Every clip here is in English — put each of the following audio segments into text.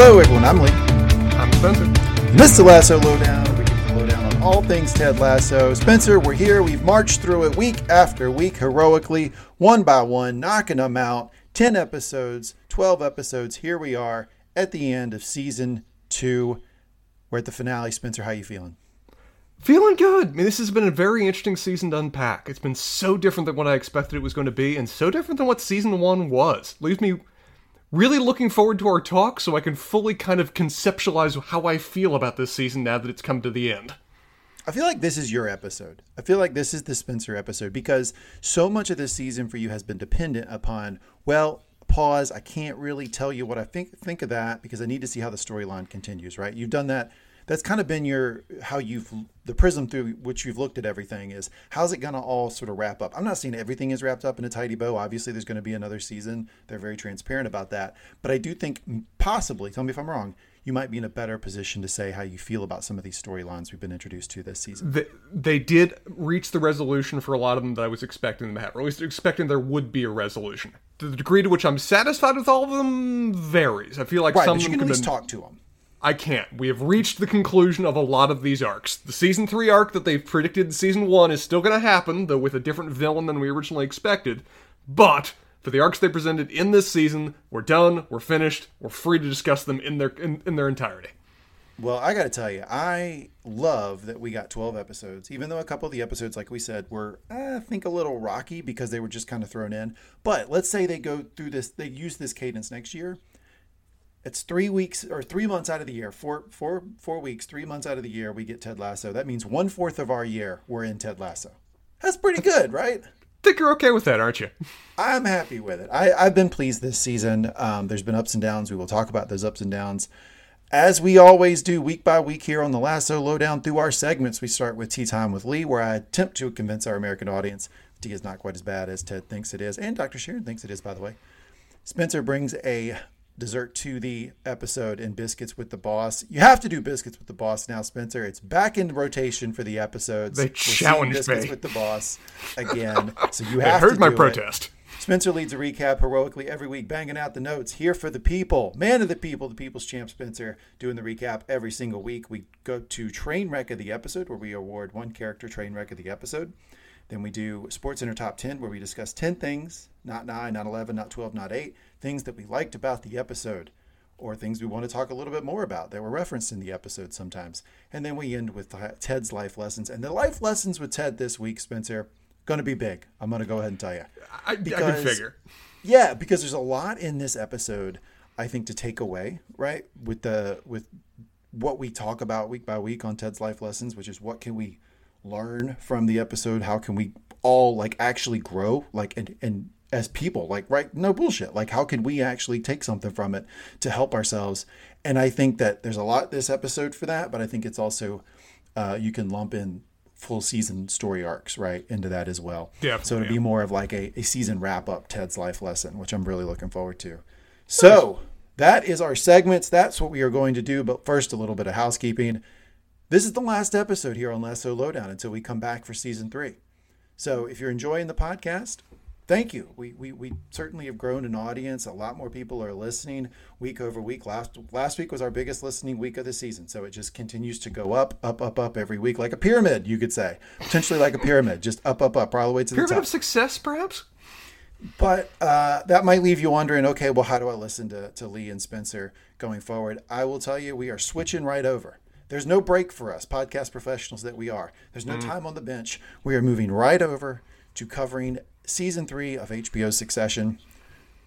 Hello, everyone. I'm Lee. I'm Spencer. This is the Lasso Lowdown. We give you the lowdown on all things Ted Lasso. Spencer, we're here. We've marched through it week after week heroically, one by one, knocking them out. 10 episodes, 12 episodes. Here we are at the end of season two. We're at the finale. Spencer, how are you feeling? Feeling good. I mean, this has been a very interesting season to unpack. It's been so different than what I expected it was going to be, and so different than what season one was. Leaves me really looking forward to our talk so I can fully kind of conceptualize how I feel about this season now that it's come to the end. I feel like this is your episode. I feel like this is the Spencer episode because so much of this season for you has been dependent upon, well, pause. I can't really tell you what I think think of that because I need to see how the storyline continues, right? You've done that that's kind of been your how you've the prism through which you've looked at everything is how's it going to all sort of wrap up i'm not saying everything is wrapped up in a tidy bow obviously there's going to be another season they're very transparent about that but i do think possibly tell me if i'm wrong you might be in a better position to say how you feel about some of these storylines we've been introduced to this season. They, they did reach the resolution for a lot of them that I was expecting them to have, or at least expecting there would be a resolution. The degree to which I'm satisfied with all of them varies. I feel like right, some but you can at least talk to them. I can't. We have reached the conclusion of a lot of these arcs. The season 3 arc that they've predicted in season 1 is still going to happen, though with a different villain than we originally expected. But for the arcs they presented in this season, we're done, we're finished, we're free to discuss them in their in, in their entirety. Well, I got to tell you, I love that we got 12 episodes, even though a couple of the episodes, like we said, were, eh, I think, a little rocky because they were just kind of thrown in. But let's say they go through this, they use this cadence next year it's three weeks or three months out of the year, four, four, four weeks, three months out of the year, we get Ted Lasso. That means one fourth of our year we're in Ted Lasso. That's pretty good, right? think you're okay with that, aren't you? I'm happy with it. I, have been pleased this season. Um, there's been ups and downs. We will talk about those ups and downs. As we always do week by week here on the Lasso Lowdown through our segments, we start with Tea Time with Lee, where I attempt to convince our American audience tea is not quite as bad as Ted thinks it is, and Dr. Sharon thinks it is, by the way. Spencer brings a dessert to the episode in Biscuits with the Boss. You have to do Biscuits with the Boss now, Spencer. It's back in rotation for the episodes. They challenged Biscuits me. with the Boss again. So you have heard my protest. It. Spencer leads a recap heroically every week, banging out the notes here for the people. Man of the people, the people's champ Spencer, doing the recap every single week. We go to Train Wreck of the episode, where we award one character Train Wreck of the episode. Then we do Sports Center Top 10, where we discuss 10 things, not 9, not 11, not 12, not 8, things that we liked about the episode or things we want to talk a little bit more about that were referenced in the episode sometimes. And then we end with Ted's life lessons. And the life lessons with Ted this week, Spencer, going to be big. I'm going to go ahead and tell you. I, because, I can figure. Yeah, because there's a lot in this episode, I think, to take away, right? With the with what we talk about week by week on Ted's life lessons, which is what can we learn from the episode? How can we all like actually grow, like and and as people like right no bullshit. Like how can we actually take something from it to help ourselves? And i think that there's a lot this episode for that but i think it's also uh, you can lump in full season story arcs right into that as well. Yeah so it'd be more of like a, a season wrap up ted's life lesson which i'm really looking forward to. So that is our segments. That's what we are going to do but first a little bit of housekeeping. This is the last episode here on lasso lowdown until we come back for season three. So if you're enjoying the podcast thank you. We, we, we certainly have grown an audience. A lot more people are listening week over week. Last last week was our biggest listening week of the season, so it just continues to go up, up, up, up every week, like a pyramid. You could say potentially like a pyramid, just up, up, up, all the way to pyramid the top. Pyramid of success, perhaps. But uh, that might leave you wondering, okay, well, how do I listen to, to Lee and Spencer going forward? I will tell you, we are switching right over. There's no break for us, podcast professionals that we are. There's no mm. time on the bench. We are moving right over to covering season three of HBO Succession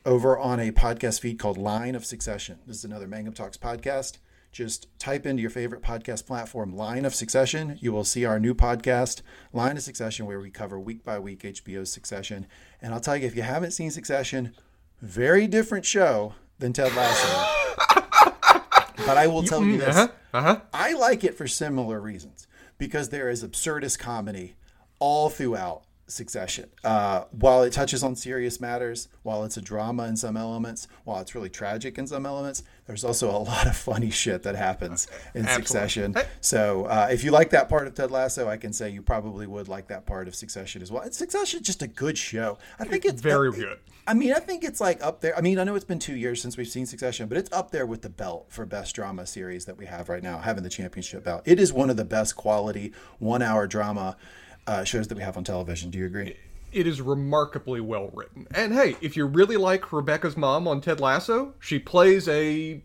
over on a podcast feed called Line of Succession. This is another Mangum Talks podcast. Just type into your favorite podcast platform, Line of Succession. You will see our new podcast, Line of Succession, where we cover week by week HBO's Succession. And I'll tell you, if you haven't seen Succession, very different show than Ted Lasso. but I will tell you this uh-huh, uh-huh. I like it for similar reasons because there is absurdist comedy all throughout Succession. Uh, while it touches on serious matters, while it's a drama in some elements, while it's really tragic in some elements, there's also a lot of funny shit that happens in Absolutely. Succession. So uh, if you like that part of Ted Lasso, I can say you probably would like that part of Succession as well. And Succession is just a good show. I think it's very good. I mean, I think it's like up there. I mean, I know it's been two years since we've seen Succession, but it's up there with the belt for best drama series that we have right now, having the championship belt. It is one of the best quality one hour drama uh, shows that we have on television. Do you agree? It is remarkably well written. And hey, if you really like Rebecca's mom on Ted Lasso, she plays a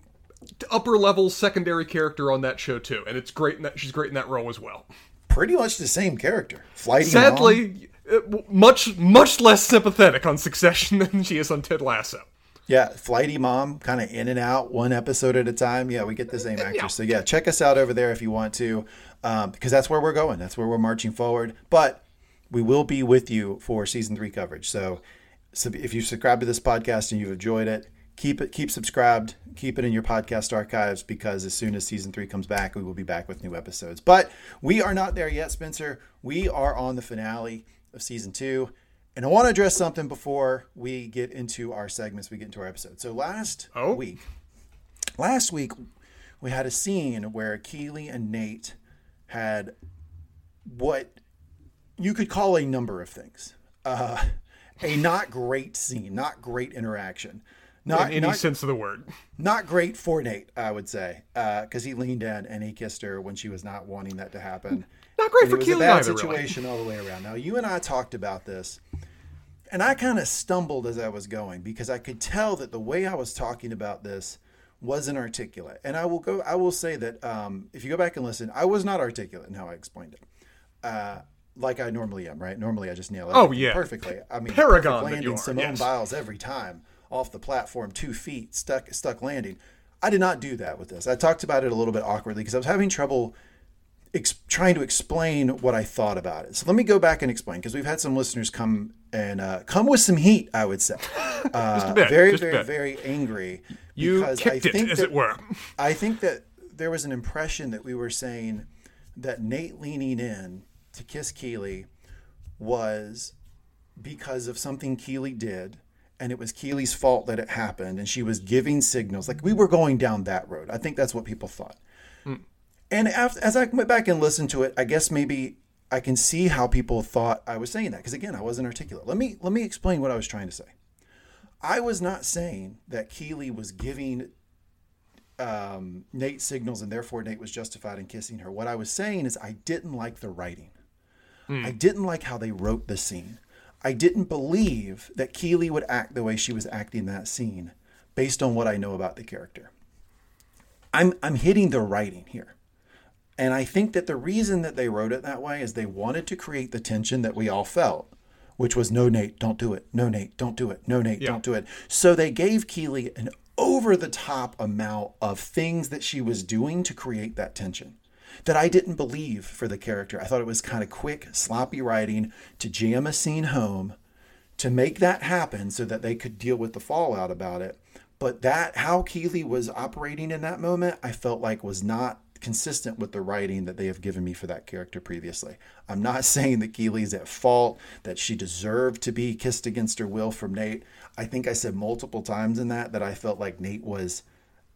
upper level secondary character on that show too, and it's great. In that, she's great in that role as well. Pretty much the same character. Flighty Sadly, uh, much much less sympathetic on Succession than she is on Ted Lasso. Yeah, flighty mom, kind of in and out, one episode at a time. Yeah, we get the same actress. So yeah, check us out over there if you want to, um, because that's where we're going. That's where we're marching forward. But we will be with you for season three coverage. So, so if you subscribe to this podcast and you've enjoyed it, keep it keep subscribed keep it in your podcast archives because as soon as season three comes back we will be back with new episodes but we are not there yet spencer we are on the finale of season two and i want to address something before we get into our segments we get into our episode so last Oh. week last week we had a scene where keeley and nate had what you could call a number of things uh, a not great scene not great interaction not, in any not, sense of the word. not great for Nate, I would say, because he leaned in and he kissed her when she was not wanting that to happen. Not great And for it was a Keeley either, really. situation all the way around. Now, you and I talked about this, and I kind of stumbled as I was going because I could tell that the way I was talking about this wasn't articulate. And I will go. I will say that um, if you go back and listen, I was not articulate in how I explained it. Uh, like I normally am, right? Normally I just nail it Oh, yeah. perfectly. I mean, Paragon landing are, Simone yes. Biles every time off the platform, two feet stuck stuck landing. I did not do that with this. I talked about it a little bit awkwardly because I was having trouble ex- trying to explain what I thought about it. So let me go back and explain because we've had some listeners come and uh, come with some heat. I would say, uh, very, very, very angry. You because I kicked it, think as that- it were. I think that there was an impression that we were saying that Nate leaning in to kiss Keeley was because of something Keeley did, and it was Keeley's fault that it happened, and she was giving signals. Like we were going down that road. I think that's what people thought. Hmm. And after, as I went back and listened to it, I guess maybe I can see how people thought I was saying that because again, I wasn't articulate. Let me let me explain what I was trying to say. I was not saying that Keeley was giving um, Nate signals and therefore Nate was justified in kissing her. What I was saying is I didn't like the writing. I didn't like how they wrote the scene. I didn't believe that Keeley would act the way she was acting that scene based on what I know about the character. I'm I'm hitting the writing here. And I think that the reason that they wrote it that way is they wanted to create the tension that we all felt, which was no Nate, don't do it. No Nate, don't do it. No Nate, Yeah. don't do it. So they gave Keeley an over the top amount of things that she was doing to create that tension that I didn't believe for the character. I thought it was kind of quick, sloppy writing to jam a scene home to make that happen so that they could deal with the fallout about it. But that how Keeley was operating in that moment, I felt like was not consistent with the writing that they have given me for that character previously. I'm not saying that Keeley's at fault, that she deserved to be kissed against her will from Nate. I think I said multiple times in that that I felt like Nate was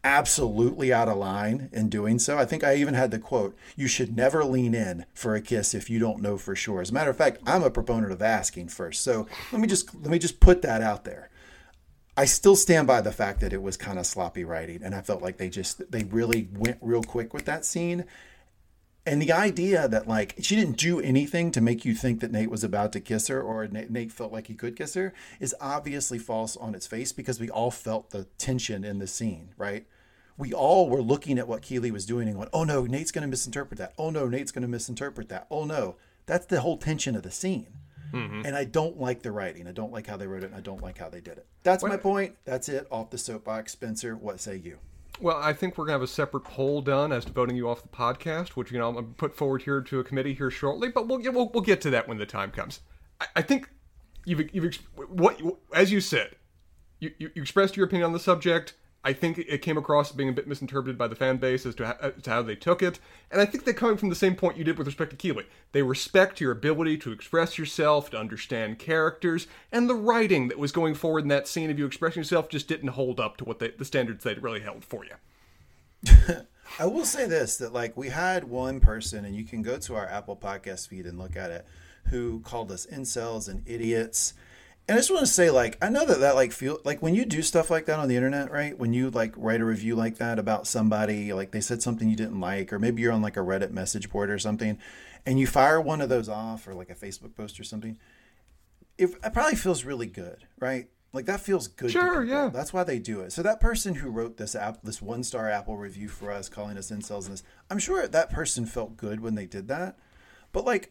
absolutely out of line in doing so. I think I even had the quote, you should never lean in for a kiss if you don't know for sure. As a matter of fact, I'm a proponent of asking first. So let me just let me just put that out there. I still stand by the fact that it was kind of sloppy writing and I felt like they just they really went real quick with that scene. And the idea that like she didn't do anything to make you think that Nate was about to kiss her or Nate, felt like he could kiss her is obviously false on its face because we all felt the tension in the scene, right? We all were looking at what Keeley was doing and going, "Oh no, Nate's going to misinterpret that. Oh no, Nate's going to misinterpret that. Oh no." That's the whole tension of the scene. Mm-hmm. And I don't like the writing. I don't like how they wrote it I don't like how they did it. That's my point. That's it. Off the soapbox. Spencer, what say you? Well, I think we're gonna have a separate poll done as to voting you off the podcast, which you know I'm gonna put forward here to a committee here shortly. But we'll get we'll, we'll get to that when the time comes. I, I think you've you've what as you said, you you expressed your opinion on the subject. I think it came across as being a bit misinterpreted by the fan base as to how, to how they took it, and I think they're coming from the same point you did with respect to Keeley. They respect your ability to express yourself, to understand characters, and the writing that was going forward in that scene of you expressing yourself just didn't hold up to what they, the standards they'd really held for you. I will say this that like we had one person, and you can go to our Apple Podcast feed and look at it, who called us incels and idiots. And I just want to say, like, I know that that like feel like when you do stuff like that on the internet, right? When you like write a review like that about somebody, like they said something you didn't like, or maybe you're on like a Reddit message board or something, and you fire one of those off, or like a Facebook post or something, it, it probably feels really good, right? Like that feels good. Sure, yeah. That's why they do it. So that person who wrote this app, this one star Apple review for us, calling us incels, and this, I'm sure that person felt good when they did that. But like,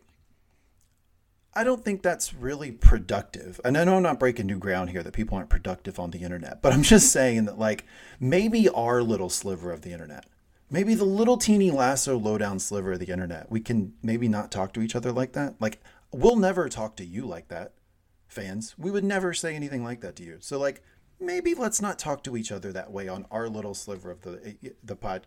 I don't think that's really productive. And I know I'm not breaking new ground here that people aren't productive on the internet, but I'm just saying that like maybe our little sliver of the internet, maybe the little teeny lasso lowdown sliver of the internet, we can maybe not talk to each other like that. Like we'll never talk to you like that, fans. We would never say anything like that to you. So like maybe let's not talk to each other that way on our little sliver of the eh, the pod,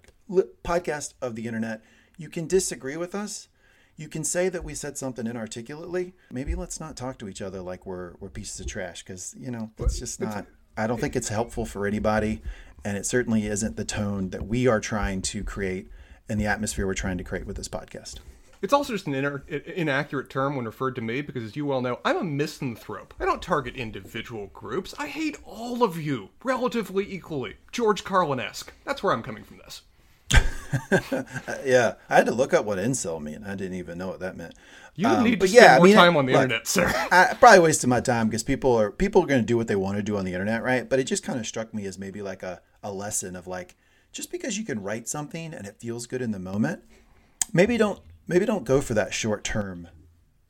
podcast of the internet. You can disagree with us. You can say that we said something inarticulately. Maybe let's not talk to each other like we're we're pieces of trash because you know it's just not. I don't think it's helpful for anybody, and it certainly isn't the tone that we are trying to create and the atmosphere we're trying to create with this podcast. It's also just an inner, inaccurate term when referred to me because, as you well know, I'm a misanthrope. I don't target individual groups. I hate all of you relatively equally. George Carlin esque. That's where I'm coming from this. Yeah, I had to look up what incel meant. I didn't even know what that meant. You Um, need to spend yeah, I more mean, time on the look, internet, sir. I probably wasted my time because people are people are going to do what they want to do on the internet, right? But it just kind of struck me as maybe like a, a lesson of like just because you can write something and it feels good in the moment, maybe don't maybe don't go for that short term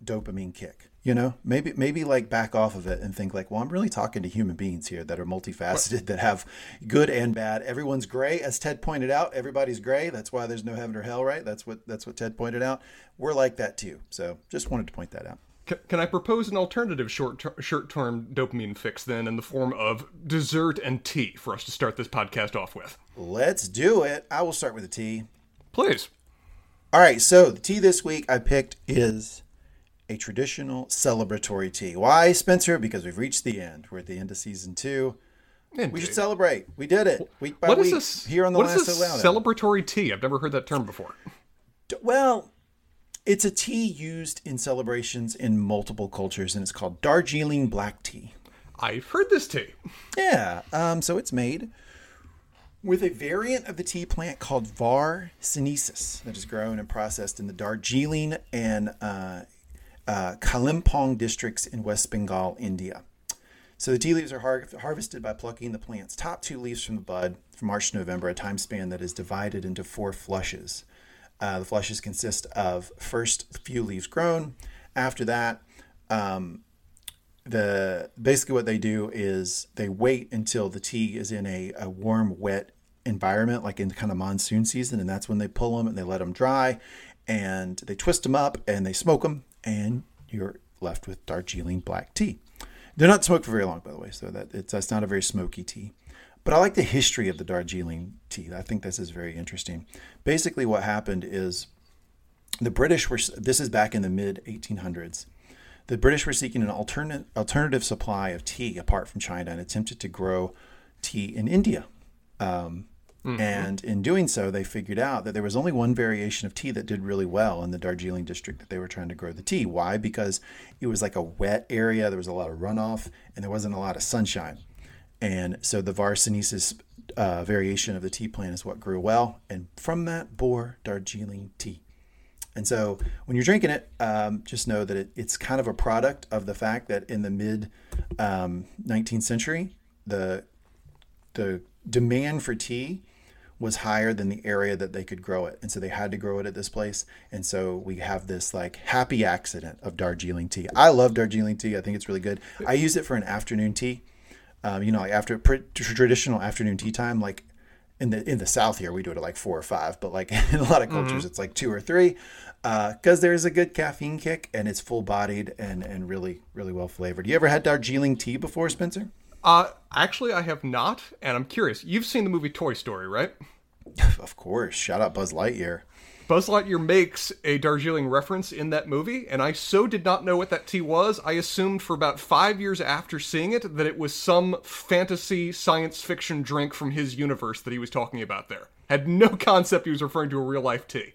dopamine kick. You know, maybe maybe like back off of it and think like, well, I'm really talking to human beings here that are multifaceted, that have good and bad. Everyone's gray, as Ted pointed out. Everybody's gray. That's why there's no heaven or hell, right? That's what that's what Ted pointed out. We're like that too. So just wanted to point that out. Can I propose an alternative short ter- short-term dopamine fix then in the form of dessert and tea for us to start this podcast off with? Let's do it. I will start with the tea. Please. All right, so the tea this week I picked is a traditional celebratory tea. Why, Spencer? Because we've reached the end. We're at the end of season two. We should celebrate. We did it week by What is week this? here on the what last is this celebratory tea? I've never heard that term before. well, it's a tea used in celebrations in multiple cultures, and it's called Darjeeling black tea. I've heard this tea. Yeah. Um, so it's made with a variant of the tea plant called Var sinensis that is grown and processed in the Darjeeling and uh, uh, Kalimpong districts in West Bengal, India. So the tea leaves are har- harvested by plucking the plant's top two leaves from the bud from March to November, a time span that is divided into four flushes. Uh, the flushes consist of first few leaves grown. After that, um, the basically what they do is they wait until the tea is in a, a warm, wet environment, like in the kind of monsoon season, and that's when they pull them and they let them dry, and they twist them up and they smoke them, and you're left with Darjeeling black tea. They're not smoked for very long, by the way, so that it's that's not a very smoky tea. But I like the history of the Darjeeling tea. I think this is very interesting. Basically, what happened is the British were. This is back in the mid 1800s. The British were seeking an alternate alternative supply of tea apart from China and attempted to grow tea in India. Um, And in doing so, they figured out that there was only one variation of tea that did really well in the Darjeeling district that they were trying to grow the tea. Why? Because it was like a wet area, there was a lot of runoff, and there wasn't a lot of sunshine. And so the var. sinensis uh, variation of the tea plant is what grew well. And from that bore Darjeeling tea. And so when you're drinking it, um, just know that it, it's kind of a product of the fact that in the mid um, 19th century, the the demand for tea was higher than the area that they could grow it. And so they had to grow it at this place. And so we have this like happy accident of Darjeeling tea. I love Darjeeling tea. I think it's really good. I use it for an afternoon tea. Um, you know, like after pr- traditional afternoon tea time, like in the in the South here, we do it at like four or five, but like in a lot of cultures, it's like two or three, because there's a good caffeine kick and it's full bodied and and really really well flavored. You ever had Darjeeling tea before, Spencer? Uh, actually, I have not, and I'm curious. You've seen the movie Toy Story, right? Of course. Shout out Buzz Lightyear. Buzz Lightyear makes a Darjeeling reference in that movie, and I so did not know what that tea was. I assumed for about five years after seeing it that it was some fantasy science fiction drink from his universe that he was talking about there. Had no concept he was referring to a real life tea.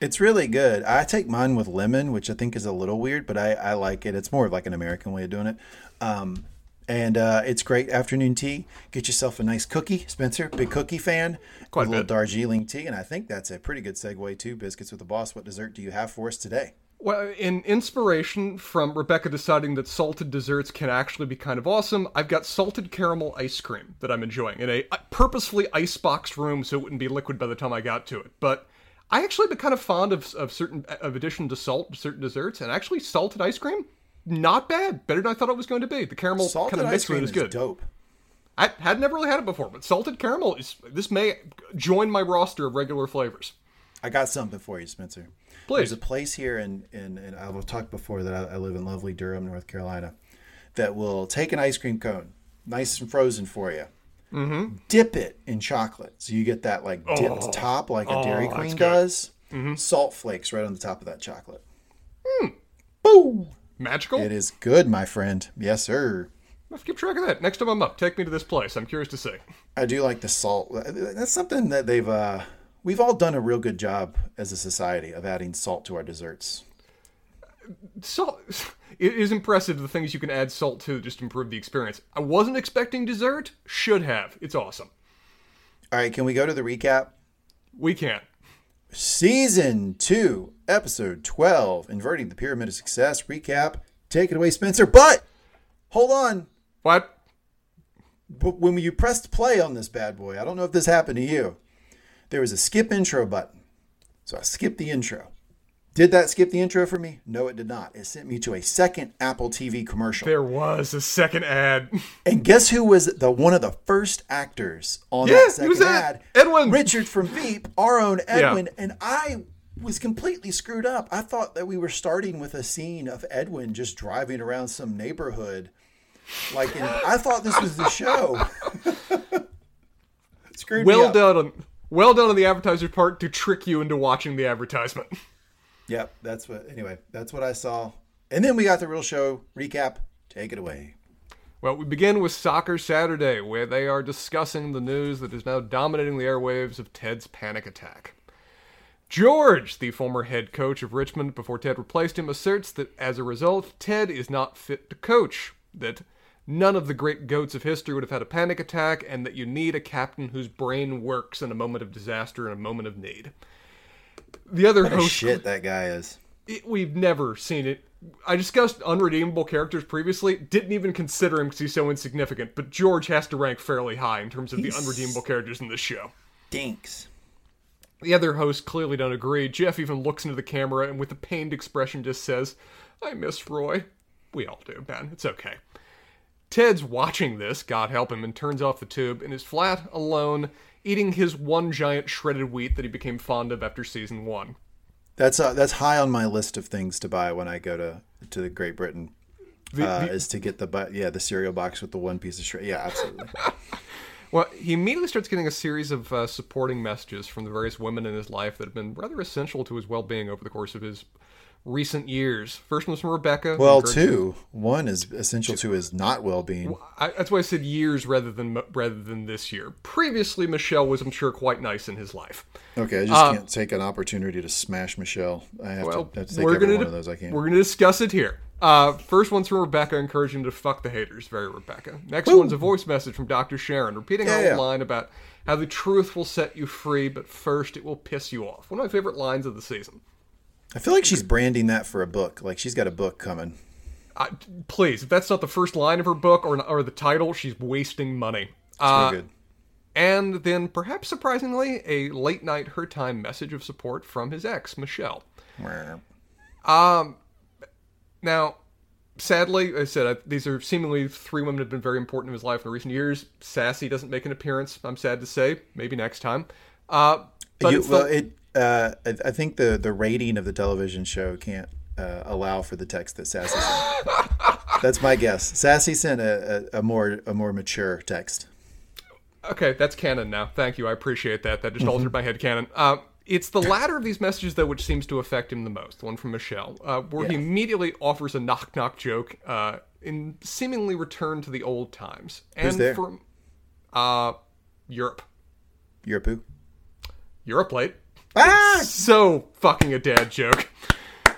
It's really good. I take mine with lemon, which I think is a little weird, but I, I like it. It's more of like an American way of doing it. Um, and uh, it's great afternoon tea. Get yourself a nice cookie, Spencer. Big cookie fan. Quite a a little bit. Darjeeling tea, and I think that's a pretty good segue to biscuits with the boss. What dessert do you have for us today? Well, in inspiration from Rebecca deciding that salted desserts can actually be kind of awesome, I've got salted caramel ice cream that I'm enjoying in a purposefully icebox room so it wouldn't be liquid by the time I got to it. But I actually been kind of fond of, of certain of addition to salt certain desserts, and actually salted ice cream, not bad, better than I thought it was going to be. The caramel Salted kind of mixed with cream it is is good. dope. I had never really had it before, but salted caramel is this may join my roster of regular flavors. I got something for you, Spencer. Please. There's a place here in, in, in I've talked before that I, I live in lovely Durham, North Carolina, that will take an ice cream cone, nice and frozen for you, mm-hmm. dip it in chocolate. So you get that like dipped top like a Dairy Oh, Queen good. Mm-hmm. does. Salt flakes right on the top of that chocolate. Boom! Magical? It is good, my friend. Yes, sir. Let's keep track of that. Next time I'm up, take me to this place. I'm curious to see. I do like the salt. That's something that they've uh we've all done a real good job as a society of adding salt to our desserts. Salt. It is impressive the things you can add salt to just improve the experience. I wasn't expecting dessert. Should have. It's awesome. All right, can we go to the recap? We can. Season 2, episode 12, Inverting the Pyramid of Success recap. Take it away, Spencer. But hold on. What? But when you pressed play on this bad boy, I don't know if this happened to you. There was a skip intro button. So I skipped the intro. Did that skip the intro for me? No, it did not. It sent me to a second Apple TV commercial. There was a second ad. And guess who was the one of the first actors on Yeah, that second ad? Edwin. Richard from Veep, our own Edwin. And I was completely screwed up. I thought that we were starting with a scene of Edwin just driving around some neighborhood. Like, in, I thought this was the show. Screwed me well up. done on well done on the advertiser's part to trick you into watching the advertisement. Yep, that's what. Anyway, that's what I saw. And then we got the real show recap. Take it away. Well, we begin with Soccer Saturday, where they are discussing the news that is now dominating the airwaves of Ted's panic attack. George, the former head coach of Richmond before Ted replaced him, asserts that as a result, Ted is not fit to coach, that none of the great goats of history would have had a panic attack, and that you need a captain whose brain works in a moment of disaster and a moment of need. The other host shit that guy is. it, we've never seen it. I discussed unredeemable characters previously. Didn't even consider him because he's so insignificant. But George has to rank fairly high in terms of the unredeemable characters in this show. Dinks. The other hosts clearly don't agree. Jeff even looks into the camera and with a pained expression just says, I miss Roy. We all do, man. It's okay. Ted's watching this, God help him, and turns off the tube and is flat, alone, eating his one giant shredded wheat that he became fond of after season one. That's uh, that's high on my list of things to buy when I go to to Great Britain. The- uh, is to get the yeah the cereal box with the one piece of shred. Yeah, absolutely. Well, he immediately starts getting a series of uh, supporting messages from the various women in his life that have been rather essential to his well-being over the course of his recent years. First one was from Rebecca. well, two. One is essential to his not well being. I, that's why I said years rather than rather than this year. Previously, Michelle was, I'm sure, quite nice in his life. Okay, I just can't take an opportunity to smash Michelle. I have, uh, Well, to, I have to take every one di- of those I can. we're gonna discuss it here. Uh, first one's from Rebecca, encouraging to fuck the haters. Very Rebecca. Next one's a voice message from Dr. Sharon, repeating Yeah, her yeah. line about how the truth will set you free, but first it will piss you off. One of my favorite lines of the season. I feel like she's branding that for a book. Like she's got a book coming. I, please, if that's not the first line of her book or or the title, she's wasting money. Uh, good. and then, perhaps surprisingly, a late night her time message of support from his ex, Michelle. Now, sadly, I said I, these are seemingly three women have been very important in his life in recent years. Sassy doesn't make an appearance. I'm sad to say. Maybe next time. Uh, but You- it's the- well, it. Uh, I, I think the the rating of the television show can't uh, allow for the text that Sassy sent. That's my guess. Sassy sent a, a, a more a more mature text. Okay, that's canon now. Thank you. I appreciate that. That just Mm-hmm. altered my head canon. Uh, it's the latter of these messages, though, which seems to affect him the most. The one from Michelle, uh, where he immediately offers a knock knock joke uh, in seemingly return to the old times. And Who's there? from uh, Europe. A poo. Europe late. Ah! So fucking a dad joke.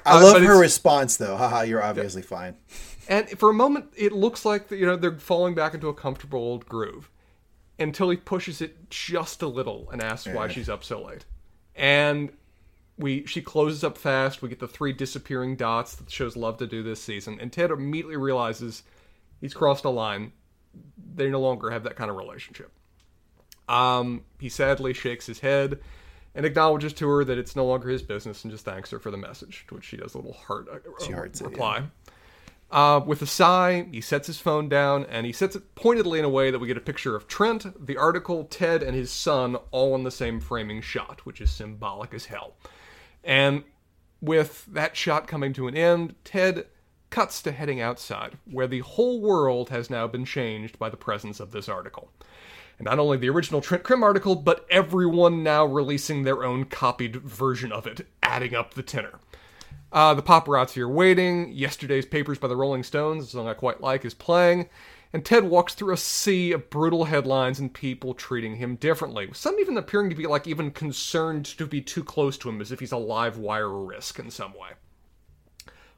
I Uh, love her response though. Haha, you're obviously fine. And for a moment, it looks like you know they're falling back into a comfortable old groove, until he pushes it just a little and asks why she's up so late. And we she closes up fast. We get the three disappearing dots that the shows love to do this season. And Ted immediately realizes he's crossed a line. They no longer have that kind of relationship. Um, he sadly shakes his head and acknowledges to her that it's no longer his business and just thanks her for the message. To which she does a little heart uh, She hearts it, reply. Uh, with a sigh, he sets his phone down and he sets it pointedly in a way that we get a picture of Trent, the article, Ted, and his son all in the same framing shot, which is symbolic as hell. And with that shot coming to an end, Ted cuts to heading outside, where the whole world has now been changed by the presence of this article. And not only the original Trent Crimm article, but everyone now releasing their own copied version of it, adding up the tenor. Uh, the paparazzi are waiting. Yesterday's papers by the Rolling Stones, a song I quite like, is playing. And Ted walks through a sea of brutal headlines and people treating him differently. Some even appearing to be like even concerned to be too close to him as if he's a live wire risk in some way.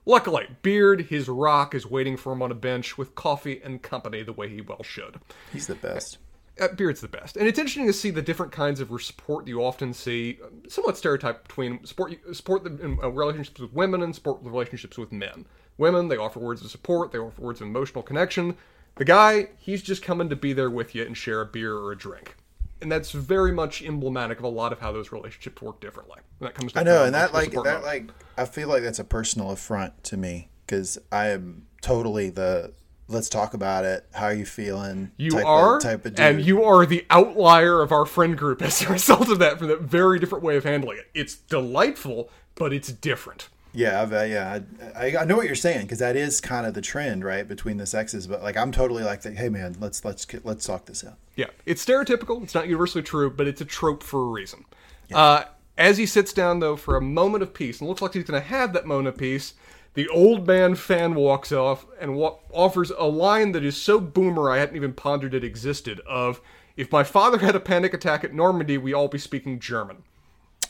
Luckily, Beard, his rock, is waiting for him on a bench with coffee and company the way he well should. He's the best. Uh, Beard's the best, and it's interesting to see the different kinds of support you often see, uh, somewhat stereotyped between support support the, in, uh, relationships with women and support relationships with men. Women, they offer words of support, they offer words of emotional connection. The guy, he's just coming to be there with you and share a beer or a drink, and that's very much emblematic of a lot of how those relationships work differently. And that comes. To I know, and that like that mode. like I feel like that's a personal affront to me because I am totally the let's talk about it. How are you feeling? You type are, of, type of dude. and you are the outlier of our friend group as a result of that, from that very different way of handling it. It's delightful, but it's different. Yeah, uh, yeah, I, I, I know what you're saying because that is kind of the trend, right, between the sexes. But like, I'm totally like, the, hey man, let's let's let's talk this out. Yeah, it's stereotypical. It's not universally true, but it's a trope for a reason. Uh, as he sits down, though, for a moment of peace, and looks like he's going to have that moment of peace, the old man fan walks off and wa- offers a line that is so boomer I hadn't even pondered it existed. Of if my father had a panic attack at Normandy, we all be speaking German.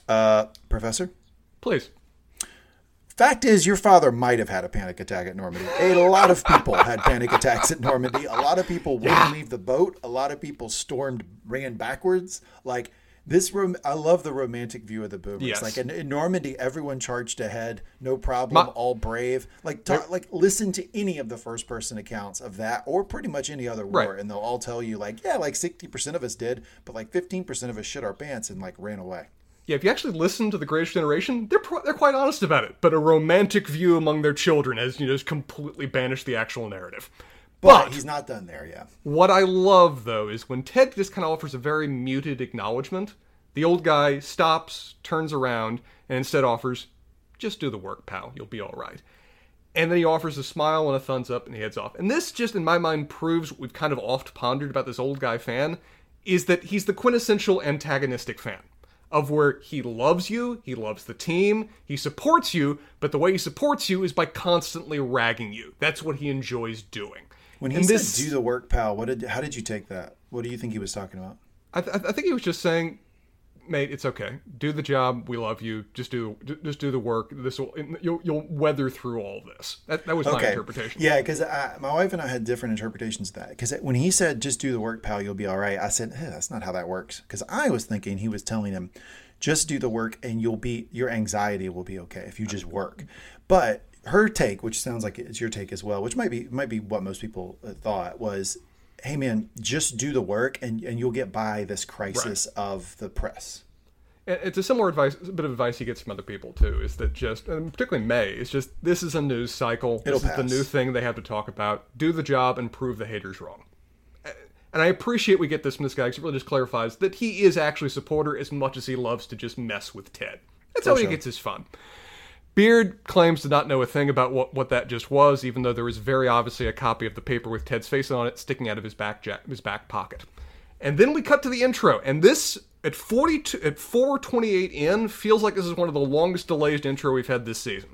Uh, professor. Please. Fact is, your father might have had a panic attack at Normandy. A lot of people had panic attacks at Normandy. A lot of people wouldn't leave the boat. A lot of people stormed, ran backwards. Like this room, I love the romantic view of the boomers. Yes. Like in, in Normandy, everyone charged ahead, no problem, My- all brave. Like talk, like listen to any of the first person accounts of that, or pretty much any other war, Right. and they'll all tell you like, yeah, like sixty percent of us did, but like fifteen percent of us shit our pants and like ran away. Yeah, if you actually listen to the Greatest Generation, they're pro- they're quite honest about it. But a romantic view among their children has you know just completely banished the actual narrative. But, But he's not done there yet. What I love, though, is when Ted just kind of offers a very muted acknowledgement, the old guy stops, turns around, and instead offers, just do the work, pal. You'll be all right. And then he offers a smile and a thumbs up, and he heads off. And this just, in my mind, proves what we've kind of oft pondered about this old guy fan, is that he's the quintessential antagonistic fan. Of where he loves you, he loves the team, he supports you, but the way he supports you is by constantly ragging you. That's what he enjoys doing. When he And said this- "do the work, pal," what did? How did you take that? What do you think he was talking about? I, th- I think he was just saying, "Mate, it's okay. Do the job. We love you. Just do, just do the work. This will you'll, you'll weather through all this." That, that was my interpretation. Yeah, because my wife and I had different interpretations of that. Because when he said, "Just do the work, pal, you'll be all right," I said, hey, "That's not how that works." Because I was thinking he was telling him, "Just do the work, and you'll be your anxiety will be okay if you just work." But her take, which sounds like it's your take as well, which might be might be what most people uh, thought was, "Hey man, just do the work, and and you'll get by this crisis of the press." It's a similar advice, a bit of advice he gets from other people too. Is that just, and particularly May, is just this is a news cycle. It'll this is the new thing they have to talk about. Do the job and prove the haters wrong. And I appreciate we get this from this guy because it really just clarifies that he is actually a supporter as much as he loves to just mess with Ted. That's how he gets his fun. Beard claims to not know a thing about what, what that just was, even though there is very obviously a copy of the paper with Ted's face on it sticking out of his back ja- his back pocket. And then we cut to the intro, and this at forty two at four twenty eight in feels like this is one of the longest delayed intro we've had this season.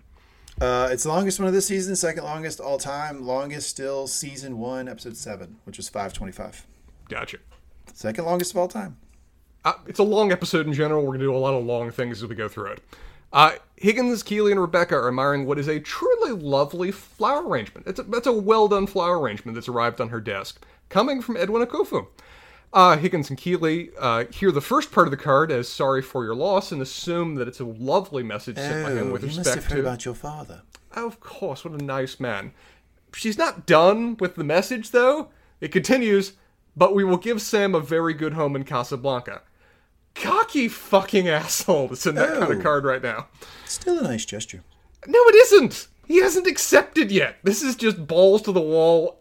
Uh, it's the longest one of this season, second longest all time, longest still season one, episode seven, which was five twenty five. Gotcha. Second longest of all time. Uh, it's a long episode in general. We're going to do a lot of long things as we go through it. Uh, Higgins, Keeley, and Rebecca are admiring what is a truly lovely flower arrangement. It's a, that's a well done flower arrangement that's arrived on her desk, coming from Edwin Akufo. Uh, Higgins and Keeley uh, hear the first part of the card as "sorry for your loss" and assume that it's a lovely message sent by him with Oh, you must have heard to. about your father. Oh, of course, what a nice man. She's not done with the message, though. It continues, but we will give Sam a very good home in Casablanca. Cocky fucking asshole that's in that kind Oh. of card right now. Still a nice gesture. No, it isn't. He hasn't accepted yet. This is just balls to the wall,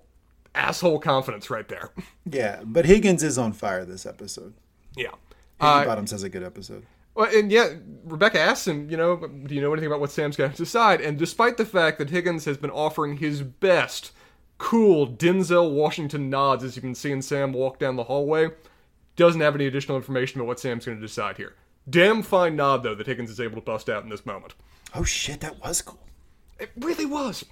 asshole confidence right there. Yeah, but Higgins is on fire this episode. Yeah. Uh, Bottoms has a good episode. Well, and yeah, Rebecca asks him, you know, do you know anything about what Sam's going to decide? And despite the fact that Higgins has been offering his best, cool Denzel Washington nods as you can see in Sam walk down the hallway, doesn't have any additional information about what Sam's going to decide here. Damn fine nod, though, that Higgins is able to bust out in this moment. Oh shit, that was cool. It really was.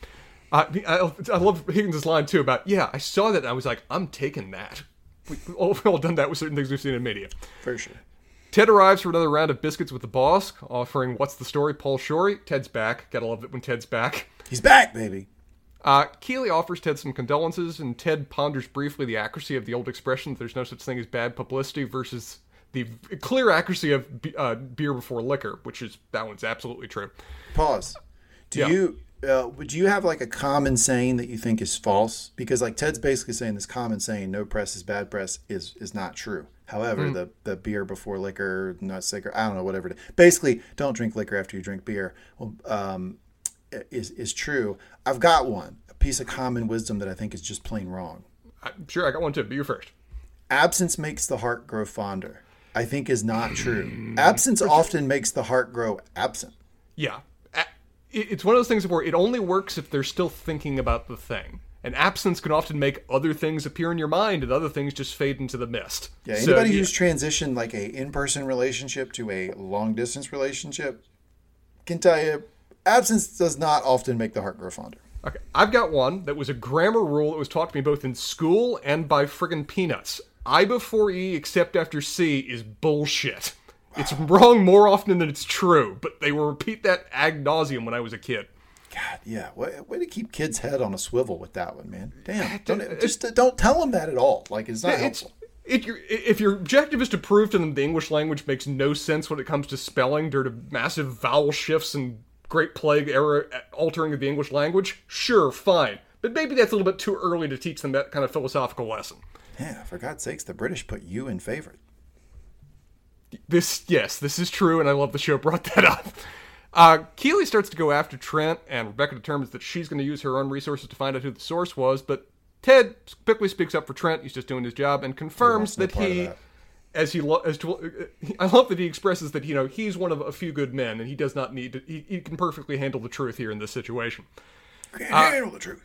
Uh, I, I love Higgins' line, too, about, yeah, I saw that and I was like, I'm taking that. We, we've all, we've all done that with certain things we've seen in media. For sure. Ted arrives for another round of biscuits with the boss, offering "What's the story?" Paul Shorey. Ted's back. Gotta love it when Ted's back. He's back, baby. Uh, Keeley offers Ted some condolences, and Ted ponders briefly the accuracy of the old expression that "There's no such thing as bad publicity" versus the clear accuracy of b- uh, beer before liquor, which is that one's absolutely true. Pause. Do Yeah. you uh, would you have like a common saying that you think is false? Because like Ted's basically saying this common saying, "No press is bad press," is is not true. However, Hmm. the the beer before liquor, not sicker. I don't know whatever. It is. Basically, don't drink liquor after you drink beer. Well, um, is is true. I've got one. A piece of common wisdom that I think is just plain wrong. I'm sure I got one too. But you first. Absence makes the heart grow fonder. I think is not true. Mm. Absence often makes the heart grow absent. Yeah, it's one of those things where it only works if they're still thinking about the thing. And absence can often make other things appear in your mind, and other things just fade into the mist. Yeah, So, anybody who's transitioned like a in-person relationship to a long-distance relationship can tell you absence does not often make the heart grow fonder. Okay, I've got one that was a grammar rule that was taught to me both in school and by friggin' peanuts. I before E except after C is bullshit. It's wrong more often than it's true, but they will repeat that ad nauseum when I was a kid. God, yeah, way, way to keep kids' head on a swivel with that one, man. Damn, don't, just don't tell them that at all. Like it's not It's helpful. if your if your objective is to prove to them the English language makes no sense when it comes to spelling due to massive vowel shifts and Great Plague era altering of the English language, sure, fine. But maybe that's a little bit too early to teach them that kind of philosophical lesson. Yeah, for God's sakes, the British put you in favorite. This, yes, this is true, and I love the show brought that up. Uh, Keeley starts to go after Trent, and Rebecca determines that she's going to use her own resources to find out who the source was. But Ted quickly speaks up for Trent. He's just doing his job and confirms that he, that. As he, lo- as to, uh, I love that he expresses that you know he's one of a few good men, and he does not need to. He, he can perfectly handle the truth here in this situation. Can't handle the truth.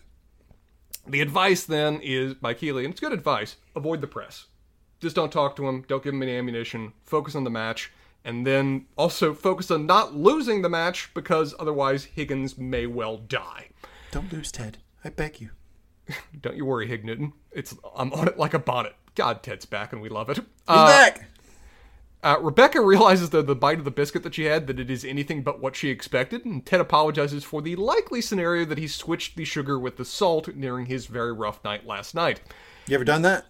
The advice then is by Keeley, and it's good advice: avoid the press. Just don't talk to him. Don't give him any ammunition. Focus on the match, and then also focus on not losing the match because otherwise Higgins may well die. Don't lose, Ted. I beg you. Don't you worry, Hig Newton. It's I'm on it like a bonnet. God, Ted's back, and we love it. He's Uh, back. uh, Rebecca realizes though the bite of the biscuit that she had that it is anything but what she expected, and Ted apologizes for the likely scenario that he switched the sugar with the salt during his very rough night last night. You ever done that?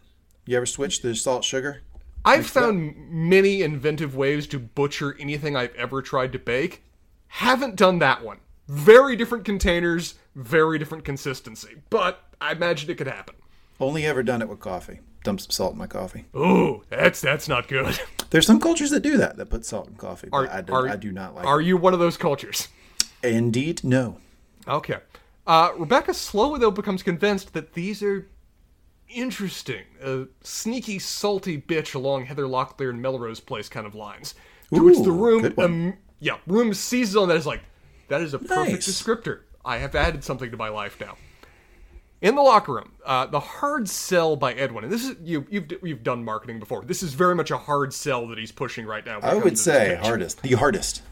You ever switched the salt sugar? I've found many inventive ways to butcher anything I've ever tried to bake. Haven't done that one. Very different containers, very different consistency, but I imagine it could happen. Only ever done it with coffee. Dump some salt in my coffee. Ooh, that's that's not good. There's some cultures that do that, that put salt in coffee, Are, but I do, are- I do not like Are you one of those cultures? Indeed, no. Okay. Uh, Rebecca slowly though becomes convinced that these are interesting, uh, sneaky, salty bitch along Heather Locklear and Melrose Place kind of lines. To which the room, um, yeah, room seizes on that is like, that is a perfect Nice. descriptor. I have added something to my life now. In the locker room, uh, the hard sell by Edwin, and this is you, you've you've done marketing before. This is very much a hard sell that he's pushing right now. I would say hardest. The hardest.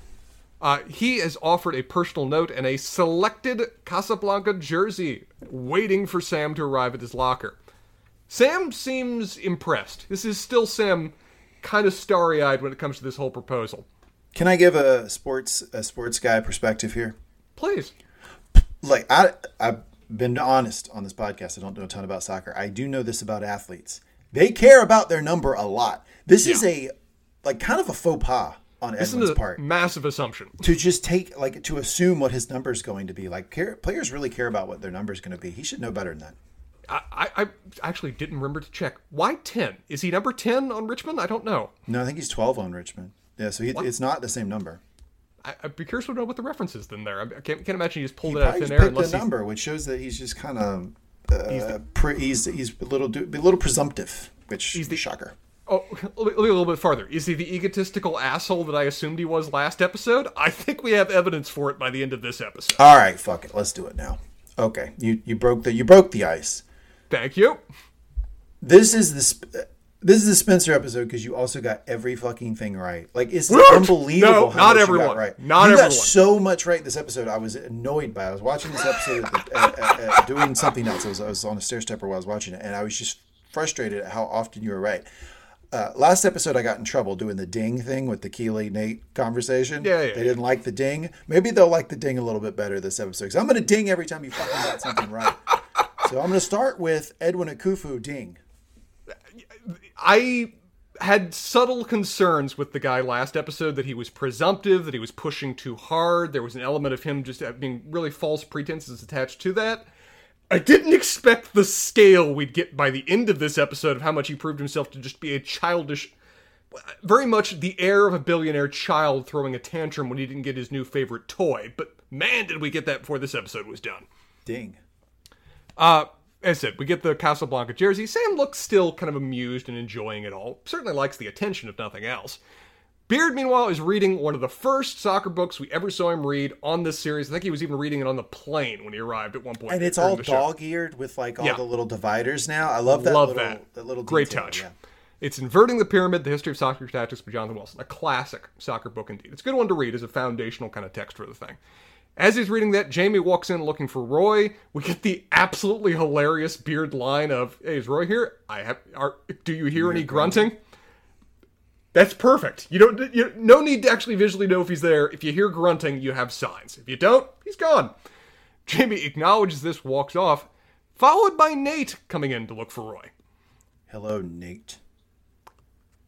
Uh, he has offered a personal note and a selected Casablanca jersey, waiting for Sam to arrive at his locker. Sam seems impressed. This is still Sam kind of starry eyed when it comes to this whole proposal. Can I give a sports a sports guy perspective here? Please. Like I I've been honest on this podcast. I don't know a ton about soccer. I do know this about athletes. They care about their number a lot. This is a like kind of a faux pas on This Edwin's is a part massive assumption. to just take like to assume what his number is going to be. Like care, players really care about what their number is going to be. He should know better than that. I, I, I actually didn't remember to check. Why 10? Is he number 10 on Richmond? I don't know. No, I think he's 12 on Richmond. Yeah, so he, it's not the same number. I, I'd be curious to know what the reference is then there. I can't, can't imagine he just pulled He it out of thin air picked unless a number, which shows that he's just kind of uh, pre- he's he's a little a little presumptive, which he's the shocker. Oh, let me a little bit farther. Is he the egotistical asshole that I assumed he was last episode? I think we have evidence for it by the end of this episode. All right, fuck it, let's do it now. Okay, you you broke the you broke the ice. Thank you. This is the sp- this is the Spencer episode because you also got every fucking thing right. Like it's unbelievable. No, how not much you everyone. got right. Not you everyone. got so much right this episode. I was annoyed by. it. I was watching this episode at, at, at doing something else. I was, I was on a stair stepper while I was watching it, and I was just frustrated at how often you were right. Uh, last episode, I got in trouble doing the ding thing with the Keeley Nate conversation. Yeah, yeah, they didn't like the ding. Maybe they'll like the ding a little bit better this episode. Because I'm going to ding every time you fucking got something right. So I'm going to start with Edwin Akufo ding. I had subtle concerns with the guy last episode that he was presumptive, that he was pushing too hard. There was an element of him just being really false pretenses attached to that. I didn't expect the scale we'd get by the end of this episode of how much he proved himself to just be a childish, very much the air of a billionaire child throwing a tantrum when he didn't get his new favorite toy. But man, did we get that before this episode was done. Ding. Uh, as I said, we get the Casablanca jersey. Sam looks still kind of amused and enjoying it all. Certainly likes the attention, if nothing else. Beard, meanwhile, is reading one of the first soccer books we ever saw him read on this series. I think he was even reading it on the plane when he arrived at one point. And it's all dog-eared with like all Yeah. the little dividers now. I love that. Love little, that. that little Great detail, touch. yeah. It's Inverting the Pyramid, The History of Soccer Tactics by Jonathan Wilson. A classic soccer book indeed. It's a good one to read as a foundational kind of text for the thing. As he's reading that, Jamie walks in looking for Roy. We get the absolutely hilarious beard line of, "Hey, is Roy here? I have. Are, do you hear any grunting?" That's perfect. You don't. You, no need to actually visually know if he's there. If you hear grunting, you have signs. If you don't, he's gone. Jamie acknowledges this, walks off, followed by Nate coming in to look for Roy. Hello, Nate.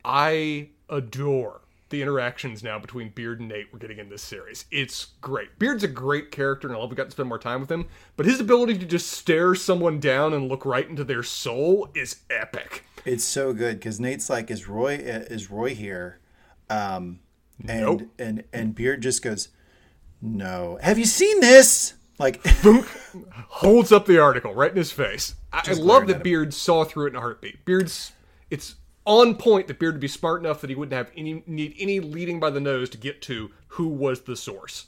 I adore the interactions now between Beard and Nate we're getting in this series. It's great. Beard's a great character, and I love we got to spend more time with him. But his ability to just stare someone down and look right into their soul is epic. It's so good because Nate's like, "Is Roy? Is Roy here?" Um, and Nope. and and Beard just goes, "No. Have you seen this?" Like, Holds up the article right in his face. I, I love that. Beard saw through it in a heartbeat. Beard's it's on point that Beard would be smart enough that he wouldn't have any need any leading by the nose to get to who was the source.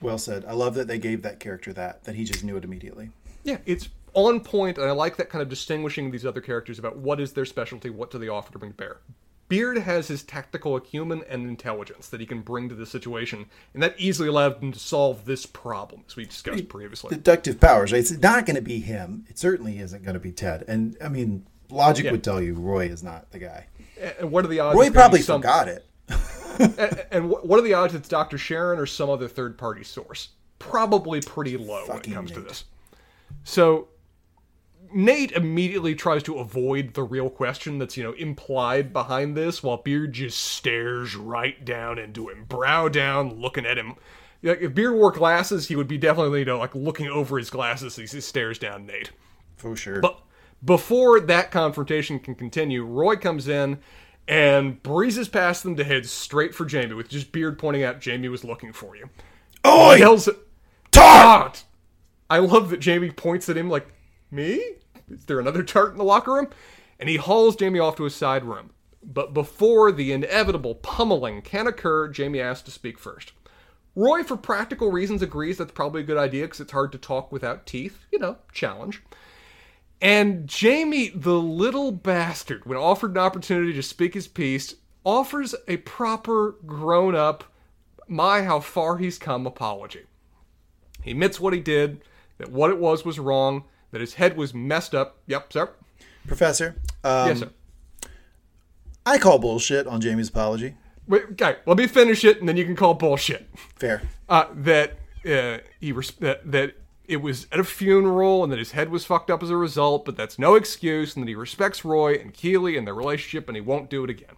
well said. I love that they gave that character that that he just knew it immediately. Yeah, it's on point, and I like that kind of distinguishing these other characters about what is their specialty, what do they offer to bring to bear. Beard has his tactical acumen and intelligence that he can bring to the situation, and that easily allowed him to solve this problem, as we discussed previously. Deductive powers. Right? It's not going to be him. It certainly isn't going to be Ted. And I mean, logic Yeah. would tell you Roy is not the guy. And what are the odds? Roy probably some- forgot it. And, and what are the odds it's Dr. Sharon or some other third party source? Probably pretty low when it Fucking comes to this. So Nate immediately tries to avoid the real question that's, you know, implied behind this, while Beard just stares right down into him, brow down, looking at him. Like, if Beard wore glasses, he would be definitely, you know, like looking over his glasses as he stares down Nate. For sure. But before that confrontation can continue, Roy comes in and breezes past them to head straight for Jamie, with just Beard pointing out Jamie was looking for you. oh, He yells, Tart! I love that Jamie points at him like, Me? Is there another tart in the locker room? And he hauls Jamie off to his side room. But before the inevitable pummeling can occur, Jamie asks to speak first. Roy, for practical reasons, agrees that's probably a good idea because it's hard to talk without teeth. You know, challenge. And Jamie, the little bastard, when offered an opportunity to speak his piece, offers a proper grown up, my how far he's come apology. He admits what he did, that what it was was wrong, that his head was messed up. Yep, sir. Professor. Um, yes, sir. I call bullshit on Jamie's apology. Wait, okay, let me finish it, and then you can call bullshit. Fair. Uh, that uh, he res- that, that it was at a funeral, and that his head was fucked up as a result. But that's no excuse, and that he respects Roy and Keeley and their relationship, and he won't do it again.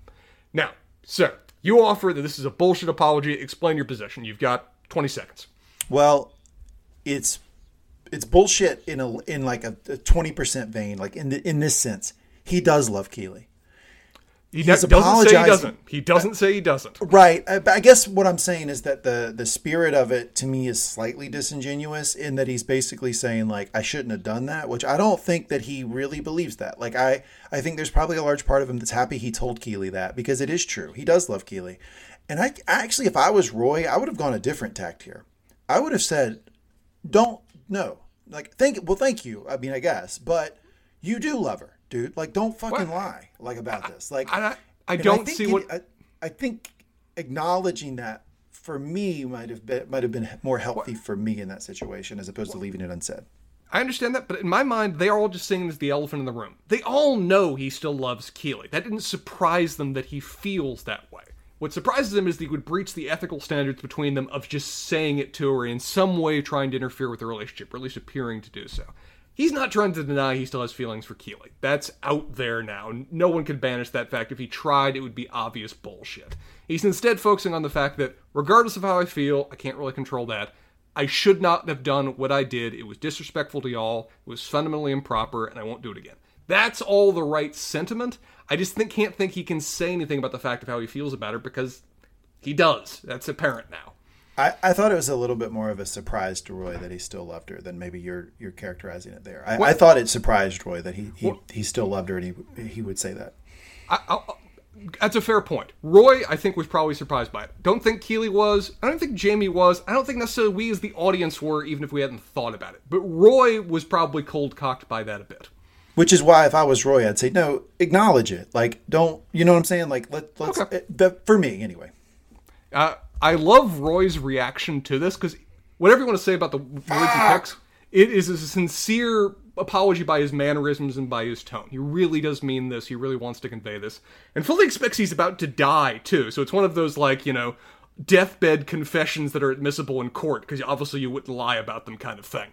Now, sir, you offer that this is a bullshit apology. Explain your position. You've got twenty seconds. Well, it's it's bullshit in a in like a twenty percent vein. Like in the, in this sense, he does love Keeley. He He's doesn't say he doesn't. He doesn't say he doesn't. Uh, right. I, but I guess what I'm saying is that the the spirit of it to me is slightly disingenuous in that he's basically saying like I shouldn't have done that, which I don't think that he really believes that. Like I I think there's probably a large part of him that's happy he told Keeley that because it is true. He does love Keeley. And I actually if I was Roy, I would have gone a different tact here. I would have said don't no. Like thank well thank you. I mean I guess, but you do love her, dude. Like don't fucking What? lie like about this. Like I, I and don't think see it- what. I, I think acknowledging that for me might have been might have been more healthy for me in that situation as opposed to leaving it unsaid. I understand that, but in my mind, they are all just seeing it as the elephant in the room. They all know he still loves Keeley. That didn't surprise them that he feels that way. What surprises them is that he would breach the ethical standards between them of just saying it to her in some way trying to interfere with the relationship, or at least appearing to do so. He's not trying to deny he still has feelings for Keeley. That's out there now. No one can banish that fact. If he tried, it would be obvious bullshit. He's instead focusing on the fact that, regardless of how I feel, I can't really control that. I should not have done what I did. It was disrespectful to y'all. It was fundamentally improper, and I won't do it again. That's all the right sentiment. I just think, can't think he can say anything about the fact of how he feels about her because he does. That's apparent now. I, I thought it was a little bit more of a surprise to Roy that he still loved her than maybe you're you're characterizing it there. I, I thought it surprised Roy that he he, he still loved her and he he would say that. I, I, that's a fair point. Roy, I think, was probably surprised by it. Don't think Keeley was. I don't think Jamie was. I don't think necessarily we as the audience were, even if we hadn't thought about it. But Roy was probably cold cocked by that a bit. Which is why if I was Roy, I'd say no, acknowledge it. Like don't you know what I'm saying? Like let let's Okay. it, the, for me anyway. Uh, I love Roy's reaction to this because whatever you want to say about the words he picks, it is a sincere apology by his mannerisms and by his tone. He really does mean this. He really wants to convey this, and fully expects he's about to die too. So it's one of those like you know deathbed confessions that are admissible in court because obviously you wouldn't lie about them kind of thing.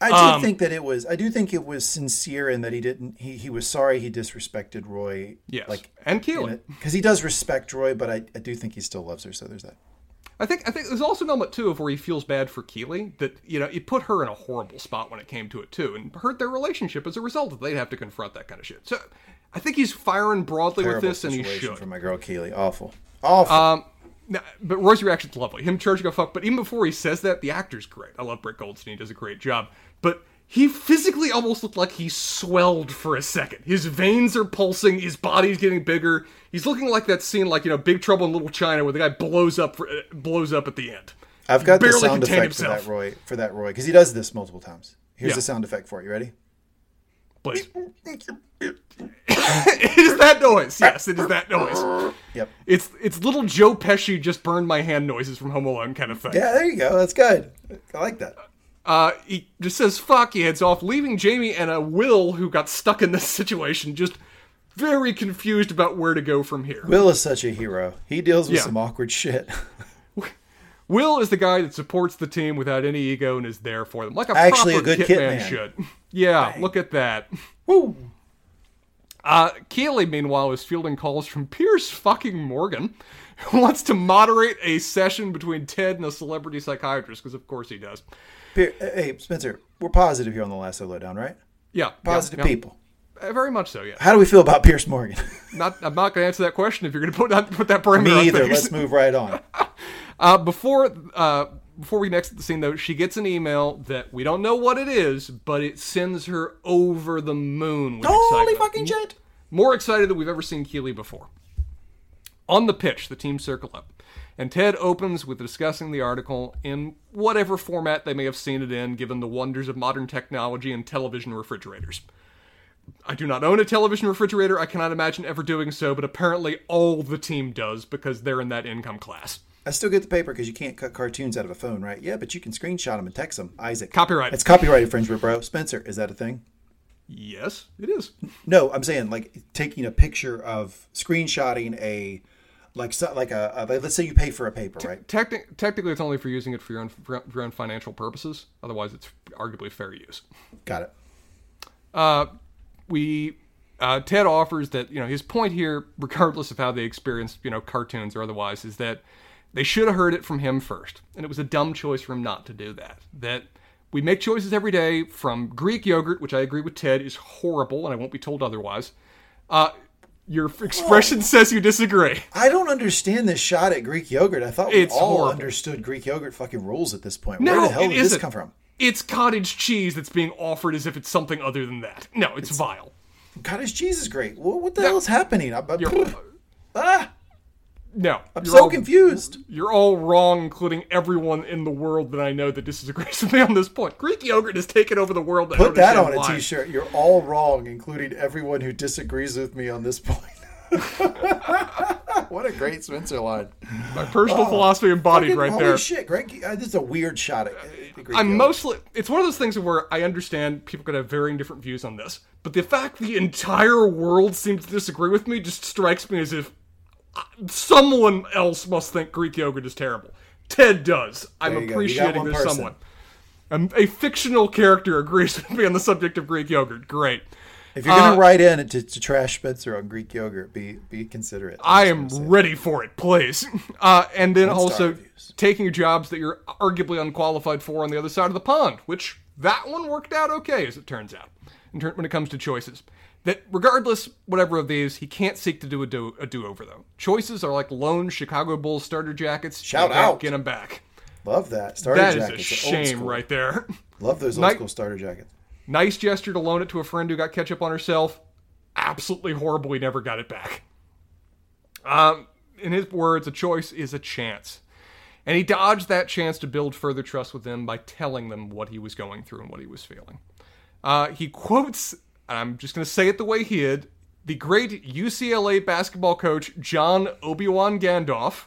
I do Um, think that it was. I do think it was sincere in that he didn't. He, he was sorry he disrespected Roy. Yes, like and Keeley. because he does respect Roy, but I, I do think he still loves her. So there's that. I think I think there's also an element too of where he feels bad for Keeley that you know it put her in a horrible spot when it came to it too, and hurt their relationship as a result That they'd have to confront that kind of shit. So I think he's firing broadly with this, and he should. for my girl Keeley, Awful, awful. Um, now, but Roy's reaction's lovely. Him charging a fuck, but even before he says that, the actor's great. I love Brett Goldstein; he does a great job. But he physically almost looked like he swelled for a second. His veins are pulsing, his body's getting bigger. He's looking like that scene, like you know, Big Trouble in Little China, where the guy blows up, for, uh, blows up at the end. I've got the sound effect for that Roy. For that Roy, because he does this multiple times. Here's Yeah. the sound effect for it. You ready? Please. it is that noise. Yes, it is that noise. Yep. It's it's little Joe Pesci just burned my hand noises from Home Alone kind of thing. Yeah, there you go. That's good. I like that. Uh, he just says fuck. He heads off, leaving Jamie and a Will who got stuck in this situation, just very confused about where to go from here. Will is such a hero. He deals with Yeah. some awkward shit. Will is the guy that supports the team without any ego and is there for them, like a Actually a proper good kit kit man man. should. Yeah, look at that. Woo. Uh, Keeley, meanwhile, is fielding calls from Piers fucking Morgan, who wants to moderate a session between Ted and a celebrity psychiatrist, because of course he does. Hey, Spencer, we're positive here on the Lasso Lowdown, right? Yeah, Positive yeah, yeah. people. Uh, very much so. Yeah. How do we feel about Piers Morgan? Not, I'm not going to answer that question if you're going to put that put that parameter. Me either. Let's move right on. Uh, before uh, before we next the scene though, she gets an email that we don't know what it is, but it sends her over the moon with Holy excitement. fucking shit! More excited than we've ever seen Keeley before. On the pitch, the team circle up, and Ted opens with discussing the article in whatever format they may have seen it in, given the wonders of modern technology and television refrigerators. I do not own a television refrigerator. I cannot imagine ever doing so, but apparently all the team does because they're in that income class. I still get the paper because you can't cut cartoons out of a phone, right? Yeah, but you can screenshot them and text them. Isaac. Copyright. It's copyright infringement, bro. Spencer, is that a thing? Yes, it is. No, I'm saying like taking a picture of screenshotting a like so, like a, a let's say you pay for a paper, right? Techni- technically, it's only for using it for your own for your own financial purposes. Otherwise, it's arguably fair use. Got it. Uh, we uh, Ted offers that you know his point here, regardless of how they experienced you know cartoons or otherwise, is that they should have heard it from him first, and it was a dumb choice for him not to do that. That we make choices every day from Greek yogurt, which I agree with Ted is horrible, and I won't be told otherwise. Uh, your expression says you disagree. I don't understand this shot at Greek yogurt. I thought we It's all horrible. understood Greek yogurt fucking rules at this point. No, Where the hell did this isn't. come from? It's cottage cheese that's being offered as if it's something other than that. No, it's, vile. Cottage cheese is great. What, what the hell is happening? I, I- You're, ah, no, I'm so all- confused. You're all wrong, including everyone in the world that I know that disagrees with me on this point. Greek yogurt has taken over the world. Put that on understand a why. t-shirt. You're all wrong, including everyone who disagrees with me on this point. what a great Spencer line. My personal philosophy embodied Fucking right holy there. shit, Greg. Uh, this is a weird shot at, Greek I'm yogurt. mostly. It's one of those things where I understand people could have varying different views on this, but the fact the entire world seems to disagree with me just strikes me as if uh, someone else must think Greek yogurt is terrible. Ted does. I'm There you go. You got appreciating this person. someone. Um, a fictional character agrees with me on the subject of Greek yogurt. Great. If you're gonna Uh, write in to, to trash Spencer on Greek yogurt, be be considerate. I am ready for it, please. Uh, and then One-star also taking jobs that you're arguably unqualified for on the other side of the pond, which that one worked out okay, as it turns out, in ter- when it comes to choices. That regardless, whatever of these, he can't seek to do a, do- a do-over, though. Choices are like lone Chicago Bulls starter jackets. Shout out. Get them back. Love that starter That is jackets. a old shame right there. Love those old Night- school starter jackets. nice gesture to loan it to a friend who got ketchup on herself. Absolutely horrible. He never got it back. Um, in his words, a choice is a chance. And he dodged that chance to build further trust with them by telling them what he was going through and what he was feeling. Uh, he quotes, and I'm just going to say it the way he did, the great UCLA basketball coach John Obi-Wan Gandalf,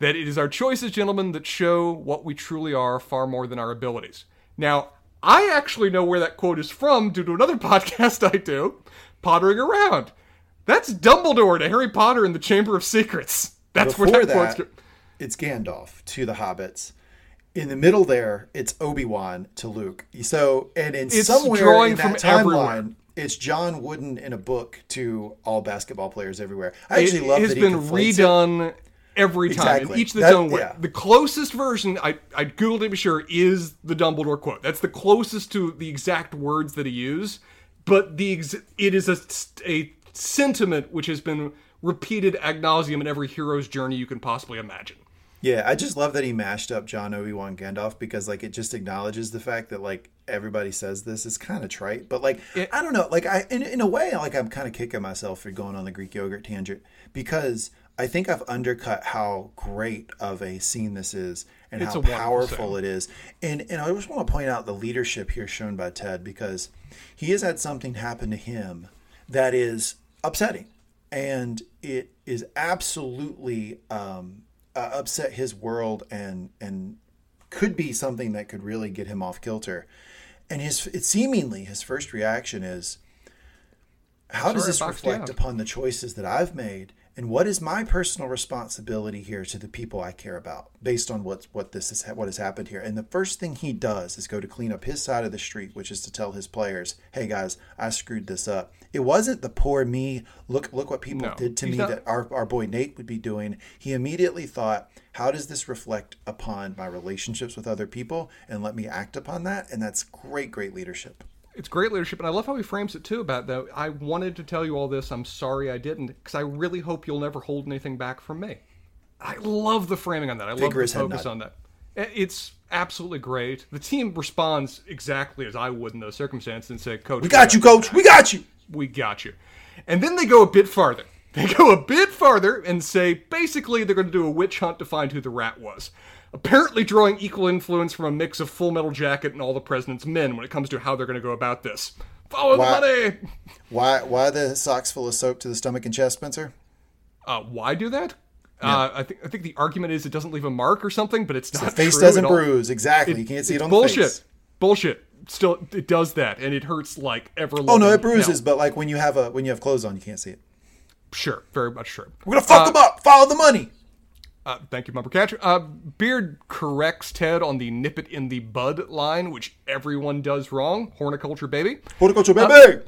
that it is our choices, gentlemen, that show what we truly are far more than our abilities. Now, I actually know where that quote is from due to another podcast I do, Pottering Around. That's Dumbledore to Harry Potter in the Chamber of Secrets. That's Before where that, that, quote's. it's Gandalf to the hobbits. In the middle there, it's Obi Wan to Luke. So, and in It's somewhere in that from everywhere. timeline, it's John Wooden in a book to all basketball players everywhere. I actually love it love has that been conflates it. redone every time, Exactly. in each of its That- own way. yeah. The closest version, I, I googled it to be sure, is the Dumbledore quote. That's the closest to the exact words that he used, but the ex- it is a, a sentiment which has been repeated ad nauseum in every hero's journey you can possibly imagine. Yeah, I just love that he mashed up John Obi Wan Gandalf because like it just acknowledges the fact that like everybody says this is kind of trite, but like It- I don't know, like I in, in a way like I'm kind of kicking myself for going on the Greek yogurt tangent because I think I've undercut how great of a scene this is and how powerful it is. And and I just want to point out the leadership here shown by Ted because he has had something happen to him that is upsetting and it is absolutely um, uh, upset his world and and could be something that could really get him off kilter. And his it seemingly his first reaction is, how does Sorry, this reflect upon the choices that I've made? And what is my personal responsibility here to the people I care about, based on what what this is what has happened here? And the first thing he does is go to clean up his side of the street, which is to tell his players, "Hey guys, I screwed this up." It wasn't the poor me. Look look what people No, did to me not- that our, our boy Nate would be doing. He immediately thought, how does this reflect upon my relationships with other people? And let me act upon that. And that's great, great leadership. It's great leadership, and I love how he frames it too. About though, I wanted to tell you all this. I'm sorry I didn't, because I really hope you'll never hold anything back from me. I love the framing on that. I love the Vigorous focus on that. It's absolutely great. The team responds exactly as I would in those circumstances and say, "Coach, We got you, coach. We got you. We got you. And then they go a bit farther. They go a bit farther and say basically they're going to do a witch hunt to find who the rat was. Apparently, drawing equal influence from a mix of Full Metal Jacket and all the President's Men when it comes to how they're going to go about this. Follow Why- the money! Why why the socks full of soap to the stomach and chest, Spencer? Uh, why do that? Uh, I think I think the argument is it doesn't leave a mark or something, but it's not Face true doesn't bruise. Exactly. you can't see it on bullshit. the face. Bullshit. Bullshit. Still it does that, and it hurts like ever. Oh no, it bruises, but like when you have a when you have clothes on, you can't see it. Sure, very much sure. We're gonna fuck them up. Follow the money. Uh, thank you, Bumper Catcher. Uh, Beard corrects Ted on the nip it in the bud line, which everyone does wrong. Horticulture, baby. Horticulture, baby.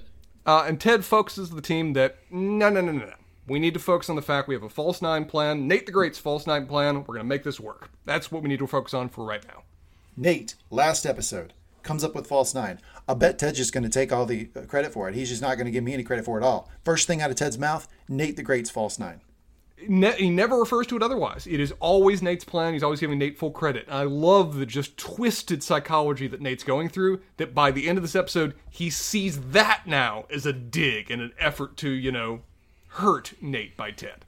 Uh, and Ted focuses the team that no, no, no, no, no. We need to focus on the fact we have a false nine plan. Nate the Great's false nine plan. We're going to make this work. That's what we need to focus on for right now. Nate, last episode, comes up with false nine. I bet Ted's just going to take all the uh, credit for it. He's just not going to give me any credit for it at all. First thing out of Ted's mouth, Nate the Great's false nine. Ne- he never refers to it otherwise. It is always Nate's plan. He's always giving Nate full credit. I love the just twisted psychology that Nate's going through. That by the end of this episode, he sees that now as a dig and an effort to, you know, hurt Nate by Ted.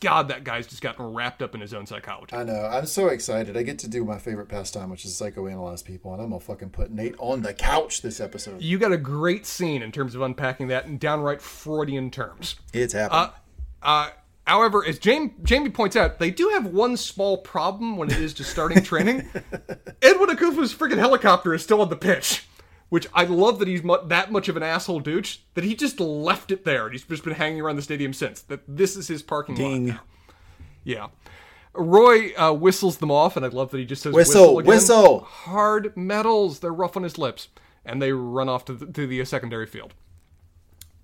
God, that guy's just gotten wrapped up in his own psychology. I know. I'm so excited. I get to do my favorite pastime, which is psychoanalyze people, and I'm gonna fucking put Nate on the couch this episode. You got a great scene in terms of unpacking that in downright Freudian terms. It's happening. Uh, uh, however, as Jamie, Jamie points out, they do have one small problem when it is to starting training. Edwin Akufo's freaking helicopter is still on the pitch, which I love that he's mu- that much of an asshole douche that he just left it there and he's just been hanging around the stadium since. That this is his parking Ding. lot. now. Yeah. Roy uh, whistles them off, and I love that he just says Whistle, again. whistle. Hard metals. They're rough on his lips, and they run off to the, to the secondary field.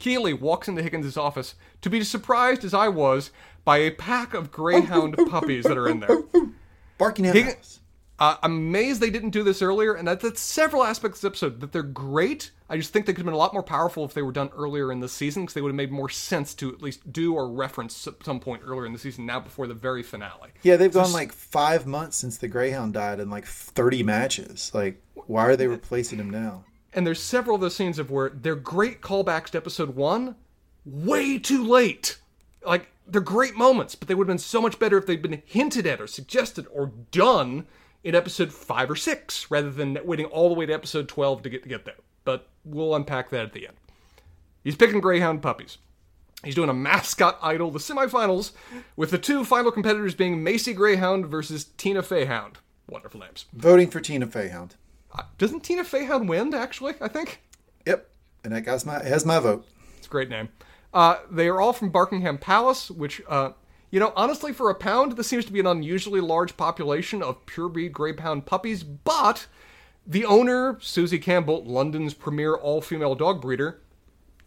Keeley walks into Higgins' office to be as surprised as I was by a pack of greyhound puppies that are in there. Barking at Higgins- us. Uh, I'm amazed they didn't do this earlier, and that's, that's several aspects of this episode that they're great. I just think they could have been a lot more powerful if they were done earlier in the season, because they would have made more sense to at least do or reference at some point earlier in the season, now before the very finale. Yeah, they've gone like five months since the Greyhound died in like 30 matches. Like, why are they replacing him now? And there's several of those scenes of where they're great callbacks to episode one, way too late. Like they're great moments, but they would have been so much better if they'd been hinted at or suggested or done in episode five or six, rather than waiting all the way to episode twelve to get to get there. But we'll unpack that at the end. He's picking greyhound puppies. He's doing a mascot idol, the semifinals, with the two final competitors being Macy Greyhound versus Tina Feyhound. Wonderful names. Voting for Tina Feyhound. Uh, doesn't Tina Feyhound win, actually? I think. Yep. And that guy's my has my vote. It's a great name. Uh, they are all from Barkingham Palace, which, uh, you know, honestly, for a pound, this seems to be an unusually large population of purebred greyhound puppies. But the owner, Susie Campbell, London's premier all-female dog breeder,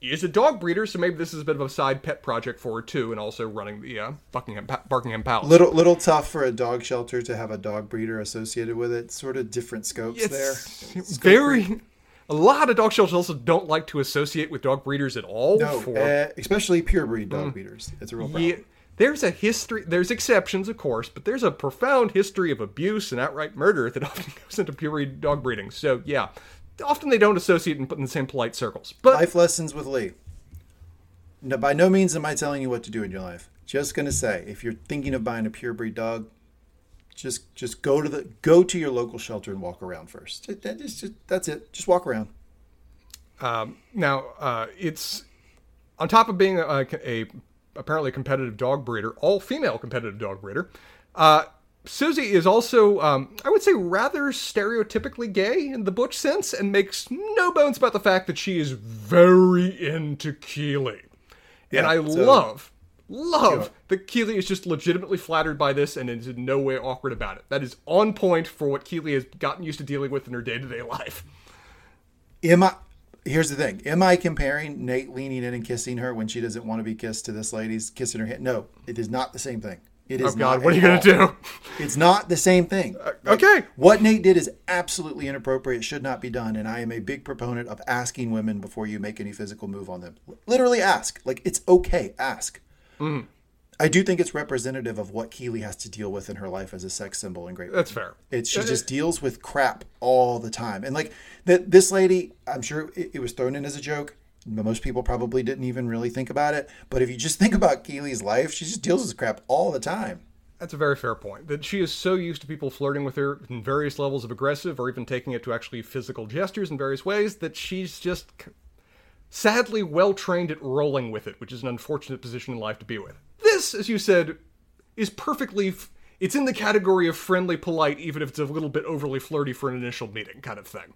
is a dog breeder, so maybe this is a bit of a side pet project for her too, and also running the uh, Buckingham pa- Barkingham Palace. Little little tough for a dog shelter to have a dog breeder associated with it. Sort of different scopes there. it's very. A lot of dog shelters also don't like to associate with dog breeders at all. No, for uh, especially purebred dog breeders. It's a real problem. Yeah, there's a history. There's exceptions, of course, but there's a profound history of abuse and outright murder that often goes into purebred dog breeding. So yeah, often they don't associate and put in the same polite circles. But Life lessons with Lee. No, by no means am I telling you what to do in your life. Just gonna say, if you're thinking of buying a purebred dog, just just go to the go to your local shelter and walk around first. That- that is just, that's it. Just walk around. um, now uh, it's on top of being a, a apparently competitive dog breeder, all female competitive dog breeder. Uh, Susie is also, um, I would say, rather stereotypically gay in the butch sense, and makes no bones about the fact that she is very into Keeley. and I so- love, love Sure. that Keeley is just legitimately flattered by this and is in no way awkward about it. That is on point for what Keeley has gotten used to dealing with in her day to day life. Am I? Here's the thing. Am I comparing Nate leaning in and kissing her when she doesn't want to be kissed to this lady's kissing her hand? No, it is not the same thing. It is Oh God, not what are you gonna do? It's not the same thing. Like, okay. What Nate did is absolutely inappropriate, should not be done, and I am a big proponent of asking women before you make any physical move on them. Literally ask. Like it's okay, ask. Mm-hmm. I do think it's representative of what Keeley has to deal with in her life as a sex symbol in Great Britain. That's fair. it's she just deals with crap all the time, and like that. This lady, I'm sure it, it was thrown in as a joke. But most people probably didn't even really think about it. But if you just think about Keeley's life, she just deals with crap all the time. That's a very fair point. That she is so used to people flirting with her in various levels of aggressive or even taking it to actually physical gestures in various ways that she's just sadly well trained at rolling with it, which is an unfortunate position in life to be with. This, as you said, is perfectly. F- it's in the category of friendly, polite, even if it's a little bit overly flirty for an initial meeting kind of thing.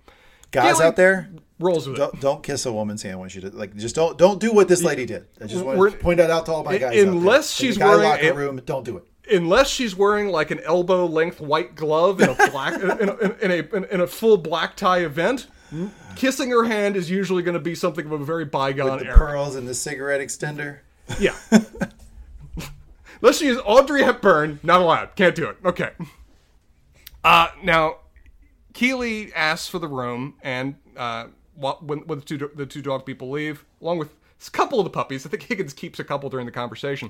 Guys out there, rolls with it. don't, don't kiss a woman's hand when she does. Like, just don't don't do what this lady did. I just want We're- to point that out to all my guys. unless out there. In she's wearing locker a- room, don't do it. unless she's wearing like an elbow length white glove in a black in, a, in, a, in a in a full black tie event kissing her hand is usually going to be something of a very bygone The era. pearls and the cigarette extender. yeah. Unless she is audrey hepburn. Not allowed. Can't do it. Okay. Uh now keeley asks for the room and uh when, when the two the two dog people leave along with a couple of the puppies. I think higgins keeps a couple during the conversation.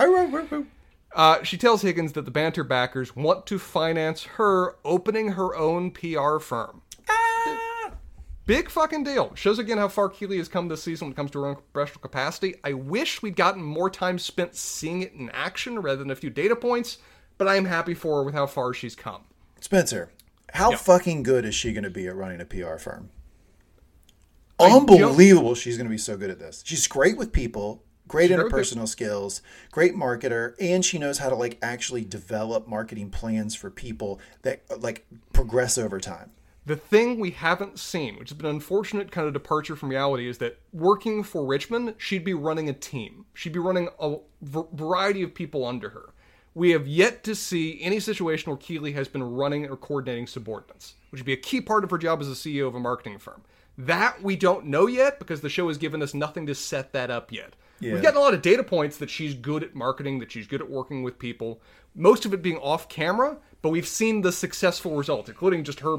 Uh, she tells Higgins that the Bantr backers want to finance her opening her own PR firm. Big fucking deal. Shows again how far Keeley has come this season when it comes to her own professional capacity. I wish we'd gotten more time spent seeing it in action rather than a few data points, but I am happy for her with how far she's come. Spencer, how Yeah. fucking good is she going to be at running a PR firm? Unbelievable. She's going to be so good at this. She's great with people, great interpersonal skills, great marketer, and she knows how to like actually develop marketing plans for people that like progress over time. The thing we haven't seen, which has been an unfortunate kind of departure from reality, is that working for Richmond, she'd be running a team. She'd be running a variety of people under her. We have yet to see any situation where Keeley has been running or coordinating subordinates, which would be a key part of her job as a CEO of a marketing firm. That we don't know yet because the show has given us nothing to set that up yet. Yeah. We've gotten a lot of data points that she's good at marketing, that she's good at working with people, most of it being off camera, but we've seen the successful results, including just her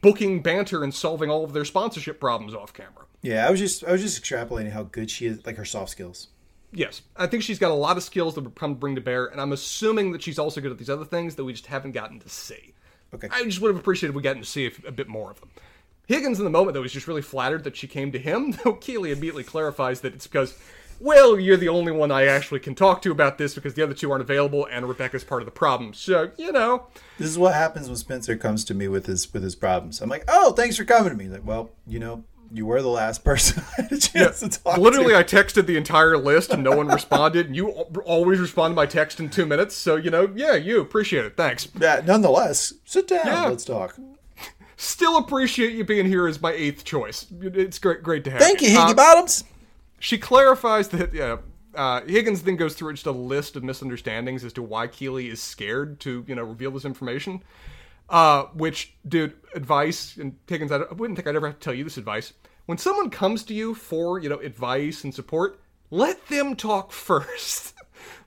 booking Bantr and solving all of their sponsorship problems off camera. Yeah, I was just I was just extrapolating how good she is, like her soft skills. Yes, I think she's got a lot of skills that would come to bring to bear, and I'm assuming that she's also good at these other things that we just haven't gotten to see. Okay. I just would have appreciated we gotten to see a, a bit more of them. Higgins, in the moment, though, was just really flattered that she came to him, though Keeley immediately clarifies that it's because, well, you're the only one I actually can talk to about this because the other two aren't available, and Rebecca's part of the problem. So, you know, This is what happens when Spencer comes to me with his with his problems. I'm like, oh, thanks for coming to me. Like, well, you know, you were the last person I had a chance to talk literally, to. I texted the entire list and no one responded, and you always respond by text in two minutes. So, you know, yeah, you appreciate it. Thanks. Yeah, nonetheless, sit down. Yeah. Let's talk. Still appreciate you being here as my eighth choice. It's great, great to have you. Thank you, Uh, Bottoms. She clarifies that yeah, uh, Higgins then goes through just a list of misunderstandings as to why Keeley is scared to you know reveal this information. Uh, which, dude, advice and Higgins, I, I wouldn't think I'd ever have to tell you this advice. When someone comes to you for you know advice and support, let them talk first.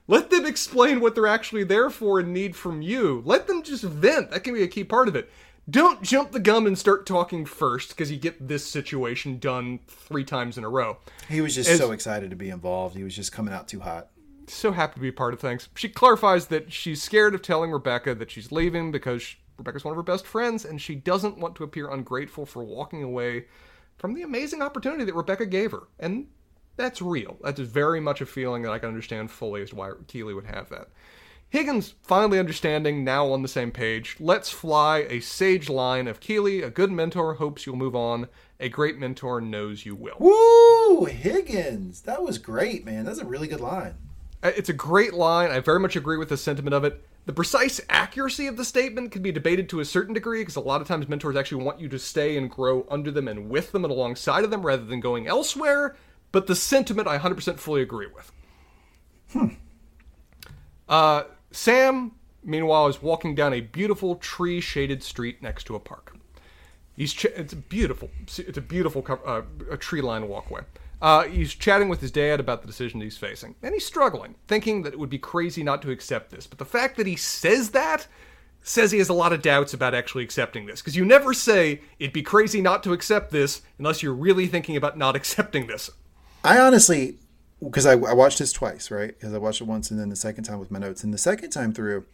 let them explain what they're actually there for and need from you. Let them just vent. That can be a key part of it. Don't jump the gum and start talking first because you get this situation done three times in a row. He was just As- so excited to be involved. He was just coming out too hot. so happy to be a part of things. She clarifies that she's scared of telling Rebecca that she's leaving because sh- Rebecca's one of her best friends and she doesn't want to appear ungrateful for walking away from the amazing opportunity that Rebecca gave her. And that's real. That's very much a feeling that I can understand fully as to why Keeley would have that. Higgins, finally understanding, now on the same page, lets fly a sage line of Keeley, a good mentor hopes you'll move on, a great mentor knows you will. Woo, Higgins. That was great, man. That's a really good line. Uh, It's a great line. I very much agree with the sentiment of it. The precise accuracy of the statement can be debated to a certain degree because a lot of times mentors actually want you to stay and grow under them and with them and alongside of them rather than going elsewhere. But the sentiment I 100% fully agree with. Hmm. Uh, Sam, meanwhile, is walking down a beautiful tree shaded street next to a park. He's ch- it's a beautiful it's a beautiful uh, a tree line walkway. Uh, he's chatting with his dad about the decision he's facing, and he's struggling, thinking that it would be crazy not to accept this. But the fact that he says that says he has a lot of doubts about actually accepting this, because you never say it'd be crazy not to accept this unless you're really thinking about not accepting this. I honestly, because I, I watched this twice, right? Because I watched it once and then the second time with my notes. And the second time through,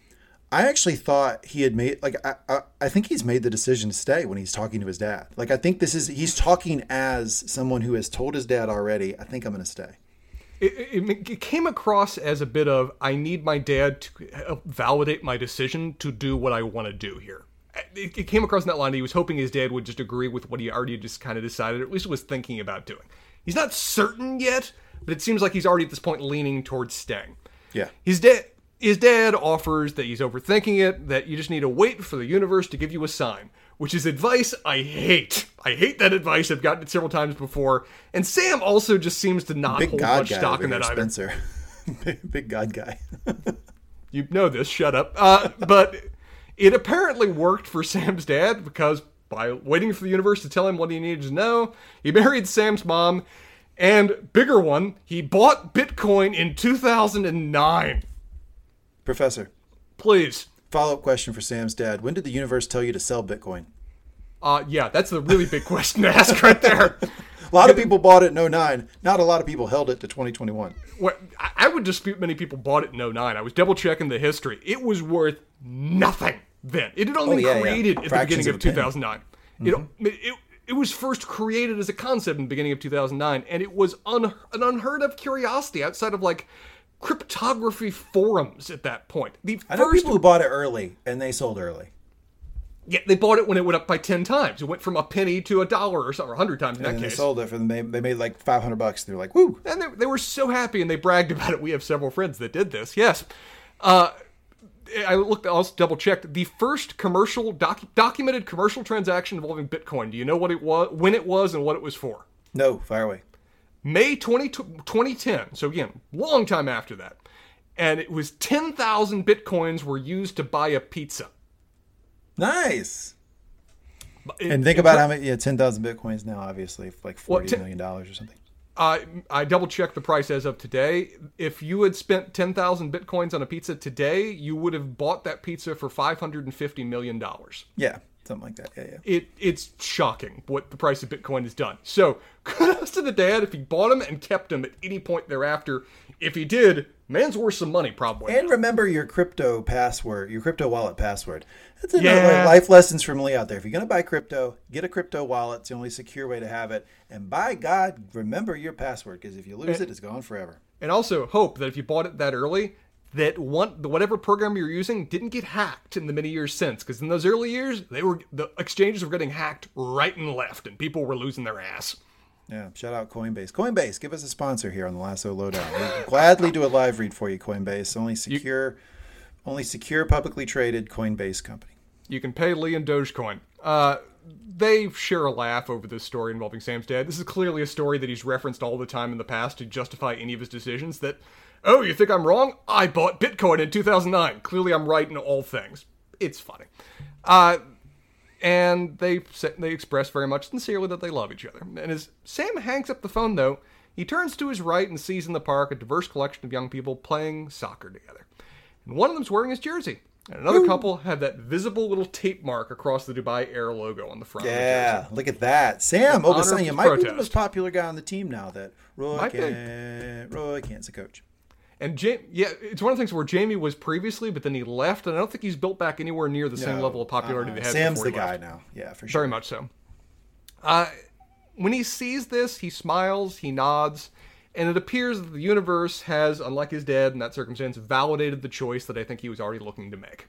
I actually thought he had made like I, I I think he's made the decision to stay when he's talking to his dad. Like I think this is he's talking as someone who has told his dad already. I think I'm going to stay. it, it, it came across as a bit of I need my dad to uh, validate my decision to do what I want to do here. Uh, it, it came across in that line. He was hoping his dad would just agree with what he already just kind of decided, or at least was thinking about doing. He's not certain yet, but it seems like he's already at this point leaning towards staying. Yeah. His dad, his dad offers that he's overthinking it, that you just need to wait for the universe to give you a sign. which is advice I hate. I hate that advice. I've gotten it several times before. And Sam also just seems to not Big hold God much stock in that either. Spencer. big, big God guy. You know this, shut up. Uh, but it apparently worked for Sam's dad because by waiting for the universe to tell him what he needed to know, he married Sam's mom. And bigger one, he bought Bitcoin in 2009. Professor, Please. follow up question for Sam's dad. When did the universe tell you to sell Bitcoin? Uh, yeah, that's a really big question to ask right there. A lot of people bought it in 09. Not a lot of people held it to 2021. What, I would dispute many people bought it in 09. I was double checking the history. It was worth nothing then. It had only Oh, yeah, yeah. created at the beginning of of, a penny. 2009. It, it, it was first created as a concept in the beginning of 2009, and it was un, an unheard of curiosity outside of like cryptography forums at that point. The I know first people who bought it early and they sold early. Yeah, they bought it when it went up by ten times. It went from a penny to a dollar or something, or a hundred times in that And they sold it for them. They, they made like 500 bucks. They were like, woo. and they, they were so happy, and they bragged about it. We have several friends that did this. Yes, uh, I looked. I also double checked the first commercial doc, documented commercial transaction involving Bitcoin. Do you know what it was, when it was, and what it was for? No, fire away. May 20, 2010. So again, long time after that, and it was ten thousand bitcoins were used to buy a pizza. Nice. It- And think about how many, yeah, 10,000 Bitcoins now, obviously, like Well, forty ten- million dollars or something. Uh, I double checked the price as of today. If you had spent 10,000 bitcoins on a pizza today, you would have bought that pizza for $550 million. Yeah, something like that. Yeah, yeah. It, it's shocking what the price of Bitcoin has done. So, kudos to the dad if he bought them and kept them at any point thereafter. If he did, man's worth some money, probably. And remember your crypto password, your crypto wallet password. That's another Yeah. life lessons from Lee out there. If you're going to buy crypto, get a crypto wallet. It's the only secure way to have it. And by God, remember your password because if you lose it, it's gone forever. And also hope that if you bought it that early, that one the whatever program you're using didn't get hacked in the many years since. Because in those early years, they were the exchanges were getting hacked right and left, and people were losing their ass. Yeah, shout out Coinbase. Coinbase, give us a sponsor here on the Lasso Lowdown. We'll gladly do a live read for you, Coinbase. Only secure, only secure, publicly traded Coinbase company. You can pay Lee in Dogecoin. Uh, they share a laugh over this story involving Sam's dad. This is clearly a story that he's referenced all the time in the past to justify any of his decisions. That, oh, you think I'm wrong? I bought Bitcoin in 2009. Clearly, I'm right in all things. It's funny. Uh, and they they express very much sincerely that they love each other. And as Sam hangs up the phone, though, he turns to his right and sees in the park a diverse collection of young people playing soccer together. And one of them's wearing his jersey. And another couple have that visible little tape mark across the Dubai Air logo on the front. of the. Yeah, look at that. Sam oh, Obisanya of his might be the most popular guy on the team now that Roy Might. Kent, Roy Kent's a coach. And Jamie, yeah, it's one of the things where Jamie was previously, but then he left, and I don't think he's built back anywhere near the same level of popularity uh-uh. they had Sam's before the he guy left. now. Yeah, for sure. Very much so. Uh, when he sees this, he smiles, he nods, and it appears that the universe has, unlike his dad in that circumstance, validated the choice that I think he was already looking to make.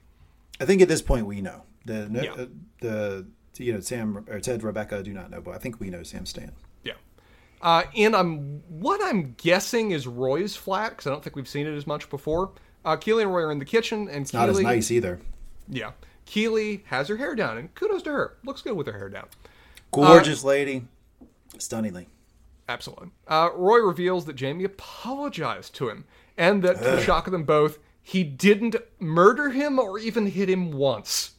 I think at this point we know the Yeah. uh, the you know Sam or Ted Rebecca do not know, but I think we know Sam stand. Yeah. Uh, and I'm what I'm guessing is Roy's flat because I don't think we've seen it as much before. Uh, Keeley and Roy are in the kitchen, and Not Keeley, as nice either. yeah, Keeley has her hair down, and kudos to her. Looks good with her hair down. Gorgeous lady, stunningly. Absolutely. Uh, Roy reveals that Jamie apologized to him, and that, to the shock of them both, he didn't murder him or even hit him once.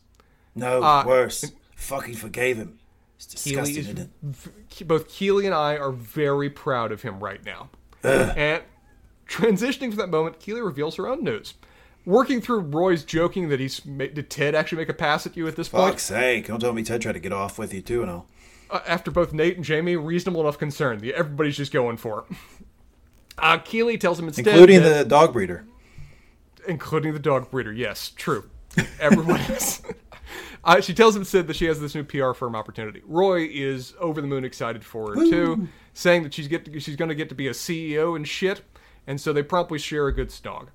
No, Uh, worse. Fucking forgave him. Keeley disgusting, is isn't it? v- both Keeley and I are very proud of him right now. And transitioning from that moment, Keeley reveals her own news. Working through Roy's joking that he's ma- did Ted actually make a pass at you at this point? Fuck's sake! Don't tell me Ted tried to get off with you too, and all. uh, after both Nate and Jamie, reasonable enough concern. Everybody's just going for it. Uh, Keeley tells him instead, including that- the dog breeder. including the dog breeder. Yes, true. Everyone is. Uh, she tells him instead that she has this new PR firm opportunity. Roy is over the moon excited for her too, saying that she's get to, she's going to get to be a CEO and shit, and so they promptly share a good snog.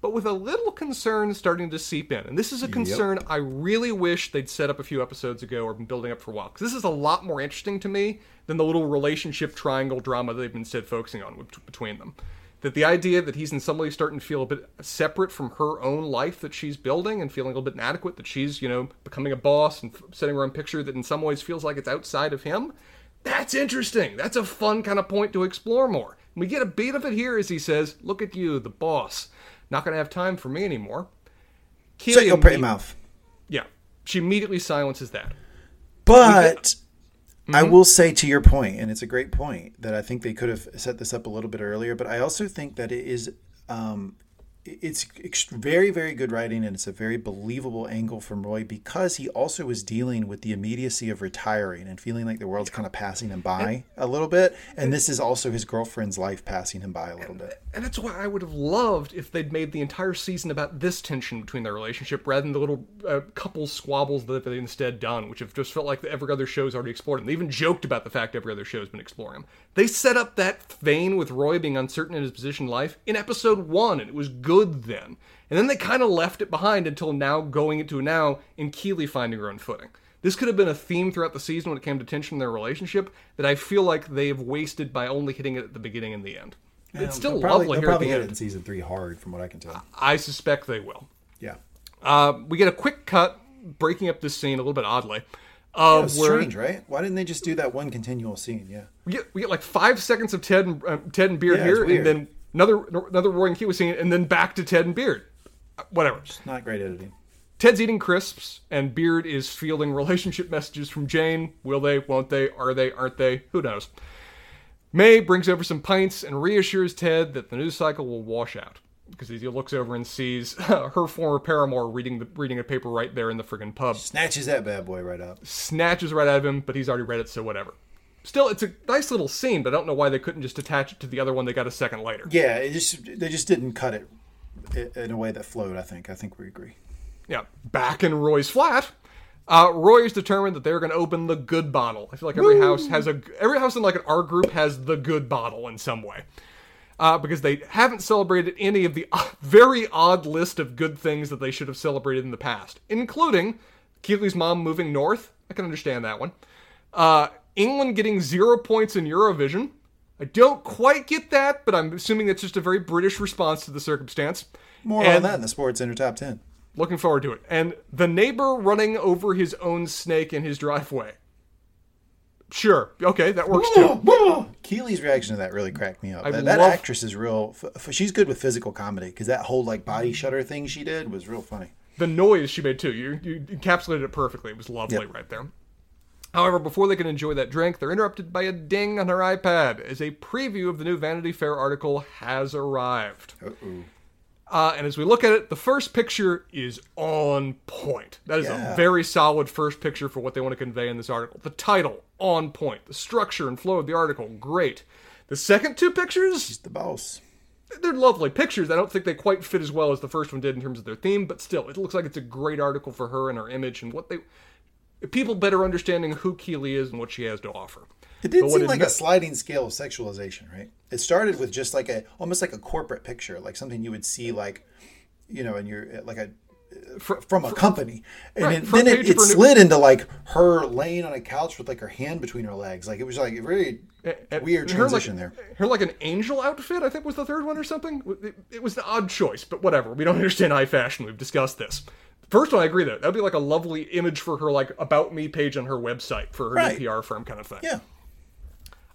But with a little concern starting to seep in, and this is a concern I really wish they'd set up a few episodes ago or been building up for a while, because this is a lot more interesting to me than the little relationship triangle drama they've been instead focusing on with, between them. That the idea that he's in some way starting to feel a bit separate from her own life that she's building and feeling a little bit inadequate, that she's, you know, becoming a boss and setting her own picture that in some ways feels like it's outside of him. That's interesting. That's a fun kind of point to explore more. And we get a bit of it here as he says, Look at you, the boss. Not going to have time for me anymore. Shut your pretty mouth. Yeah. She immediately silences that. But I Mm-hmm. will say to your point, and it's a great point that I think they could have set this up a little bit earlier. But I also think that it is, um, it's very very good writing, and it's a very believable angle from Roy because he also is dealing with the immediacy of retiring and feeling like the world's kind of passing him by a little bit, and this is also his girlfriend's life passing him by a little bit. And that's why I would have loved if they'd made the entire season about this tension between their relationship rather than the little uh, couple squabbles that they've instead done, which have just felt like every other show's already explored And They even joked about the fact every other show's been exploring them. They set up that vein with Roy being uncertain in his position in life in episode one, and it was good then. And then they kind of left it behind until now, going into now, in Keeley finding her own footing. This could have been a theme throughout the season when it came to tension in their relationship that I feel like they've wasted by only hitting it at the beginning and the end. It's still probably, lovely here at probably the hit end. it in season three hard, from what I can tell. I suspect they will. Yeah. Uh, we get a quick cut breaking up this scene a little bit oddly. Was where strange, right? Why didn't they just do that one continual scene? Yeah. we get we get like five seconds of Ted and uh, Ted and Beard Yeah, here, and then another another Roy and Keeley scene, and then back to Ted and Beard. Uh, Whatever. Not great editing. Ted's eating crisps, and Beard is fielding relationship messages from Jane. Will they? Won't they? Are they? Aren't they? Who knows? Mae brings over some pints and reassures Ted that the news cycle will wash out because he looks over and sees her former paramour reading the reading a paper right there in the friggin' pub. Snatches that bad boy right up. Snatches right out of him, but he's already read it, so whatever. Still, it's a nice little scene, but I don't know why they couldn't just attach it to the other one they got a second later. Yeah, it just they just didn't cut it in a way that flowed. I think. I think we agree. Yeah, back in Roy's flat, uh, Roy is determined that they're going to open the good bottle. I feel like every house has a every house in like an R group has the good bottle in some way, uh, because they haven't celebrated any of the very odd list of good things that they should have celebrated in the past, including Keeley's mom moving north. I can understand that one. Uh, England getting zero points in Eurovision. I don't quite get that, but I'm assuming that's just a very British response to the circumstance. More on And- that in the Sports Center top ten. Looking forward to it. And the neighbor running over his own snake in his driveway. Sure. Okay, that works too. Keeley's reaction to that really cracked me up. I that that love- actress is real. F- f- she's good with physical comedy because that whole like body shutter thing she did was real funny. The noise she made too. You, you encapsulated it perfectly. It was lovely Yep. right there. However, before they can enjoy that drink, they're interrupted by a ding on her iPad as a preview of the new Vanity Fair article has arrived. Uh-oh. Uh, and as we look at it, the first picture is on point. That is Yeah. a very solid first picture for what they want to convey in this article. The title, on point. The structure and flow of the article, great. The second two pictures, She's the boss. they're lovely pictures. I don't think they quite fit as well as the first one did in terms of their theme, but still, it looks like it's a great article for her and her image and what they. People better understanding who Keeley is and what she has to offer. It did But seem like a sliding scale of sexualization, right? It started with just like a almost like a corporate picture, like something you would see like, you know, in your like a Fr- from a company, and right, then, then it, it for slid into like her laying on a couch with like her hand between her legs, like it was like a very And weird her like- transition there. Her like an angel outfit, I think was the third one or something. It, it was an odd choice, but whatever. We don't understand high fashion. We've discussed this. First one, I agree though. That'd be like a lovely image for her like about me page on her website for her Right. PR firm kind of thing. Yeah,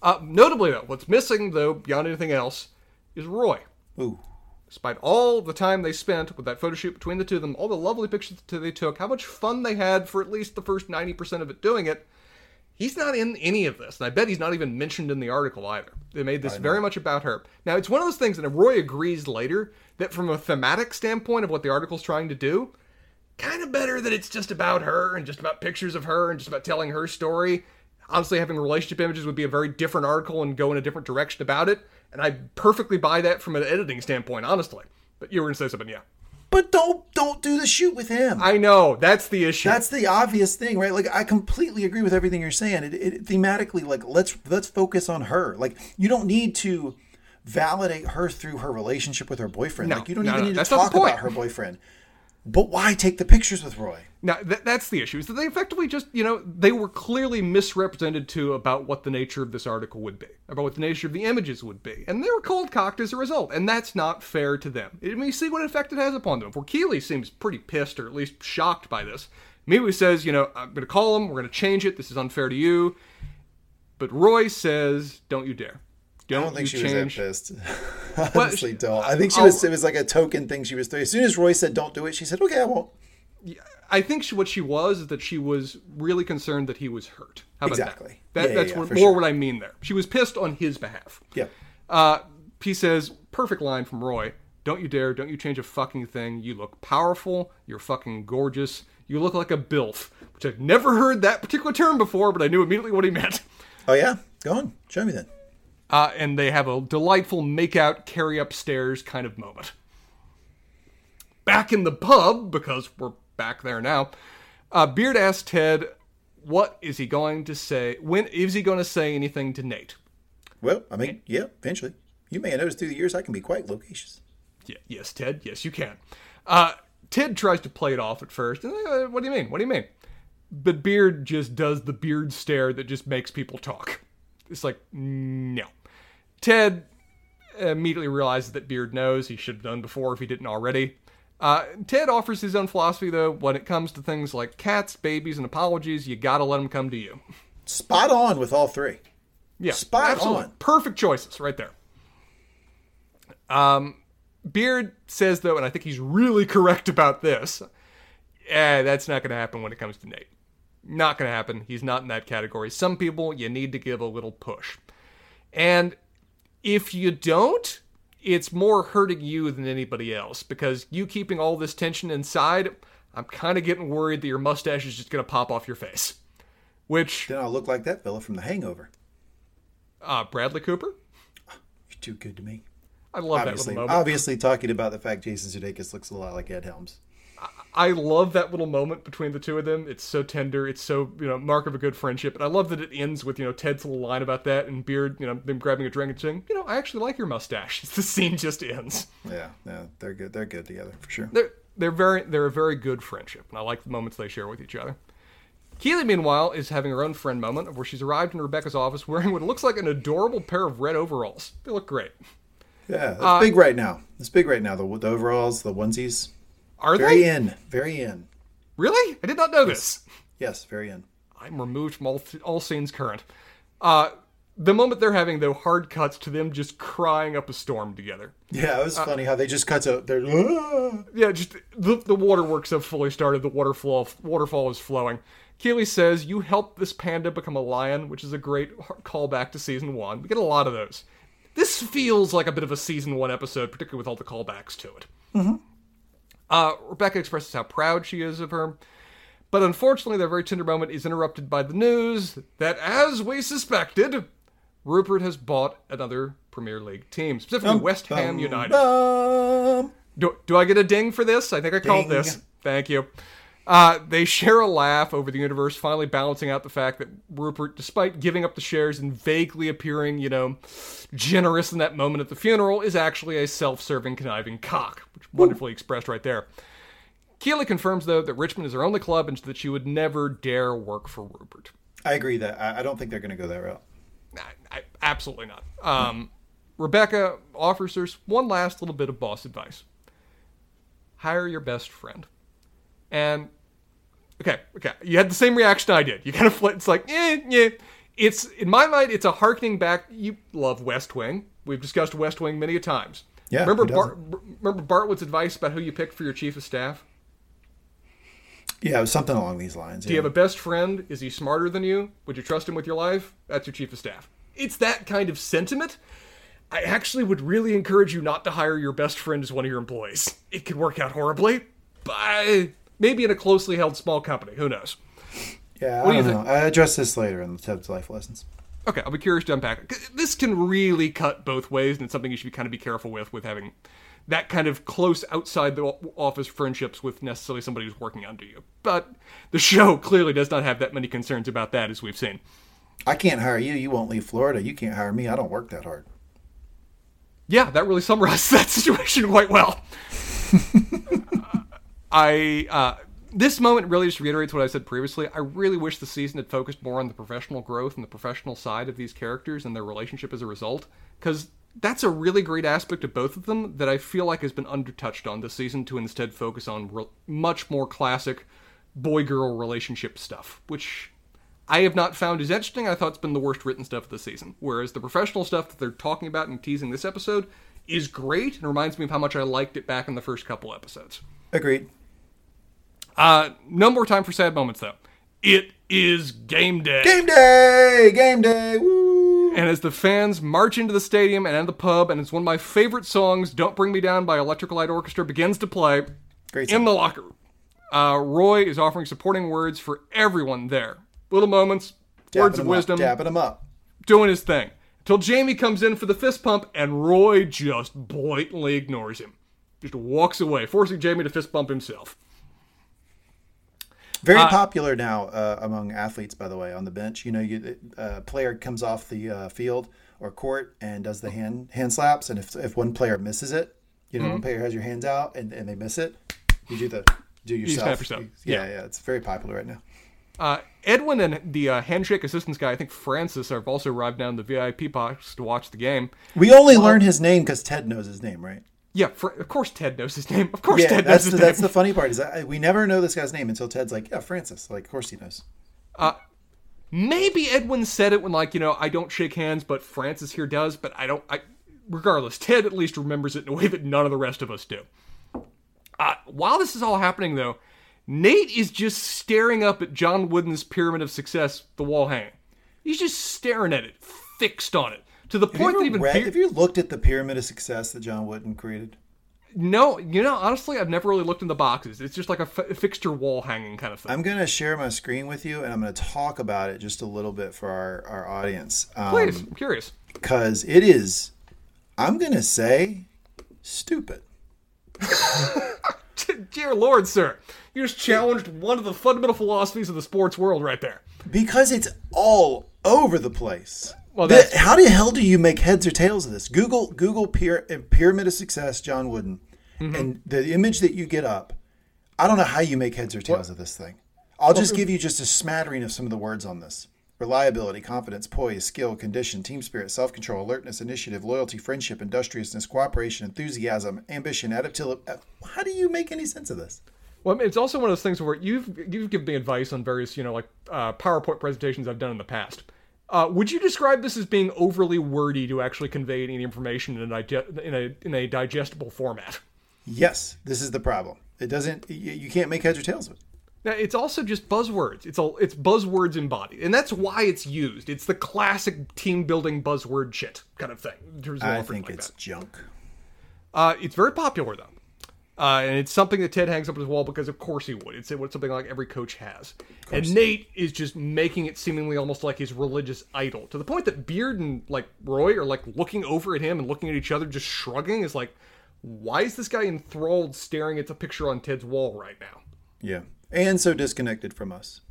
Uh, notably though, what's missing though beyond anything else is Roy. ooh, Despite all the time they spent with that photo shoot between the two of them, all the lovely pictures that they took, how much fun they had for at least the first 90% of it doing it, he's not in any of this. And I bet he's not even mentioned in the article either. They made this very much about her. Now, it's one of those things, and Roy agrees later, that from a thematic standpoint of what the article's trying to do, kind of better that it's just about her and just about pictures of her and just about telling her story. Honestly, having relationship images would be a very different article and go in a different direction about it. And I perfectly buy that from an editing standpoint, honestly. But you were going to say something, yeah. but don't don't do the shoot with him. I know that's the issue. That's the obvious thing, right? Like I completely agree with everything you're saying. It, it thematically, like let's let's focus on her. Like you don't need to validate her through her relationship with her boyfriend. No, like you don't no, even no, need to that's talk about her boyfriend. But why take the pictures with Roy? Now th- that's the issue. Is that they effectively just you know they were clearly misrepresented to about what the nature of this article would be, about what the nature of the images would be, and they were cold cocked as a result, and that's not fair to them. I mean, see what effect it has upon them. For Keeley seems pretty pissed or at least shocked by this. Immediately says, you know, I'm going to call him. We're going to change it. This is unfair to you. But Roy says, don't you dare. Don't I don't think you she change. was that pissed. Honestly, don't. I think she I'll- was. It was like a token thing she was doing. As soon as Roy said, "Don't do it," she said, "Okay, I won't." I think she, what she was is that she was really concerned that he was hurt. How about Exactly. that? that Yeah, that's yeah, what, more sure. what I mean there. She was pissed on his behalf. Yeah. Uh, he says, perfect line from Roy. Don't you dare, don't you change a fucking thing. You look powerful. You're fucking gorgeous. You look like a bilf, which I've never heard that particular term before, but I knew immediately what he meant. Oh yeah. Go on. Show me then. Uh, and they have a delightful make out, carry upstairs kind of moment. Back in the pub, because we're back there now, uh, Beard asks Ted, what is he going to say? When is he going to say anything to Nate? Well, I mean, yeah. Eventually, you may have noticed through the years I can be quite loquacious. Yeah, yes, Ted. Yes, you can. Uh, Ted tries to play it off at first. Uh, what do you mean? What do you mean? But Beard just does the beard stare that just makes people talk. It's like, no. Ted immediately realizes that Beard knows he should have done before if he didn't already. Uh, Ted offers his own philosophy, though. When it comes to things like cats, babies, and apologies, you gotta let them come to you. Spot on with all three. Yeah, Spot absolutely. on. Perfect choices right there. Um, Beard says though, and I think he's really correct about this. Eh, that's not going to happen when it comes to Nate. Not going to happen. He's not in that category. Some people you need to give a little push, and if you don't, it's more hurting you than anybody else because you keeping all this tension inside. I'm kind of getting worried that your mustache is just going to pop off your face. Which Then I'll look like that fella from The Hangover. uh, Bradley Cooper. You're too good to me. I love that Obviously, little moment. obviously, talking about the fact Jason Sudeikis looks a lot like Ed Helms. I love that little moment between the two of them. It's so tender. It's so you know mark of a good friendship, and I love that it ends with you know Ted's little line about that and Beard, you know, them grabbing a drink and saying, you know, I actually like your mustache. The scene just ends. Yeah, yeah, they're good. They're good together for sure. They're they're very they're a very good friendship, and I like the moments they share with each other. Keeley, meanwhile, is having her own friend moment where she's arrived in Rebecca's office wearing what looks like an adorable pair of red overalls. They look great. Yeah, it's Uh, big right now. It's big right now. The, the overalls, the onesies, Are very they in, very in. really? I did not know this. Yes, very in. I'm removed from all, all scenes current. Uh, the moment they're having, though, hard cuts to them just crying up a storm together. Yeah, it was funny how they just cut to they're "Ah." Yeah, just the, the waterworks have fully started. The waterfall waterfall is flowing. Keeley says, "You helped this panda become a lion," which is a great callback to season one. We get a lot of those. This feels like a bit of a season one episode, particularly with all the callbacks to it. Uh, Rebecca expresses how proud she is of her, but unfortunately, their very tender moment is interrupted by the news that, as we suspected, Rupert has bought another Premier League team, specifically West Ham United. Do, do I get a ding for this? I think I called this. Thank you. Uh, they share a laugh over the universe, finally balancing out the fact that Rupert, despite giving up the shares and vaguely appearing, you know, generous in that moment at the funeral, is actually a self serving, conniving cock, which wonderfully expressed right there. Keeley confirms, though, that Richmond is her only club and that she would never dare work for Rupert. I agree that I, don't think they're going to go that route. I, I, absolutely not. Um, Rebecca offers her one last little bit of boss advice hire your best friend. And, okay, okay, you had the same reaction I did. You kind of flit. It's like, eh, yeah. It's, in my mind, it's a harkening back. You love West Wing. We've discussed West Wing many a times. Yeah, Remember, Bart, remember Bartlet's advice about who you picked for your chief of staff? Yeah, it was something along these lines. Do you have a best friend? Is he smarter than you? Would you trust him with your life? That's your chief of staff. It's that kind of sentiment. I actually would really encourage you not to hire your best friend as one of your employees. It could work out horribly, but maybe in a closely held small company. Who knows? yeah, what I do don't you know. I address this later in the Ted's life lessons. Okay, I'll be curious to unpack This can really cut both ways, and it's something you should be kind of be careful with, with having that kind of close outside the office friendships with necessarily somebody who's working under you. But the show clearly does not have that many concerns about that, as we've seen. I can't hire you. You won't leave Florida. You can't hire me. I don't work that hard. Yeah, that really summarizes that situation quite well. I uh, this moment really just reiterates what I said previously. I really wish the season had focused more on the professional growth and the professional side of these characters and their relationship as a result, because that's a really great aspect of both of them that I feel like has been undertouched on this season to instead focus on re- much more classic boy girl relationship stuff, which I have not found as interesting. I thought it's been the worst written stuff of the season. Whereas the professional stuff that they're talking about and teasing this episode is great and reminds me of how much I liked it back in the first couple episodes. Agreed. Uh, no more time for sad moments though. It is game day. Game day! Game day! Woo! And as the fans march into the stadium and the pub, and it's one of my favorite songs, "Don't Bring Me Down" by Electric Light Orchestra, begins to play Great in song. the locker room. Uh, Roy is offering supporting words for everyone there. Little moments, words of wisdom, Up, dabbing them up. doing his thing. Till Jamie comes in for the fist pump, and Roy just blatantly ignores him. Just walks away, forcing Jamie to fist bump himself. Very popular now uh, among athletes, by the way, on the bench. You know, you, a player comes off the uh, field or court and does the hand hand slaps, and if, if one player misses it, you know, one player has your hands out and, and they miss it, you do the do yourself. snap yourself. Yeah, yeah, it's very popular right now. Uh, Edwin and the uh, handshake assistance guy, I think Francis, have also arrived down the VIP box to watch the game. We only learn his name because Ted knows his name, right? Yeah, Fr- of course Ted knows his name. Of course Yeah, Ted knows his the, name. that's the funny part is that we never know this guy's name until Ted's like, yeah, Francis. Like, of course he knows. Uh, Maybe Edwin said it when, like, you know, I don't shake hands, but Francis here does. But I don't. I, regardless, Ted at least remembers it in a way that none of the rest of us do. Uh, while this is all happening, though, Nate is just staring up at John Wooden's pyramid of success, the wall hanging. He's just staring at it, fixed on it, to the Have point that even read- Pier- have you looked at the pyramid of success that John Wooden created? no, you know, honestly, I've never really looked in the boxes. It's just like a fixture wall hanging kind of thing. I'm going to share my screen with you and I'm going to talk about it just a little bit for our, our audience. Um, Please, I'm curious. Because it is, I'm going to say, stupid. Dear Lord, sir, you just challenged one of the fundamental philosophies of the sports world right there. Because it's all over the place. Well, The- how the hell do you make heads or tails of this? Google Google pyra- uh, Pyramid of Success, John Wooden, Mm-hmm. and the image that you get up. I don't know how you make heads or tails of this thing. I'll just give you just a smattering of some of the words on this: reliability, confidence, poise, skill, condition, team spirit, self-control, alertness, initiative, loyalty, friendship, industriousness, cooperation, enthusiasm, ambition, adaptability. How do you make any sense of this? Well, it's also one of those things where you've you've given me advice on various, you know, like uh, PowerPoint presentations I've done in the past. Uh, would you describe this as being overly wordy to actually convey any information in a, in a in a digestible format? Yes, this is the problem. It doesn't. You, you can't make heads or tails of it. Now, it's also just buzzwords. It's all it's buzzwords embodied, and that's why it's used. It's the classic team building buzzword shit kind of thing. in terms of I think like it's that. junk. Uh, it's very popular though, uh, and it's something that Ted hangs up on his wall because of course he would. It's something like every coach has, and Nate is just making it seemingly almost like his religious idol to the point that Beard and like Roy are like looking over at him and looking at each other, just shrugging. Is like, why is this guy enthralled staring at the picture on Ted's wall right now? Yeah, and so disconnected from us.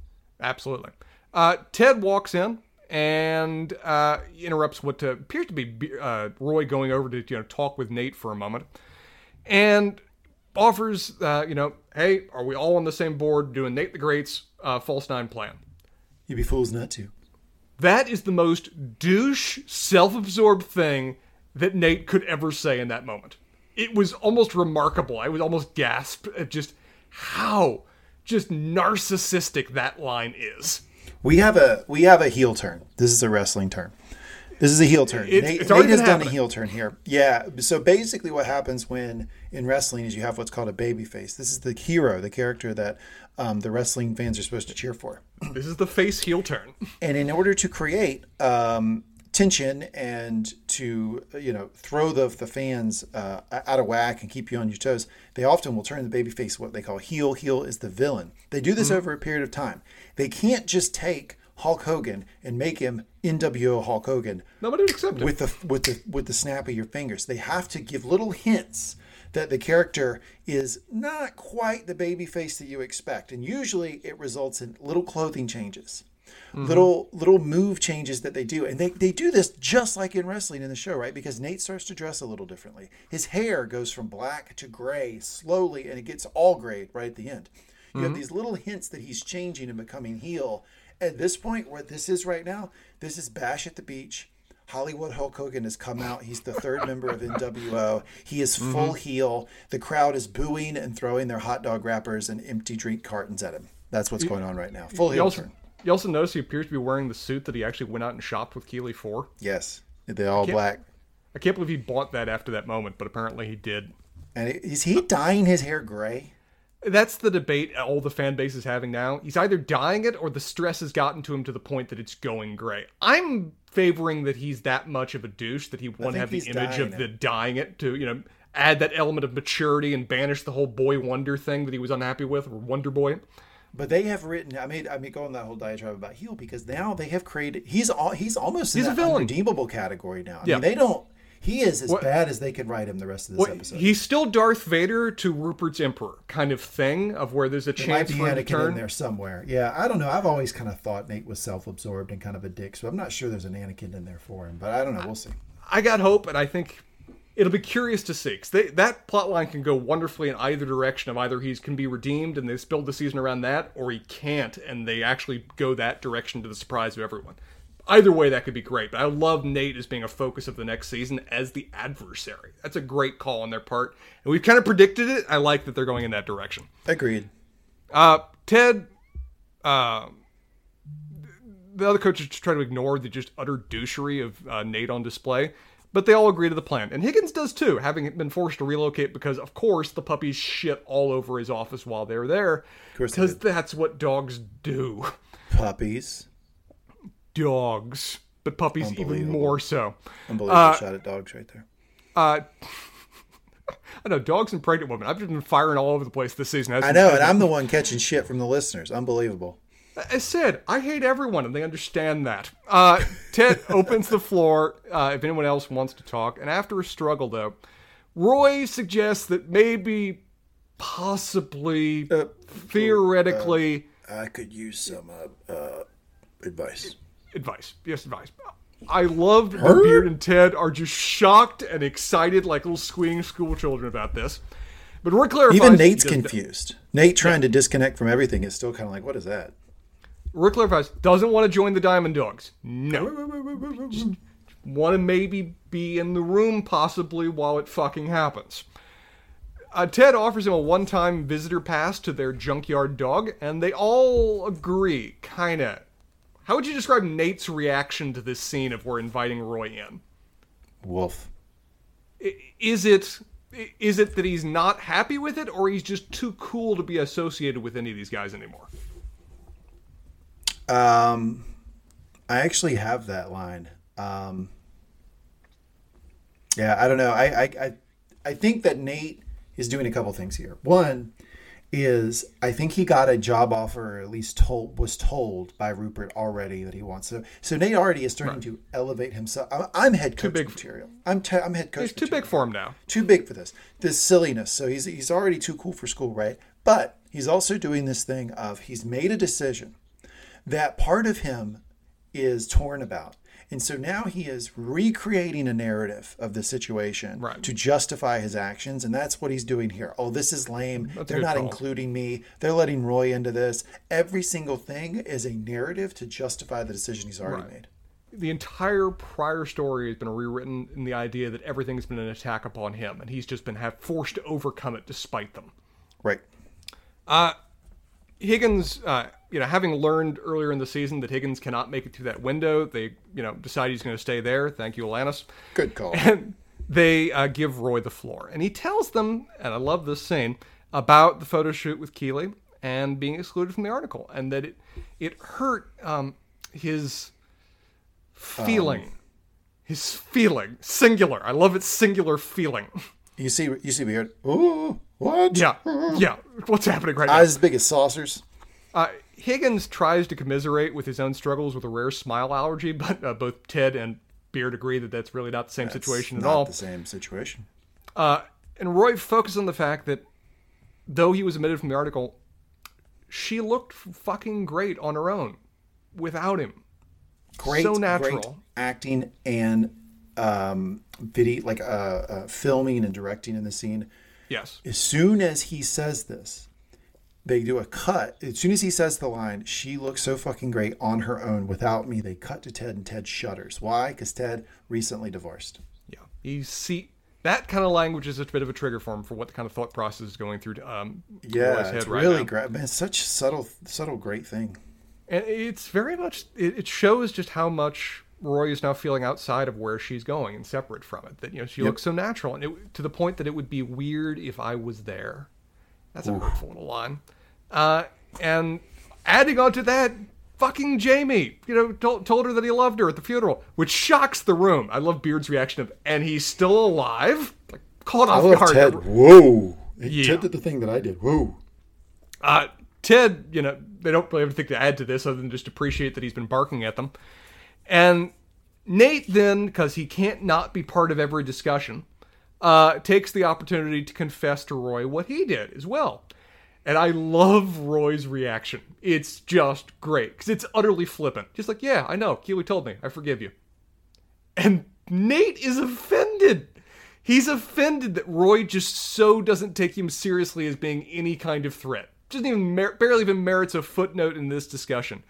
Absolutely. Uh, Ted walks in and uh, interrupts what uh, appears to be uh, Roy going over to you know talk with Nate for a moment, and offers uh, you know, hey, are we all on the same board doing Nate the Great's uh, false nine plan? You'd be fools not to. That is the most douche, self-absorbed thing that Nate could ever say in that moment. It was almost remarkable. I would almost gasp at just how just narcissistic that line is. We have a we have a heel turn. This is a wrestling term. This is a heel turn. It's- Nate, Nate has done a heel turn here. Yeah. So basically, what happens when in wrestling is you have what's called a baby face. This is the hero, the character that um, the wrestling fans are supposed to cheer for. This is the face heel turn. And in order to create um, tension and to you know throw the the fans uh, out of whack and keep you on your toes, they often will turn the babyface what they call heel. Heel is the villain. They do this over a period of time. They can't just take Hulk Hogan and make him NWO Hulk Hogan Nobody would accept it. with the with the with the snap of your fingers. They have to give little hints that the character is not quite the baby face that you expect, and usually it results in little clothing changes. Mm-hmm. Little little move changes that they do, and they they do this just like in wrestling in the show, right? Because Nate starts to dress a little differently. His hair goes from black to gray slowly, and it gets all gray right at the end. You have mm-hmm. these little hints that he's changing and becoming heel. At this point, where this is right now, this is Bash at the Beach. Hollywood Hulk Hogan has come out. He's the third member of NWO. He is mm-hmm. full heel. The crowd is booing and throwing their hot dog wrappers and empty drink cartons at him. That's what's going on right now. Full heel turn. you also notice he appears to be wearing the suit that he actually went out and shopped with Keeley for. Yes, they're all black. I can't believe he bought that after that moment, but apparently he did. And is he dyeing his hair gray? That's the debate all the fan base is having now. He's either dying it or the stress has gotten to him to the point that it's going gray. I'm favoring that he's that much of a douche that he won't have the image of dying the dying it to, you know, add that element of maturity and banish the whole boy wonder thing that he was unhappy with, or Wonder Boy. But they have written. I mean, I mean, go on that whole diatribe about heel because now they have created. He's all. He's almost in He's a that villain. unredeemable category now. I Yeah. mean, they don't. He is as What- bad as they could write him the rest of this Well, episode. he's still Darth Vader to Rupert's Emperor kind of thing, of where there's a There might chance be for him to Anakin turn. in there somewhere. Yeah, I don't know. I've always kind of thought Nate was self-absorbed and kind of a dick, so I'm not sure there's an Anakin in there for him. But I don't know. We'll see. I got hope, and I think it'll be curious to see. 'cause they, that plot line can go wonderfully in either direction. Of either he can be redeemed and they build the season around that, or he can't and they actually go that direction to the surprise of everyone. Either way, that could be great. But I love Nate as being a focus of the next season as the adversary. That's a great call on their part, and we've kind of predicted it. I like that they're going in that direction. Agreed. Uh, Ted, uh, the other coaches just try to ignore the just utter douchery of uh, Nate on display, but they all agree to the plan. And Higgins does too, having been forced to relocate because, of course, the puppies shit all over his office while they're there. course Because that's what dogs do. Puppies. Dogs. But puppies even more so. Unbelievable shot at dogs right there. Uh, I know, dogs and pregnant women. I've just been firing all over the place this season. As I know, and I'm the one catching shit from the listeners. Unbelievable. I said, I hate everyone, and they understand that. Uh, Ted opens the floor uh, if anyone else wants to talk, and after a struggle, though, Roy suggests that maybe, possibly, Uh, theoretically, I could use some uh, uh, advice. Advice. Yes, advice. I love that Beard and Ted are just shocked and excited like little squealing school children about this. But Roy clarifies. Even Nate's confused. Nate trying to disconnect from everything is still kind of like, what is that? Rick clarifies, doesn't want to join the Diamond Dogs. No. want to maybe be in the room possibly while it fucking happens. Uh, Ted offers him a one time visitor pass to their junkyard dog, and they all agree, kinda. How would you describe Nate's reaction to this scene of we're inviting Roy in? Wolf. Is it. Is it that he's not happy with it, or he's just too cool to be associated with any of these guys anymore? Um, I actually have that line. Um, yeah, I don't know. I, I, I, I think that Nate is doing a couple things here. One is I think he got a job offer, or at least told was told by Rupert already that he wants. So, so Nate already is starting to elevate himself. I'm, I'm head coach big- material. I'm te- I'm head coach. He's too big for him now. too big for this. This silliness. So he's he's already too cool for school, right? But he's also doing this thing of he's made a decision that part of him is torn about. And so now he is recreating a narrative of the situation Right. to justify his actions. And that's what he's doing here. Oh, this is lame. That's They're not call. including me. They're letting Roy into this. Every single thing is a narrative to justify the decision he's already Right. made. the entire prior story has been rewritten in the idea that everything's been an attack upon him, and he's just been have, forced to overcome it despite them. Right. Uh, Higgins, uh, you know, having learned earlier in the season that Higgins cannot make it through that window, they, you know, decide he's going to stay there. Thank you, Alanis. Good call. And they uh, give Roy the floor, and he tells them, and I love this scene about the photo shoot with Keeley and being excluded from the article, and that it it hurt um, his feeling, his feeling, singular. I love its singular feeling. You see, you see weird. Ooh, what? Yeah, yeah. What's happening right now? Eyes as big as saucers. Uh, Higgins tries to commiserate with his own struggles with a rare smile allergy, but uh, both Ted and Beard agree that that's really not the same situation at Not all. the same situation. Uh, and Roy focuses on the fact that though he was omitted from the article, she looked fucking great on her own. without him. great, so natural. great acting and um, video, like uh, uh, filming and directing in the scene. Yes. As soon as he says this, they do a cut. As soon as he says the line, she looks so fucking great on her own without me. They cut to Ted and Ted shudders. Why? Because Ted recently divorced. Yeah. You see that kind of language is a bit of a trigger for him for what the kind of thought process is going through um Yeah, it's right really great. Man, such subtle, subtle, great thing. And it's very much it, it shows just how much Roy is now feeling outside of where she's going and separate from it. That you know she looks so natural, and it, to the point that it would be weird if I was there. That's a hurtful little line. Uh, and adding on to that, fucking Jamie, you know, told, told her that he loved her at the funeral, which shocks the room. I love Beard's reaction of, and he's still alive. Like caught I off love guard. Ted. Whoa. Yeah. Ted did the thing that I did. Whoa. Uh, Ted, you know, they don't really have anything to add to this other than just appreciate that he's been barking at them. And Nate then, because he can't not be part of every discussion, uh, takes the opportunity to confess to Roy what he did as well. And I love Roy's reaction. It's just great because it's utterly flippant. Just like, yeah, I know. Keeley told me. I forgive you. And Nate is offended. He's offended that Roy just so doesn't take him seriously as being any kind of threat. Doesn't even mer- barely even merits a footnote in this discussion.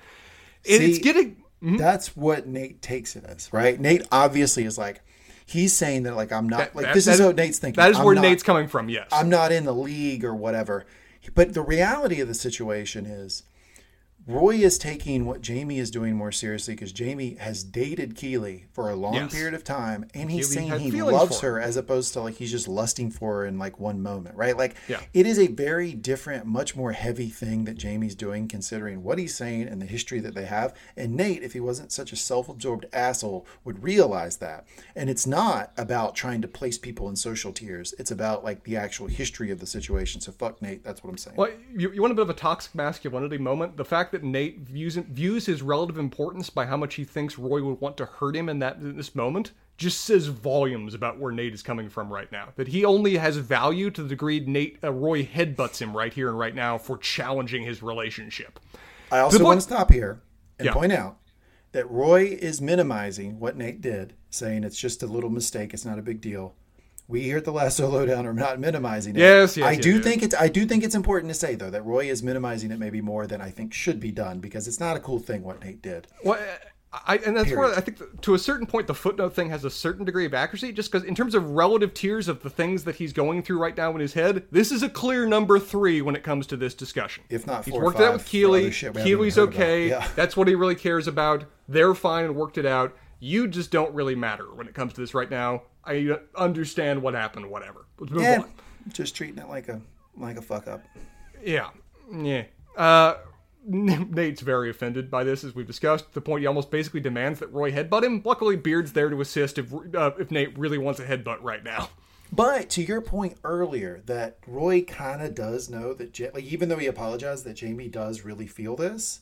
And it's See, getting hmm? That's what Nate takes it as, right? Nate obviously is like, he's saying that like I'm not that- like that- this that is what Nate's thinking. That is I'm where not- Nate's coming from. Yes. I'm not in the league or whatever. But the reality of the situation is Roy is taking what Jamie is doing more seriously because Jamie has dated Keeley for a long Yes. period of time and he's Keely saying he loves her as opposed to like he's just lusting for her in like one moment, right? Like Yeah. it is a very different, much more heavy thing that Jamie's doing considering what he's saying and the history that they have. And Nate, if he wasn't such a self-absorbed asshole, would realize that. And it's not about trying to place people in social tiers. It's about like the actual history of the situation. So fuck Nate, that's what I'm saying. Well, you, you want a bit of a toxic masculinity moment? The fact that Nate views views his relative importance by how much he thinks Roy would want to hurt him in that in this moment just says volumes about where Nate is coming from right now. That he only has value to the degree Nate uh, Roy headbutts him right here and right now for challenging his relationship. I also point- want to stop here and Yeah. point out that Roy is minimizing what Nate did, saying it's just a little mistake, it's not a big deal. We here at the Lasso Lowdown are not minimizing it. Yes, yes, I yes, do yes. think it's I do think it's important to say though that Roy is minimizing it maybe more than I think should be done because it's not a cool thing what Nate did. Well, I, and that's where. I think to a certain point the footnote thing has a certain degree of accuracy, just because in terms of relative tiers of the things that he's going through right now in his head, this is a clear number three when it comes to this discussion. If not he's worked it out with Keeley. shit we haven't Keeley's even heard about. okay. Yeah. That's what he really cares about. They're fine and worked it out. You just don't really matter when it comes to this right now. I understand what happened. Whatever. Let's move Yeah, on. just treating it like a like a fuck up. Yeah. Yeah. Uh, Nate's very offended by this, as we've discussed. The point he almost basically demands that Roy headbutt him. Luckily, Beard's there to assist if uh, if Nate really wants a headbutt right now. But to your point earlier, that Roy kind of does know that, ja- like, even though he apologized, that Jamie does really feel this.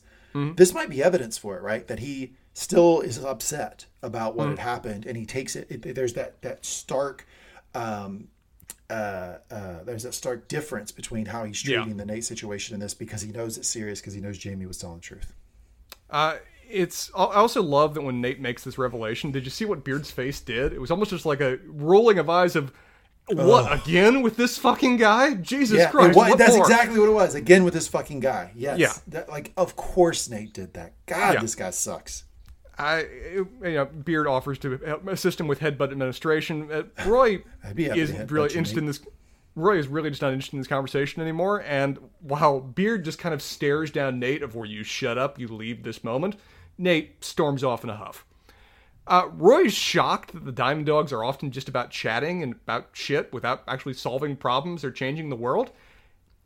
This might be evidence for it, right? That he still is upset about what had happened, and he takes it. it there's that that stark, um, uh, uh, there's that stark difference between how he's Yeah. treating the Nate situation in this because he knows it's serious because he knows Jamie was telling the truth. Uh, it's. I also love that when Nate makes this revelation. Did you see what Beard's face did? It was almost just like a rolling of eyes of. What again with this fucking guy? Jesus Yeah, Christ! and what- what that's more? exactly what it was. Again with this fucking guy. Yes. Yeah. That, like, of course Nate did that. God, Yeah. this guy sucks. I, you know, Beard offers to help assist him with headbutt administration. Uh, Roy I'd be happy is really interested in this. Roy is really just not interested in this conversation anymore. And while Beard just kind of stares down Nate of where you shut up, you leave this moment, Nate storms off in a huff. Uh, Roy's shocked that the Diamond Dogs are often just about chatting and about shit without actually solving problems or changing the world.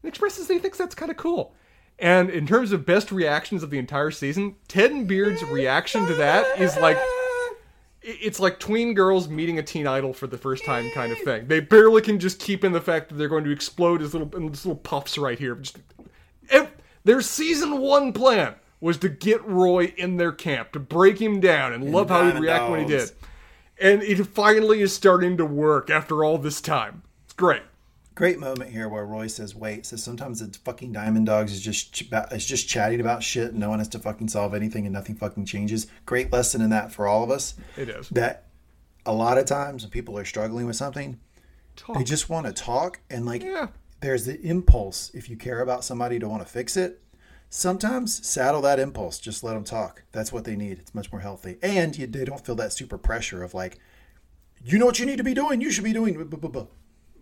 And expresses that he thinks that's kind of cool. And in terms of best reactions of the entire season, Ted and Beard's reaction to that is like it's like tween girls meeting a teen idol for the first time kind of thing. They barely can just keep in the fact that they're going to explode as little in these little puffs right here. Just ev- their season one plan was to get Roy in their camp to break him down and love how he'd react when he did. And it finally is starting to work after all this time. It's great. Great moment here where Roy says, "Wait." Says sometimes the fucking Diamond Dogs is just ch- is just chatting about shit. And no one has to fucking solve anything, and nothing fucking changes. Great lesson in that for all of us. It is. That a lot of times when people are struggling with something, Talk. they just want to talk, and like Yeah. there's the impulse if you care about somebody to want to fix it. Sometimes saddle that impulse. Just let them talk. That's what they need. It's much more healthy, and you, they don't feel that super pressure of like, you know what you need to be doing. You should be doing. buh, buh, buh."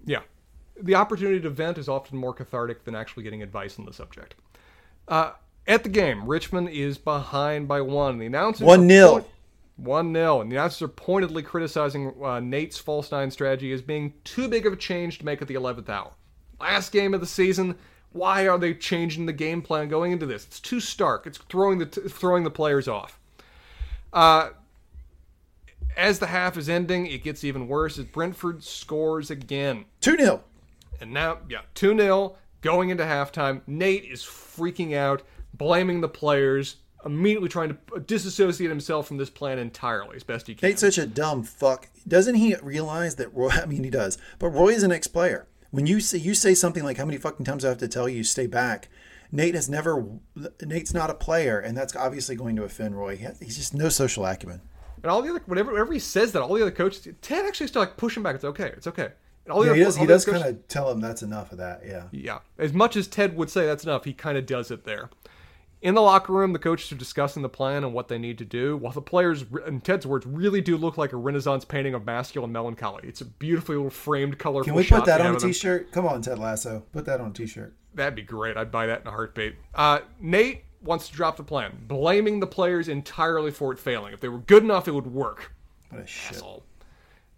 Yeah. The opportunity to vent is often more cathartic than actually getting advice on the subject. Uh, at the game, Richmond is behind by one. The announcers One nil. point- One nil, and the announcers are pointedly criticizing uh, Nate's false nine strategy as being too big of a change to make at the eleventh hour. Last game of the season. Why are they changing the game plan going into this? It's too stark. It's throwing the t- throwing the players off. Uh, as the half is ending, it gets even worse as Brentford scores again. Two 0 And now, yeah, 2 0 going into halftime. Nate is freaking out, blaming the players, immediately trying to disassociate himself from this plan entirely as best he can. Nate's such a dumb fuck. Doesn't he realize that Roy? I mean, he does. But Roy is an ex-player. When you say you say something like, "How many fucking times do I have to tell you stay back?" Nate has never. Nate's not a player, and that's obviously going to offend Roy. He has- He's just no social acumen. and all the other, whenever, whenever he says that, all the other coaches, Ted actually still like push him back. It's okay. It's okay. Yeah, he does. He does kind of tell him that's enough of that. Yeah. Yeah. As much as Ted would say that's enough, he kind of does it there. In the locker room, the coaches are discussing the plan and what they need to do, while the players, in Ted's words, really do look like a Renaissance painting of masculine melancholy. It's a beautifully little framed, colorful Can we put that on a. T-shirt? Come on, Ted Lasso. Put that on a T-shirt. That'd be great. I'd buy that in a heartbeat. Uh, Nate wants to drop the plan, blaming the players entirely for it failing. If they were good enough, it would work. What a shit. Asshole.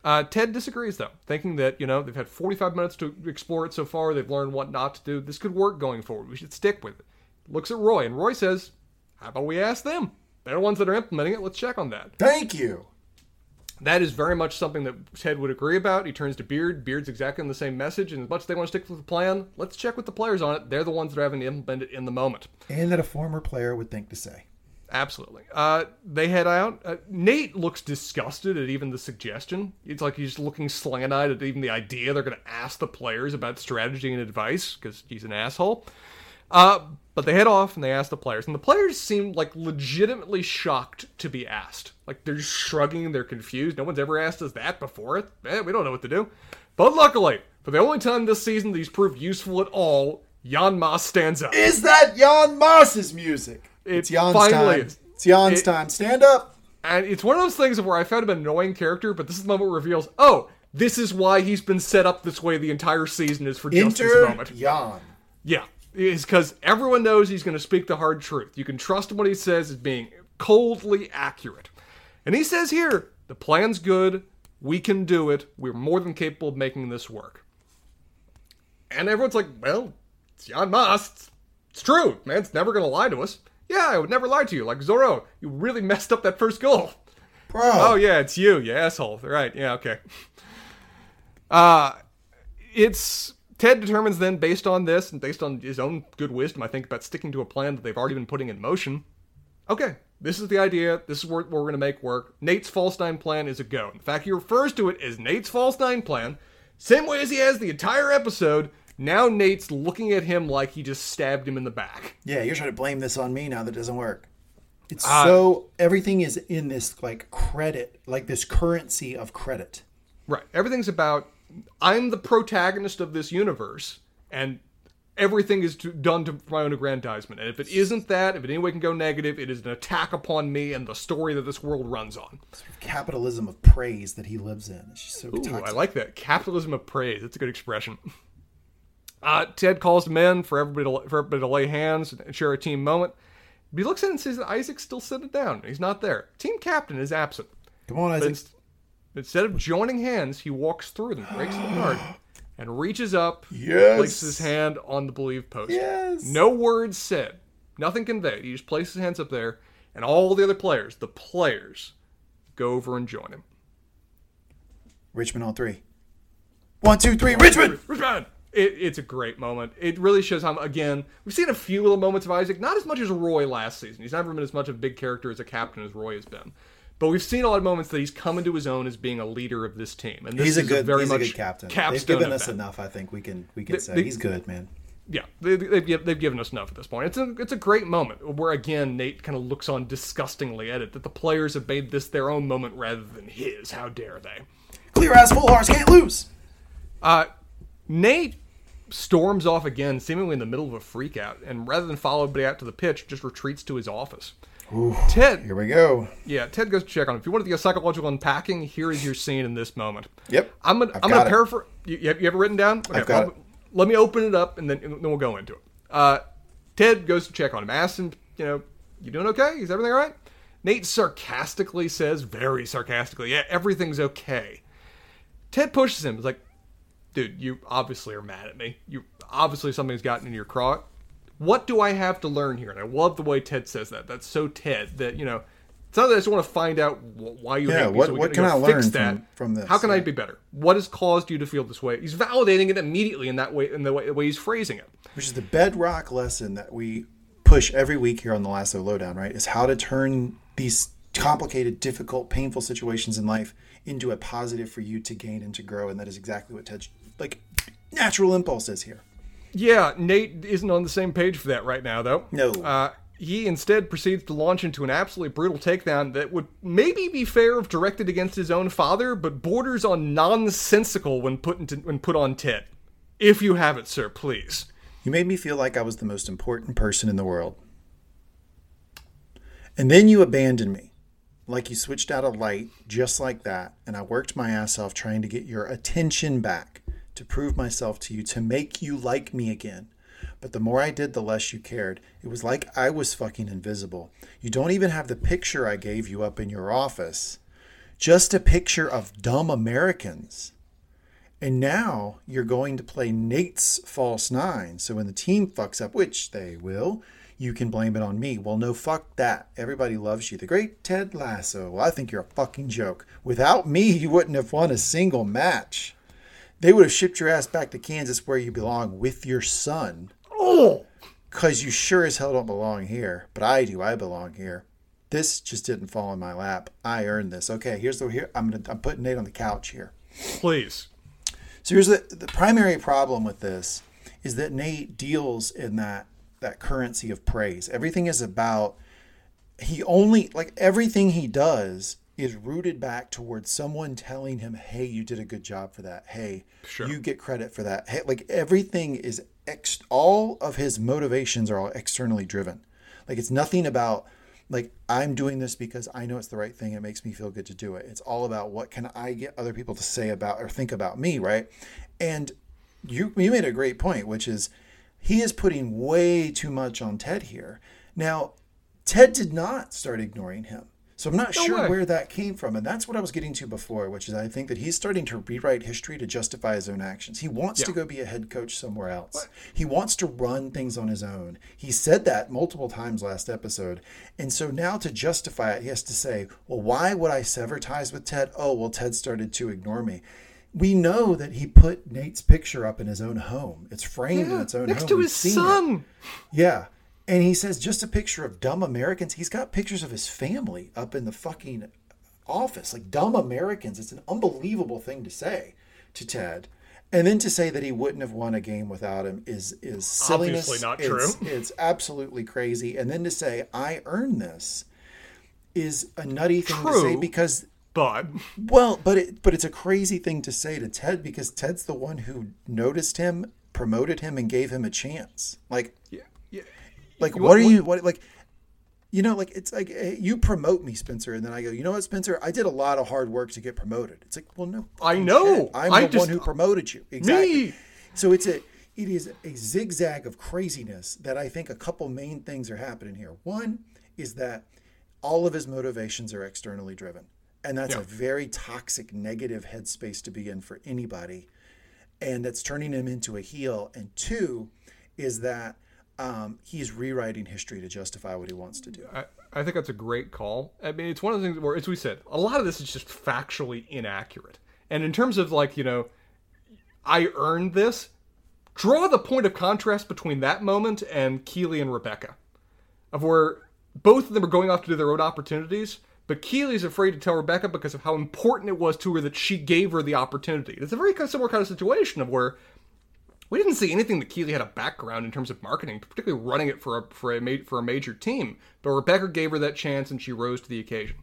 Uh, Ted disagrees, though, thinking that, you know, they've had 45 minutes to explore it so far. They've learned what not to do. This could work going forward. We should stick with it. Looks at Roy, and Roy says, How about we ask them? They're the ones that are implementing it. Let's check on that. Thank you. That is very much something that Ted would agree about. He turns to Beard. Beard's exactly on the same message. And as much as they want to stick with the plan, let's check with the players on it. They're the ones that are having to implement it in the moment. And that a former player would think to say. Absolutely. Uh, they head out. Uh, Nate looks disgusted at even the suggestion. It's like he's looking slant eyed at even the idea they're going to ask the players about strategy and advice because he's an asshole. Uh, but they head off and they ask the players, and the players seem like legitimately shocked to be asked. Like they're just shrugging, they're confused. No one's ever asked us that before. Eh, we don't know what to do. But luckily, for the only time this season these proved useful at all, Jan Maas stands up. Is that Jan Maas's music? It it's Jan's finally time. It's Jan's It- time. Stand up. And it's one of those things where I found him an annoying character, but this is the moment reveals, oh, this is why he's been set up this way the entire season is for just this moment. Jan. Yeah. It's because everyone knows he's going to speak the hard truth. You can trust him what he says as being coldly accurate. And he says here, the plan's good. We can do it. We're more than capable of making this work. And everyone's like, well, it's Jan. It's, it's true. Man's never going to lie to us. Yeah, I would never lie to you. Like Zoreaux, you really messed up that first goal. Bro. Oh yeah, it's you, you asshole. Right? Yeah, okay. Uh it's Ted determines then, based on this and based on his own good wisdom, I think about sticking to a plan that they've already been putting in motion. Okay, this is the idea. This is what what we're going to make work. Nate's false nine plan is a go. In fact, he refers to it as Nate's false nine plan, same way as he has the entire episode. Now Nate's looking at him like he just stabbed him in the back. Yeah, you're trying to blame this on me now that doesn't work. It's Uh, so everything is in this like credit, like this currency of credit. Right. Everything's about I'm the protagonist of this universe, and everything is to, done to my own aggrandizement. And if it isn't that, if it any way can go negative, it is an attack upon me and the story that this world runs on. Capitalism of praise that he lives in. It's just so Ooh, toxic. I like that. Capitalism of praise. That's a good expression. Uh, Ted calls him in for everybody to, for everybody to lay hands and share a team moment. But he looks in and sees that Isaac's still sitting down. He's not there. Team captain is absent. Come on, Isaac. inst- instead of joining hands, he walks through them, breaks them apart, and reaches up, Yes. places his hand on the believe post. Yes. No words said, nothing conveyed. He just places his hands up there, and all the other players, the players, go over and join him. Richmond on three. One, two, three. Richmond. Richmond! It, it's a great moment. It really shows how, again, we've seen a few little moments of Isaac, not as much as Roy last season. He's never been as much of a big character as a captain as Roy has been. But we've seen a lot of moments that he's come into his own as being a leader of this team, and this He's a is good, very he's much a good captain. They've given us that. enough. I think we can we can They- say they- he's good, man. Yeah, they, they've, they've given us enough at this point. It's a it's a great moment where again Nate kind of looks on disgustingly at it that the players have made this their own moment rather than his. How dare they? Clear ass full horse can't lose. Uh, Nate storms off again, seemingly in the middle of a freak out, and rather than follow everybody out to the pitch, just retreats to his office. Ted, Here we go. yeah, Ted goes to check on him. If you want to get a psychological unpacking, here is your scene in this moment. Yep. I'm gonna I've I'm gonna paraphrase. You, you have you it written down? Okay, I've got well, Let me open it up and then and then we'll go into it. Uh, Ted goes to check on him, asks him, you know, you doing okay? Is everything all right? Nate sarcastically says, very sarcastically, yeah, everything's okay. Ted pushes him. He's like, dude, you obviously are mad at me. You obviously something's gotten in your craw. What do I have to learn here? And I love the way Ted says that. That's so Ted that you know. It's not that I just want to find out why you Yeah, what- so what can, I fix learn that. from- from this? How can I be better? What has caused you to feel this way? He's validating it immediately in that way, in the way, the way he's phrasing it. which is the bedrock lesson that we push every week here on the Lasso Lowdown, right? Is how to turn these complicated, difficult, painful situations in life into a positive for you to gain and to grow. And that is exactly what Ted's like natural impulses here. Yeah, Nate isn't on the same page for that right now, though. No. Uh, he instead proceeds to launch into an absolutely brutal takedown that would maybe be fair if directed against his own father, but borders on nonsensical when put into, when put on Ted. If you have it, sir, please. You made me feel like I was the most important person in the world. And then you abandoned me. Like you switched out a light just like that. And I worked my ass off trying to get your attention back, to prove myself to you, to make you like me again. But the more I did, the less you cared. It was like I was fucking invisible. You don't even have the picture I gave you up in your office. Just a picture of dumb Americans. And now you're going to play Nate's false nine. So when the team fucks up, which they will, you can blame it on me. Well, no, fuck that. Everybody loves you. The great Ted Lasso. Well, I think you're a fucking joke. Without me, you wouldn't have won a single match. They would have shipped your ass back to Kansas where you belong with your son. Oh, Because you sure as hell don't belong here. But I do. I belong here. This just didn't fall in my lap. I earned this. Okay, here's the here. I'm gonna. I'm putting Nate on the couch here. please. So here's the the primary problem with this is that Nate deals in that that currency of praise. Everything is about he only like everything he does is rooted back towards someone telling him, "Hey, you did a good job for that. Hey, Sure. you get credit for that." Hey, like everything is ex- all of his motivations are all externally driven. Like it's nothing about like I'm doing this because I know it's the right thing. It makes me feel good to do it. It's all about what can I get other people to say about or think about me, right? And you you made a great point, which is he is putting way too much on Ted here. Now, Ted did not start ignoring him. So I'm not No sure way. where that came from. And that's what I was getting to before, which is I think that he's starting to rewrite history to justify his own actions. He wants to go be a head coach somewhere else. He wants to run things on his own. He said that multiple times last episode. And so now to justify it, he has to say, well, why would I sever ties with Ted? Oh, well, Ted started to ignore me. We know that he put Nate's picture up in his own home. It's framed in its own home. Next home. to his seen it. son. Yeah. And he says just a picture of dumb Americans. He's got pictures of his family up in the fucking office. Like dumb Americans. It's an unbelievable thing to say to Ted. And then to say that he wouldn't have won a game without him is is silliness. Obviously not It's- true. It's, absolutely crazy. And then to say I earned this is a nutty thing to say because But well, but it but it's a crazy thing to say to Ted because Ted's the one who noticed him, promoted him, and gave him a chance. Like yeah. Like You- what, what- are you what like you know like it's like eh, you promote me spencer and then i go you know what spencer i did a lot of hard work to get promoted it's like well no I know. i'm I the just- one who promoted you exactly Me. so it's a it is a zigzag of craziness that i think a couple main things are happening here one is that all of his motivations are externally driven and that's Yeah. a very toxic negative headspace to be in for anybody and that's turning him into a heel. And two is that um, he's rewriting history to justify what he wants to do. I, I think that's a great call. I mean, it's one of the things where, as we said, a lot of this is just factually inaccurate. And in terms of like, you know, I earned this, draw the point of contrast between that moment and Keeley and Rebecca, of where both of them are going off to do their own opportunities. But Keeley's afraid to tell Rebecca because of how important it was to her that she gave her the opportunity. It's a very similar kind of situation of where we didn't see anything that Keeley had a background in terms of marketing, particularly running it for a for a for a major team. But Rebecca gave her that chance, and she rose to the occasion.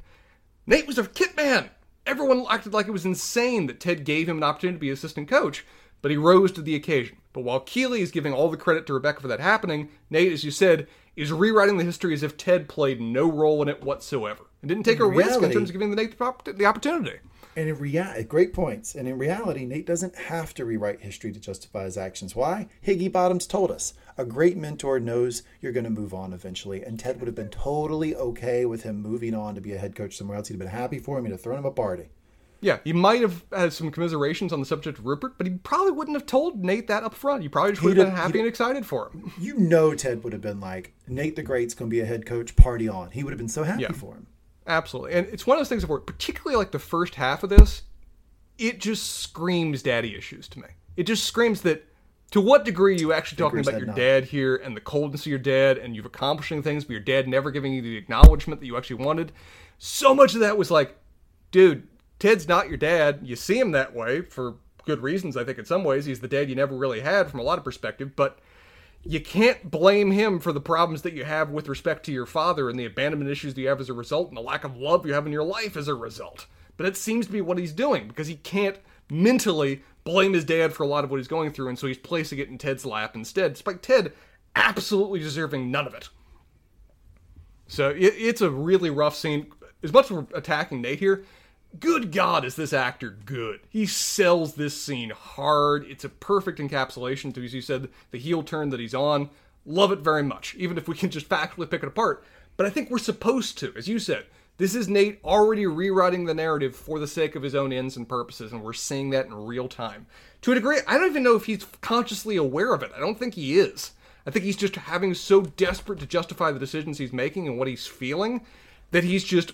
Nate was a kit man. Everyone acted like it was insane that Ted gave him an opportunity to be assistant coach, but he rose to the occasion. But while Keeley is giving all the credit to Rebecca for that happening, Nate, as you said, is rewriting the history as if Ted played no role in it whatsoever and didn't take a reality, risk in terms of giving the Nate the opportunity. And in reality, great points. And in reality, Nate doesn't have to rewrite history to justify his actions. Why? Higgy Bottoms told us a great mentor knows you're going to move on eventually. And Ted would have been totally okay with him moving on to be a head coach somewhere else. He'd have been happy for him. He'd have thrown him a party. Yeah, he might have had some commiserations on the subject of Rupert, but he probably wouldn't have told Nate that up front. He probably just would have been happy and excited for him. You know, Ted would have been like, Nate the Great's going to be a head coach, party on. He would have been so happy yeah. for him. Absolutely. And it's one of those things where, particularly like the first half of this, it just screams daddy issues to me. It just screams that to what degree are you actually talking about your dad here and the coldness of your dad and you've accomplishing things, but your dad never giving you the acknowledgement that you actually wanted. So much of that was like, dude, Ted's not your dad. You see him that way for good reasons, I think, in some ways. He's the dad you never really had from a lot of perspective, but you can't blame him for the problems that you have with respect to your father and the abandonment issues that you have as a result and the lack of love you have in your life as a result. But it seems to be what he's doing because he can't mentally blame his dad for a lot of what he's going through, and so he's placing it in Ted's lap instead, despite Ted absolutely deserving none of it. So it, it's a really rough scene. As much as we're attacking Nate here, good God, is this actor good? He sells this scene hard. It's a perfect encapsulation to, as you said, the heel turn that he's on. Love it very much, even if we can just factually pick it apart. But I think we're supposed to, as you said. This is Nate already rewriting the narrative for the sake of his own ends and purposes, and we're seeing that in real time. To a degree, I don't even know if he's consciously aware of it. I don't think he is. I think he's just having so desperate to justify the decisions he's making and what he's feeling that he's just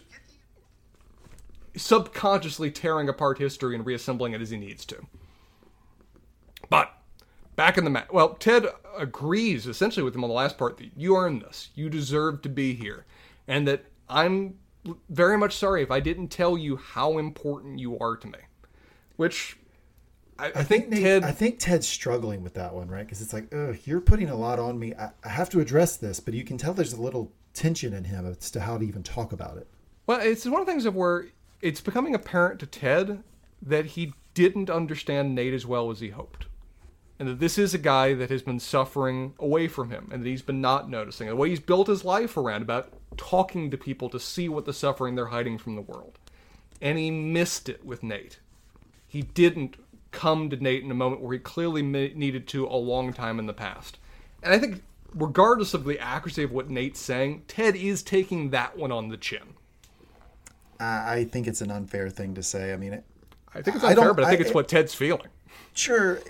subconsciously tearing apart history and reassembling it as he needs to. But back in the match, well, Ted agrees essentially with him on the last part that you earned this, you deserve to be here, and that I'm very much sorry if I didn't tell you how important you are to me. Which I, I, I think, think Ted. I think Ted's struggling with that one, right? Because it's like, ugh, you're putting a lot on me. I, I, have to address this, but you can tell there's a little tension in him as to how to even talk about it. Well, it's one of the things of where it's becoming apparent to Ted that he didn't understand Nate as well as he hoped. And that this is a guy that has been suffering away from him and that he's been not noticing. The way he's built his life around about talking to people to see what the suffering they're hiding from the world. And he missed it with Nate. He didn't come to Nate in a moment where he clearly needed to a long time in the past. And I think, regardless of the accuracy of what Nate's saying, Ted is taking that one on the chin. I think it's an unfair thing to say. I mean, it, I think it's unfair, I but I think I, it's what Ted's feeling. Sure,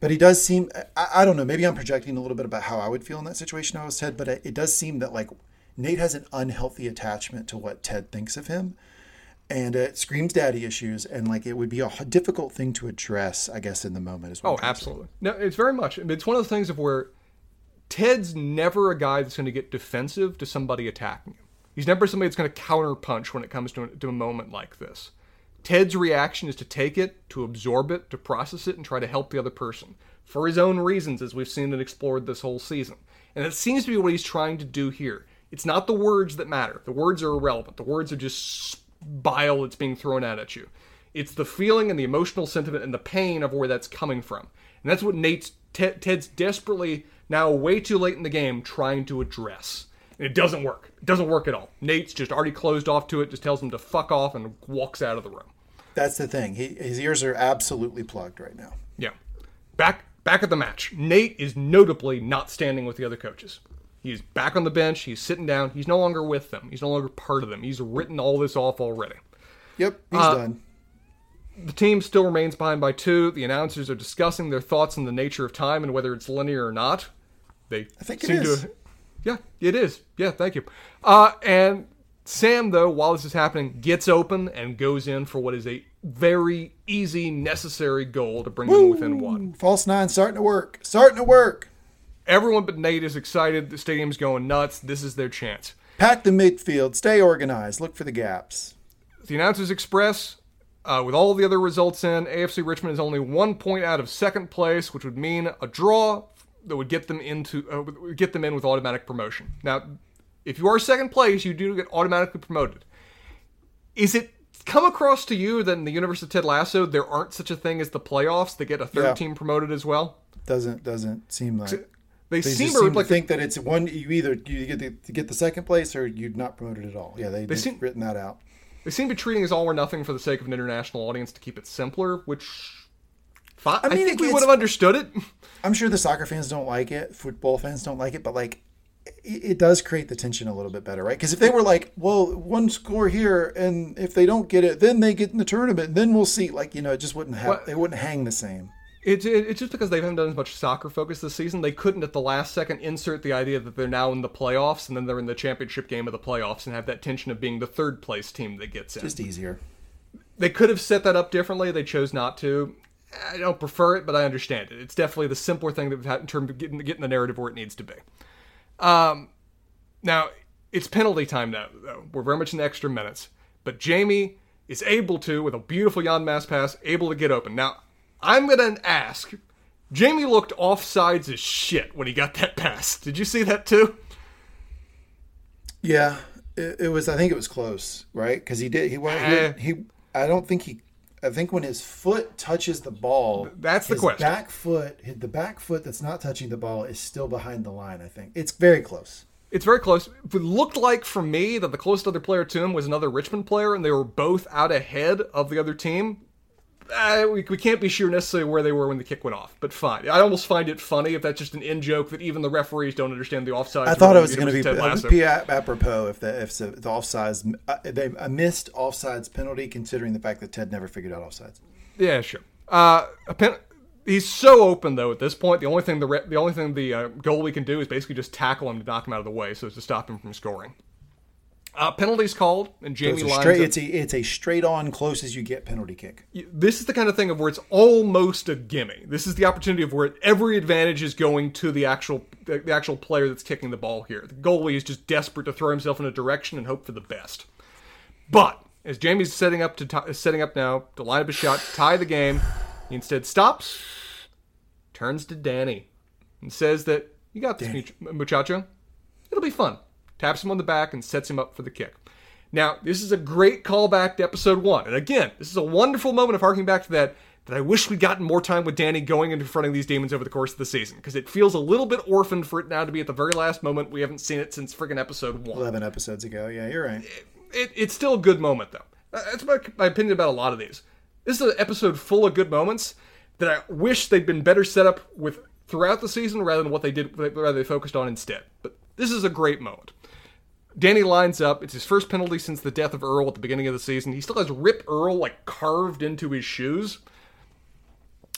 but he does seem. I, I, don't know. Maybe I'm projecting a little bit about how I would feel in that situation. I was Ted, but it, it does seem that like Nate has an unhealthy attachment to what Ted thinks of him. And it screams daddy issues, and like it would be a difficult thing to address, I guess, in the moment as well. Oh, absolutely. No, it's very much. It's one of those things of where Ted's never a guy that's going to get defensive to somebody attacking him. He's never somebody that's going to counterpunch when it comes to a, to a moment like this. Ted's reaction is to take it, to absorb it, to process it, and try to help the other person for his own reasons, as we've seen and explored this whole season. And it seems to be what he's trying to do here. It's not the words that matter. The words are irrelevant. The words are just bile that's being thrown out at you. It's the feeling and the emotional sentiment and the pain of where that's coming from. And that's what Nate's Ted's desperately now way too late in the game trying to address. It doesn't work. It doesn't work at all. Nate's just already closed off to it, just tells him to fuck off and walks out of the room. That's the thing. He, his ears are absolutely plugged right now. Yeah. Back back at the match. Nate is notably not standing with the other coaches. He's back on the bench. He's sitting down. He's no longer with them. He's no longer part of them. He's written all this off already. Yep, he's uh, done. The team still remains behind by two. The announcers are discussing their thoughts on the nature of time and whether it's linear or not. They I think seem to. Yeah, it is. Yeah, thank you. Uh, and Sam, though, while this is happening, gets open and goes in for what is a very easy, necessary goal to bring Woo! them within one. False nine starting to work. Starting to work. Everyone but Nate is excited. The stadium's going nuts. This is their chance. Pack the midfield. Stay organized. Look for the gaps. The announcers express, uh, with all the other results in, AFC Richmond is only one point out of second place, which would mean a draw that would get them into uh, get them in with automatic promotion. Now, if you are second place, you do get automatically promoted. Is it come across to you that in the universe of Ted Lasso there aren't such a thing as the playoffs that get a third Yeah. team promoted as well? Doesn't doesn't seem like They, they seem, seem like to think that it's one. You either you get the, to get the second place or you're not promoted at all. Yeah, they, they've seem- written that out. they seem to be treating as all or nothing for the sake of an international audience to keep it simpler, which fine. I, mean, think we would have understood it. I'm sure the soccer fans don't like it. Football fans don't like it, but like it, does create the tension a little bit better, right? Because if they were like, well, one score here, and if they don't get it, then they get in the tournament, then we'll see. Like you know, it just wouldn't have. Well- It wouldn't hang the same. It's it, it's just because they haven't done as much soccer focus this season. They couldn't at the last second insert the idea that they're now in the playoffs and then they're in the championship game of the playoffs and have that tension of being the third place team that gets in. Just easier. they could have set that up differently. They chose not to. I don't prefer it, but I understand it. It's definitely the simpler thing that we've had in terms of getting, getting the narrative where it needs to be. Um, now it's penalty time now. Though we're very much in the extra minutes, but Jamie is able to, with a beautiful Jan Maas pass, able to get open. Now I'm gonna ask. Jamie looked offsides as shit when he got that pass. Did you see that too? Yeah, it, it was. I think it was close, right? Because he did. He went. Eh. He, he. I don't think he. I think when his foot touches the ball, That's the his question. Back foot, the back foot that's not touching the ball is still behind the line. I think it's very close. It's very close. It looked like for me that the closest other player to him was another Richmond player, and they were both out ahead of the other team. Uh, we, we can't be sure necessarily where they were when the kick went off, but fine. I almost find it funny if that's just an in joke that even the referees don't understand the offside. I thought it was going to be Ted it would Lasso. be ap- apropos if the if the, the offsides uh, they missed offsides penalty, considering the fact that Ted never figured out offsides. Yeah, sure. Uh, a pen- he's so open though at this point. The only thing the re- the only thing the uh, goalie can do is basically just tackle him to knock him out of the way, so as to stop him from scoring. Uh, penalties called, and Jamie It's a straight. It's a it's a straight on close as you get penalty kick. this is the kind of thing of where it's almost a gimme. This is the opportunity of where every advantage is going to the actual the, the actual player that's kicking the ball here. The goalie is just desperate to throw himself in a direction and hope for the best. But as Jamie's setting up to ti- setting up now to line up a shot to tie the game, he instead stops, turns to Danny, and says that you got this, much- muchacho. It'll be fun. Taps him on the back and sets him up for the kick. Now, this is a great callback to episode one. And again, this is a wonderful moment of harking back to that that I wish we'd gotten more time with Danny going and confronting these demons over the course of the season. Because it feels a little bit orphaned for it now to be at the very last moment. We haven't seen it since friggin' episode one. Eleven episodes ago. Yeah, you're right. It, it's still a good moment, though. Uh, That's my, my opinion about a lot of these. This is an episode full of good moments that I wish they'd been better set up with throughout the season rather than what they did, rather they focused on instead. But this is a great moment. Danny lines up. It's his first penalty since the death of Earl at the beginning of the season. He still has Rip Earl like carved into his shoes.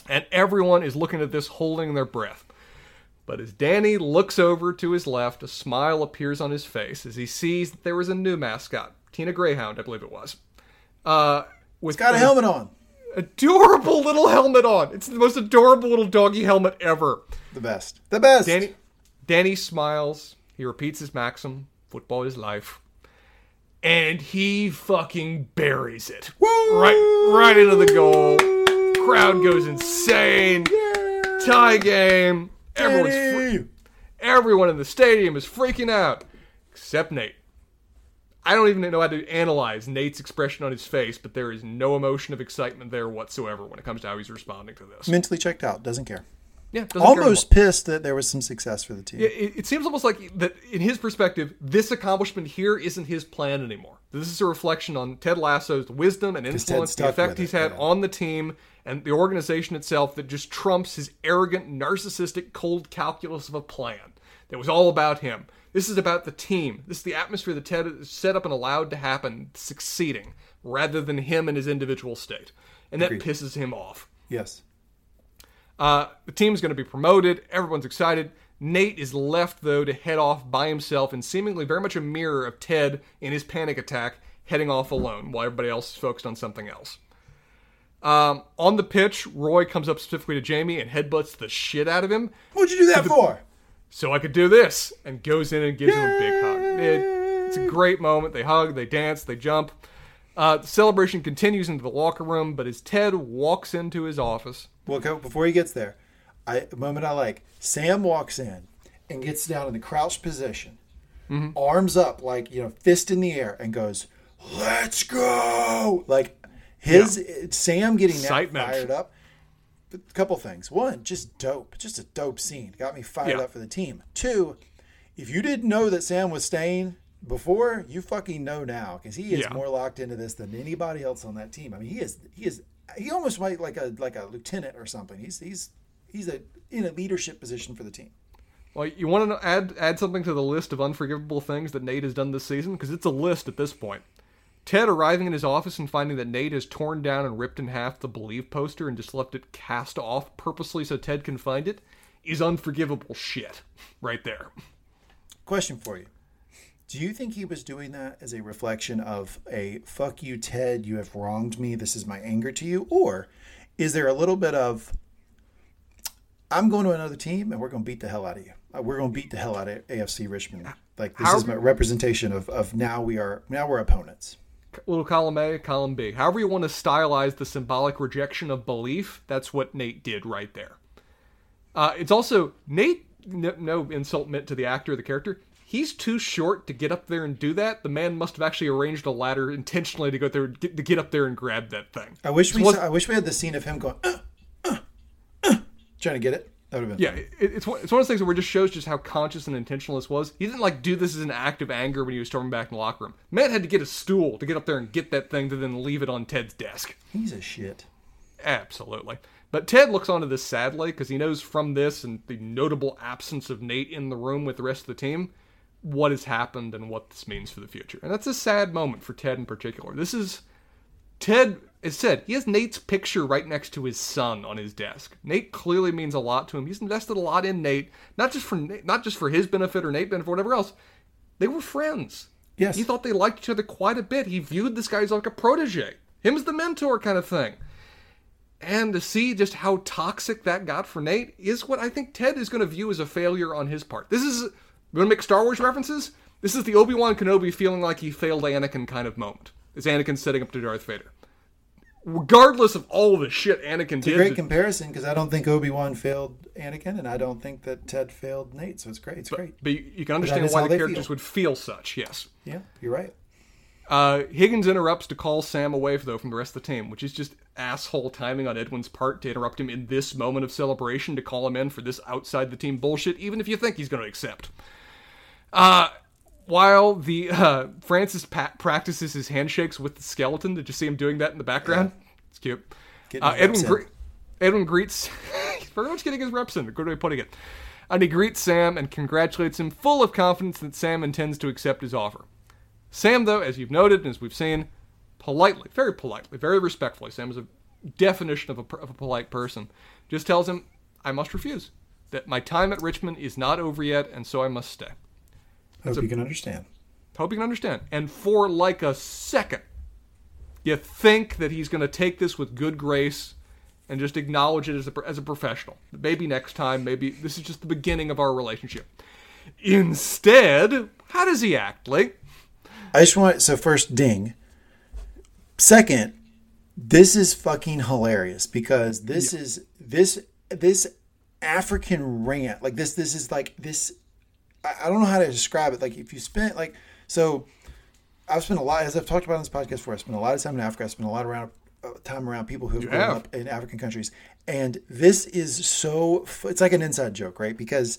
And everyone is looking at this holding their breath. But as Danny looks over to his left, a smile appears on his face as he sees that there was a new mascot, Tina Greyhound, I believe it was. Uh, with Got a helmet on. adorable little helmet on. It's the most adorable little doggy helmet ever. The best. The best. Danny, Danny smiles. He repeats his maxim: "Football is life," and he fucking buries it Woo! right, right into the goal. Crowd goes insane. Tie game. Everyone's fre- Danny! everyone in the stadium is freaking out, except Nate. I don't even know how to analyze Nate's expression on his face, but there is no emotion of excitement there whatsoever when it comes to how he's responding to this. mentally checked out. Doesn't care. Yeah, Almost pissed that there was some success for the team. It, it seems almost like that in his perspective, this accomplishment here isn't his plan anymore. This is a reflection on Ted Lasso's wisdom and influence, the effect he's it, had yeah. on the team and the organization itself that just trumps his arrogant, narcissistic, cold calculus of a plan that was all about him. This is about the team. This is the atmosphere that Ted set up and allowed to happen, succeeding, rather than him and his individual state. And that pisses him off. Yes. Uh, the team's going to be promoted. Everyone's excited. Nate is left, though, to head off by himself and seemingly very much a mirror of Ted in his panic attack, heading off alone while everybody else is focused on something else. Um, on the pitch, Roy comes up specifically to Jamie and headbutts the shit out of him. What'd you do that for? So I could do this, and goes in and gives him a big hug. It- It's a great moment. They hug, they dance, they jump. Uh, the celebration continues into the locker room, but as Ted walks into his office, Well, before he gets there, I, a moment I like. Sam walks in and gets down in the crouched position, Mm-hmm. arms up, like you know, fist in the air, and goes, "Let's go!" Like his Sam getting that fired up. A couple things. One, just dope. Just a dope scene. Got me fired Yeah. up for the team. Two, if you didn't know that Sam was staying before, you fucking know now because he is Yeah. more locked into this than anybody else on that team. I mean, he is he is he almost might like a like a lieutenant or something. He's he's he's a in a leadership position for the team. well, you want to add add something to the list of unforgivable things that Nate has done this season because it's a list at this point. Ted arriving in his office and finding that Nate has torn down and ripped in half the Believe poster and just left it cast off purposely so Ted can find it is unforgivable shit right there. Question for you. Do you think he was doing that as a reflection of a fuck you, Ted, you have wronged me, this is my anger to you? Or is there a little bit of I'm going to another team and we're going to beat the hell out of you? Uh, We're going to beat the hell out of AFC Richmond. Like this How- is my representation of, of now we are now we're opponents. little column A, column B. However you want to stylize the symbolic rejection of belief, that's what Nate did right there. Uh, it's also Nate. No, no insult meant to the actor or the character. He's too short to get up there and do that. The man must have actually arranged a ladder intentionally to go there get, to get up there and grab that thing. I wish we saw, I wish we had the scene of him going uh, uh, uh, trying to get it. That would have been Yeah, it, it's one, it's one of those things where it just shows just how conscious and intentional this was. He didn't like do this as an act of anger when he was storming back in the locker room. Matt had to get a stool to get up there and get that thing to then leave it on Ted's desk. He's a shit. Absolutely. But Ted looks onto this sadly because he knows from this and the notable absence of Nate in the room with the rest of the team what has happened and what this means for the future. And that's a sad moment for Ted in particular. This is Ted as said, he has Nate's picture right next to his son on his desk. Nate clearly means a lot to him. He's invested a lot in Nate, not just for Nate, not just for his benefit or Nate benefit or whatever else. They were friends. Yes. He thought they liked each other quite a bit. He viewed this guy as like a protege. Him as the mentor kind of thing. And to see just how toxic that got for Nate is what I think Ted is going to view as a failure on his part. This is, we want to make Star Wars references? This is the Obi Wan Kenobi feeling like he failed Anakin kind of moment. It's Anakin setting up to Darth Vader. Regardless of all the shit Anakin did. It's a great to- comparison because I don't think Obi Wan failed Anakin, and I don't think that Ted failed Nate. So it's great. It's great. but you, you can understand why the characters feel. would feel such, yes. Yeah, you're right. Uh, Higgins interrupts to call Sam away, though, from the rest of the team, which is just asshole timing on Edwin's part to interrupt him in this moment of celebration to call him in for this outside the team bullshit, even if you think he's going to accept. Uh, while the uh, Francis pa- practices his handshakes with the skeleton, did you see him doing that in the background? It's cute. Uh, Edwin, gre- Edwin greets. he's very much getting his reps in. Good way of putting it. And he greets Sam and congratulates him, full of confidence that Sam intends to accept his offer. Sam, though, as you've noted and as we've seen, politely, very politely, very respectfully, Sam is a definition of a, of a polite person, just tells him, I must refuse. That my time at Richmond is not over yet, and so I must stay. Hope you can understand. Hope you can understand. And for like a second, you think that he's going to take this with good grace and just acknowledge it as a, as a professional. Maybe next time, maybe this is just the beginning of our relationship. Instead, how does he act, Lee? I just want so first ding. Second, this is fucking hilarious because this is this this African rant like this this is like this I, I don't know how to describe it. Like if you spent like so I've spent a lot as I've talked about on this podcast before I spent a lot of time in Africa. I spent a lot around uh, time around people who have grown have. up in African countries. And this is so it's like an inside joke right? Because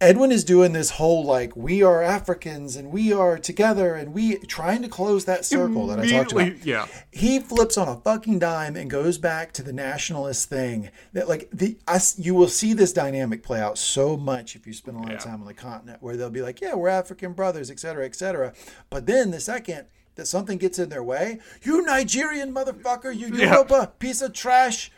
Edwin is doing this whole like we are Africans and we are together and we trying to close that circle that I talked about. Yeah. He flips on a fucking dime and goes back to the nationalist thing. That like the us you will see this dynamic play out so much if you spend a lot of time on the continent where they'll be like, yeah, we're African brothers, et cetera, et cetera. But then the second that something gets in their way, you Nigerian motherfucker, you Yeah. Yoruba piece of trash.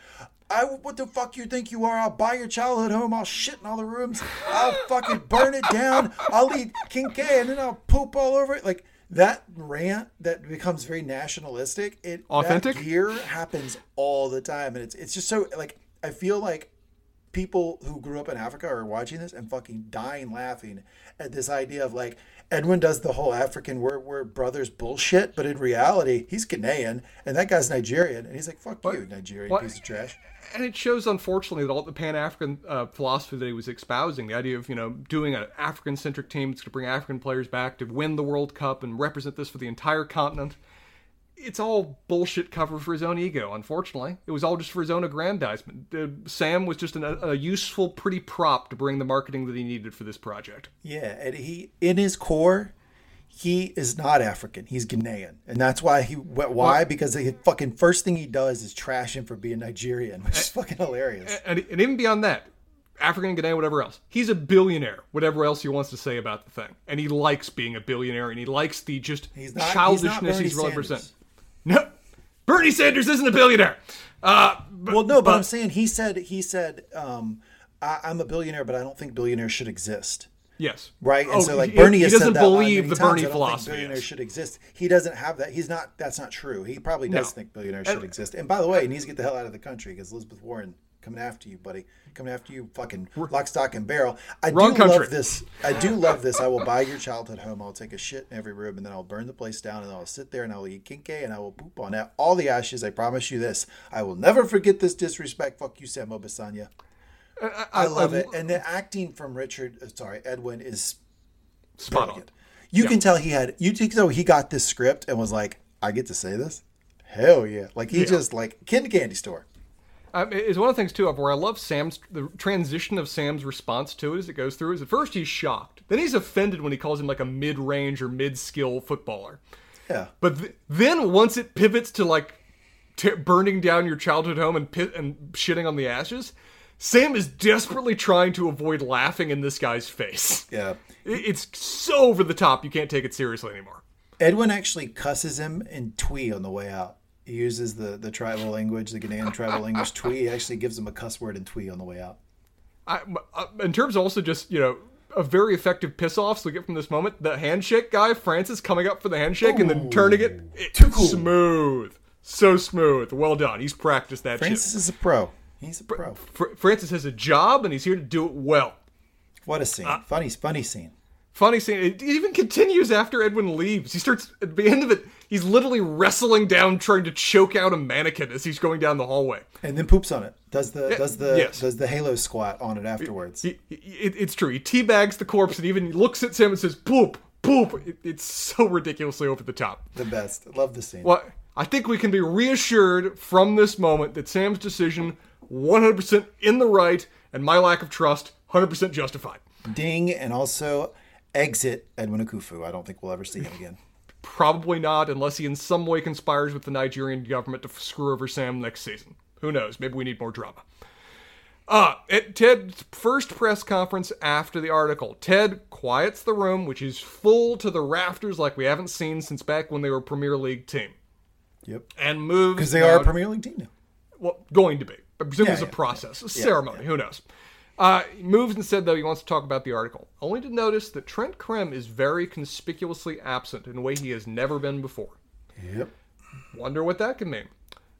I, what the fuck you think you are? I'll buy your childhood home. I'll shit in all the rooms. I'll fucking burn it down. I'll eat kenkey and then I'll poop all over it. Like that rant that becomes very nationalistic. It Authentic? Gear happens all the time, and it's it's just so like I feel like people who grew up in Africa are watching this and fucking dying laughing at this idea of like Edwin does the whole African we're, we're brothers bullshit, but in reality, he's Ghanaian and that guy's Nigerian. And he's like, fuck you, Nigerian What? piece of trash. and it shows unfortunately that all the pan-african uh, philosophy that he was espousing the idea of you know doing an african-centric team that's going to bring african players back to win the world cup and represent this for the entire continent it's all bullshit cover for his own ego unfortunately it was all just for his own aggrandizement uh, sam was just an, a, useful pretty prop to bring the marketing that he needed for this project Yeah, and he in his core, he is not African. He's Ghanaian, and that's why he wh- why because the fucking first thing he does is trash him for being Nigerian, which is fucking hilarious. and, and even beyond that african ghanaian whatever else he's a billionaire whatever else he wants to say about the thing and he likes being a billionaire and he likes the just He's not- childishness he's, Bernie representing Sanders. No bernie sanders isn't a billionaire uh, but, Well, no, but, but- I'm saying he said he said um, I, I'm a billionaire, but I don't think billionaires should exist. yes Right, and Oh, so like Bernie he doesn't believe the times, bernie philosophy billionaires is. should exist. He doesn't have that. He's not. That's not true. He probably does No. think billionaires should exist. And by the way, he needs to get the hell out of the country because Elizabeth Warren coming after you, buddy. Coming after you, fucking lock, stock, and barrel. I Wrong do country. love this. I do love this. I will buy your childhood home. I'll take a shit in every room, and then I'll burn the place down, and I'll sit there and I'll eat kenkey, and I will poop on that all the ashes. I promise you this. I will never forget this disrespect. Fuck you, Sam Obisanya. I, love it. And the acting from Richard, uh, sorry, Edwin is spot on brilliant. You can tell he had. You think so? He got this script and was like, "I get to say this." Hell yeah! Like he just like kid candy store. Um, it's one of the things too of where I love Sam's the transition of Sam's response to it as it goes through. Is at first he's shocked, then he's offended when he calls him like a mid-range or mid-skill footballer. Yeah. But th- then once it pivots to like t- burning down your childhood home and pit- and shitting on the ashes, Sam is desperately trying to avoid laughing in this guy's face. Yeah. It- It's so over the top you can't take it seriously anymore. Edwin actually cusses him in Twi on the way out. He uses the the tribal language, the Ghanaian tribal language Twi. He actually gives him a cuss word in Twi on the way out. I, uh, in terms of also just you know a very effective piss offs we get from this moment. The handshake guy, Francis, coming up for the handshake and then turning it. It's Too cool. smooth, so smooth. Well done. He's practiced that Francis is a pro. He's a pro. Fr- Francis has a job and he's here to do it well. What a scene! Uh, funny, funny scene. Funny scene. It even continues after Edwin leaves. He starts at the end of it. He's literally wrestling down, trying to choke out a mannequin as he's going down the hallway. And then poops on it. Does the does the yes. does the halo squat on it afterwards? It, it's true. He teabags the corpse and even looks at Sam and says, "Poop, poop." It, it's so ridiculously over the top. the best. Love the scene. Well, I think we can be reassured from this moment that Sam's decision 100% in the right and my lack of trust 100% justified. Ding, and also exit Edwin Akufo. I don't think we'll ever see him again. Probably not, unless he in some way conspires with the Nigerian government to screw over Sam next season. Who knows? Maybe we need more drama. Uh, at Ted's first press conference after the article, Ted quiets the room, which is full to the rafters like we haven't seen since back when they were Premier League team, Yep. and moves. Because they are a Premier League team now. well, going to be. I presume Yeah, there's a yeah, process, a ceremony. Who knows? Uh, he moves and said, though, he wants to talk about the article. Only to notice that Trent Crimm is very conspicuously absent in a way he has never been before. Yep. Wonder what that could mean.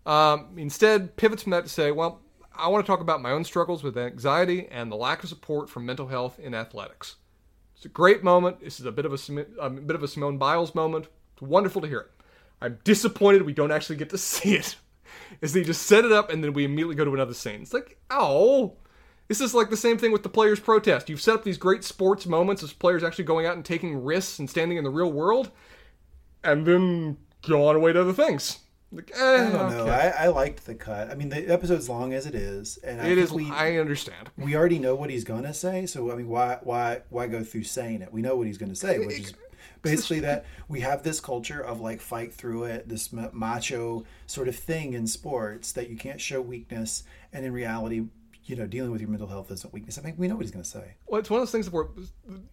Um, instead, pivots from that to say, well, I want to talk about my own struggles with anxiety and the lack of support for mental health in athletics. It's a great moment. This is a bit of a, a bit of a Simone Biles moment. It's wonderful to hear it. I'm disappointed we don't actually get to see it. Is they just set it up and then we immediately go to another scene. It's like, oh, this is like the same thing with the players' protest. You've set up these great sports moments as players actually going out and taking risks and standing in the real world, and then go on away to other things. Like, eh, I don't know. I, I liked the cut. I mean, the episode's long as it is, and I It is. We, I understand. we already know what he's gonna say. So I mean, why why why go through saying it? We know what he's gonna say, which is basically that we have this culture of like fight through it, this macho sort of thing in sports that you can't show weakness, and in reality, you know, dealing with your mental health isn't weakness. I mean, we know what he's gonna say. Well, it's one of those things where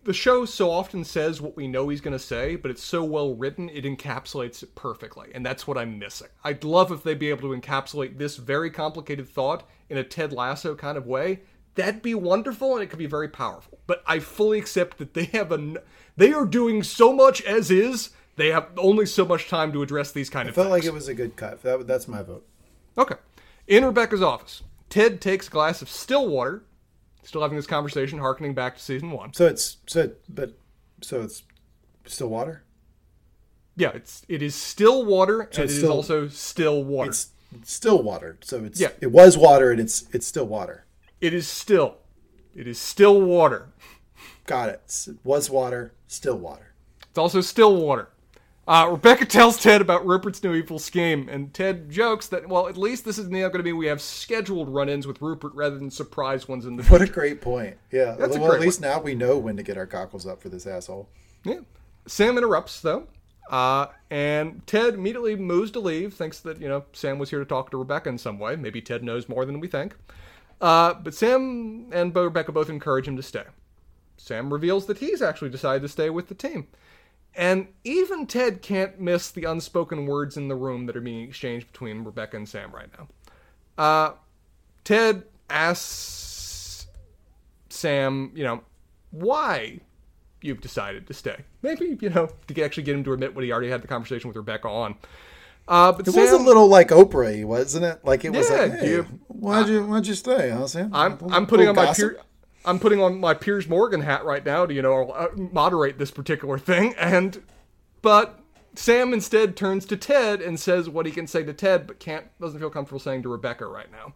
the show so often says what we know he's going to say, but it's so well written, it encapsulates it perfectly. And that's what I'm missing. I'd love if they'd be able to encapsulate this very complicated thought in a Ted Lasso kind of way. That'd be wonderful and it could be very powerful. But I fully accept that they have a. They are doing so much as is, they have only so much time to address these kind I of felt things. like it was a good cut. That, that's my vote. Okay. In Rebecca's office, Ted takes a glass of still water, Still having this conversation, harkening back to season one. So it's so but so it's still water. Yeah, it's it is still water, and it's it is still- also still water. It's still water. So it's Yeah. it was water and it's it's still water. It is still. It is still water. Got it. it Was water, still water. It's also still water. Uh, Rebecca tells Ted about Rupert's new evil scheme, and Ted jokes that, well, at least this is now going to be we have scheduled run ins with Rupert rather than surprise ones in the future. What a great point. Yeah. That's well, at least now we know when to get our cockles up for this asshole. Yeah. Sam interrupts, though, uh, and Ted immediately moves to leave, thinks that, you know, Sam was here to talk to Rebecca in some way. Maybe Ted knows more than we think. Uh, but Sam and Bo Rebecca both encourage him to stay. Sam reveals that he's actually decided to stay with the team. And even Ted can't miss the unspoken words in the room that are being exchanged between Rebecca and Sam right now. Uh, Ted asks Sam, you know, why you've decided to stay. Maybe, you know, to actually get him to admit what he already had the conversation with Rebecca on. Uh, but It Sam, was a little like Oprah, wasn't it? Like it was Yeah, like, hey, you- why'd you why'd you stay, huh, Sam? I'm I'm putting on my gossip? I'm putting on my Piers Morgan hat right now to you know uh, moderate this particular thing, and but Sam instead turns to Ted and says what he can say to Ted, but can't doesn't feel comfortable saying to Rebecca right now.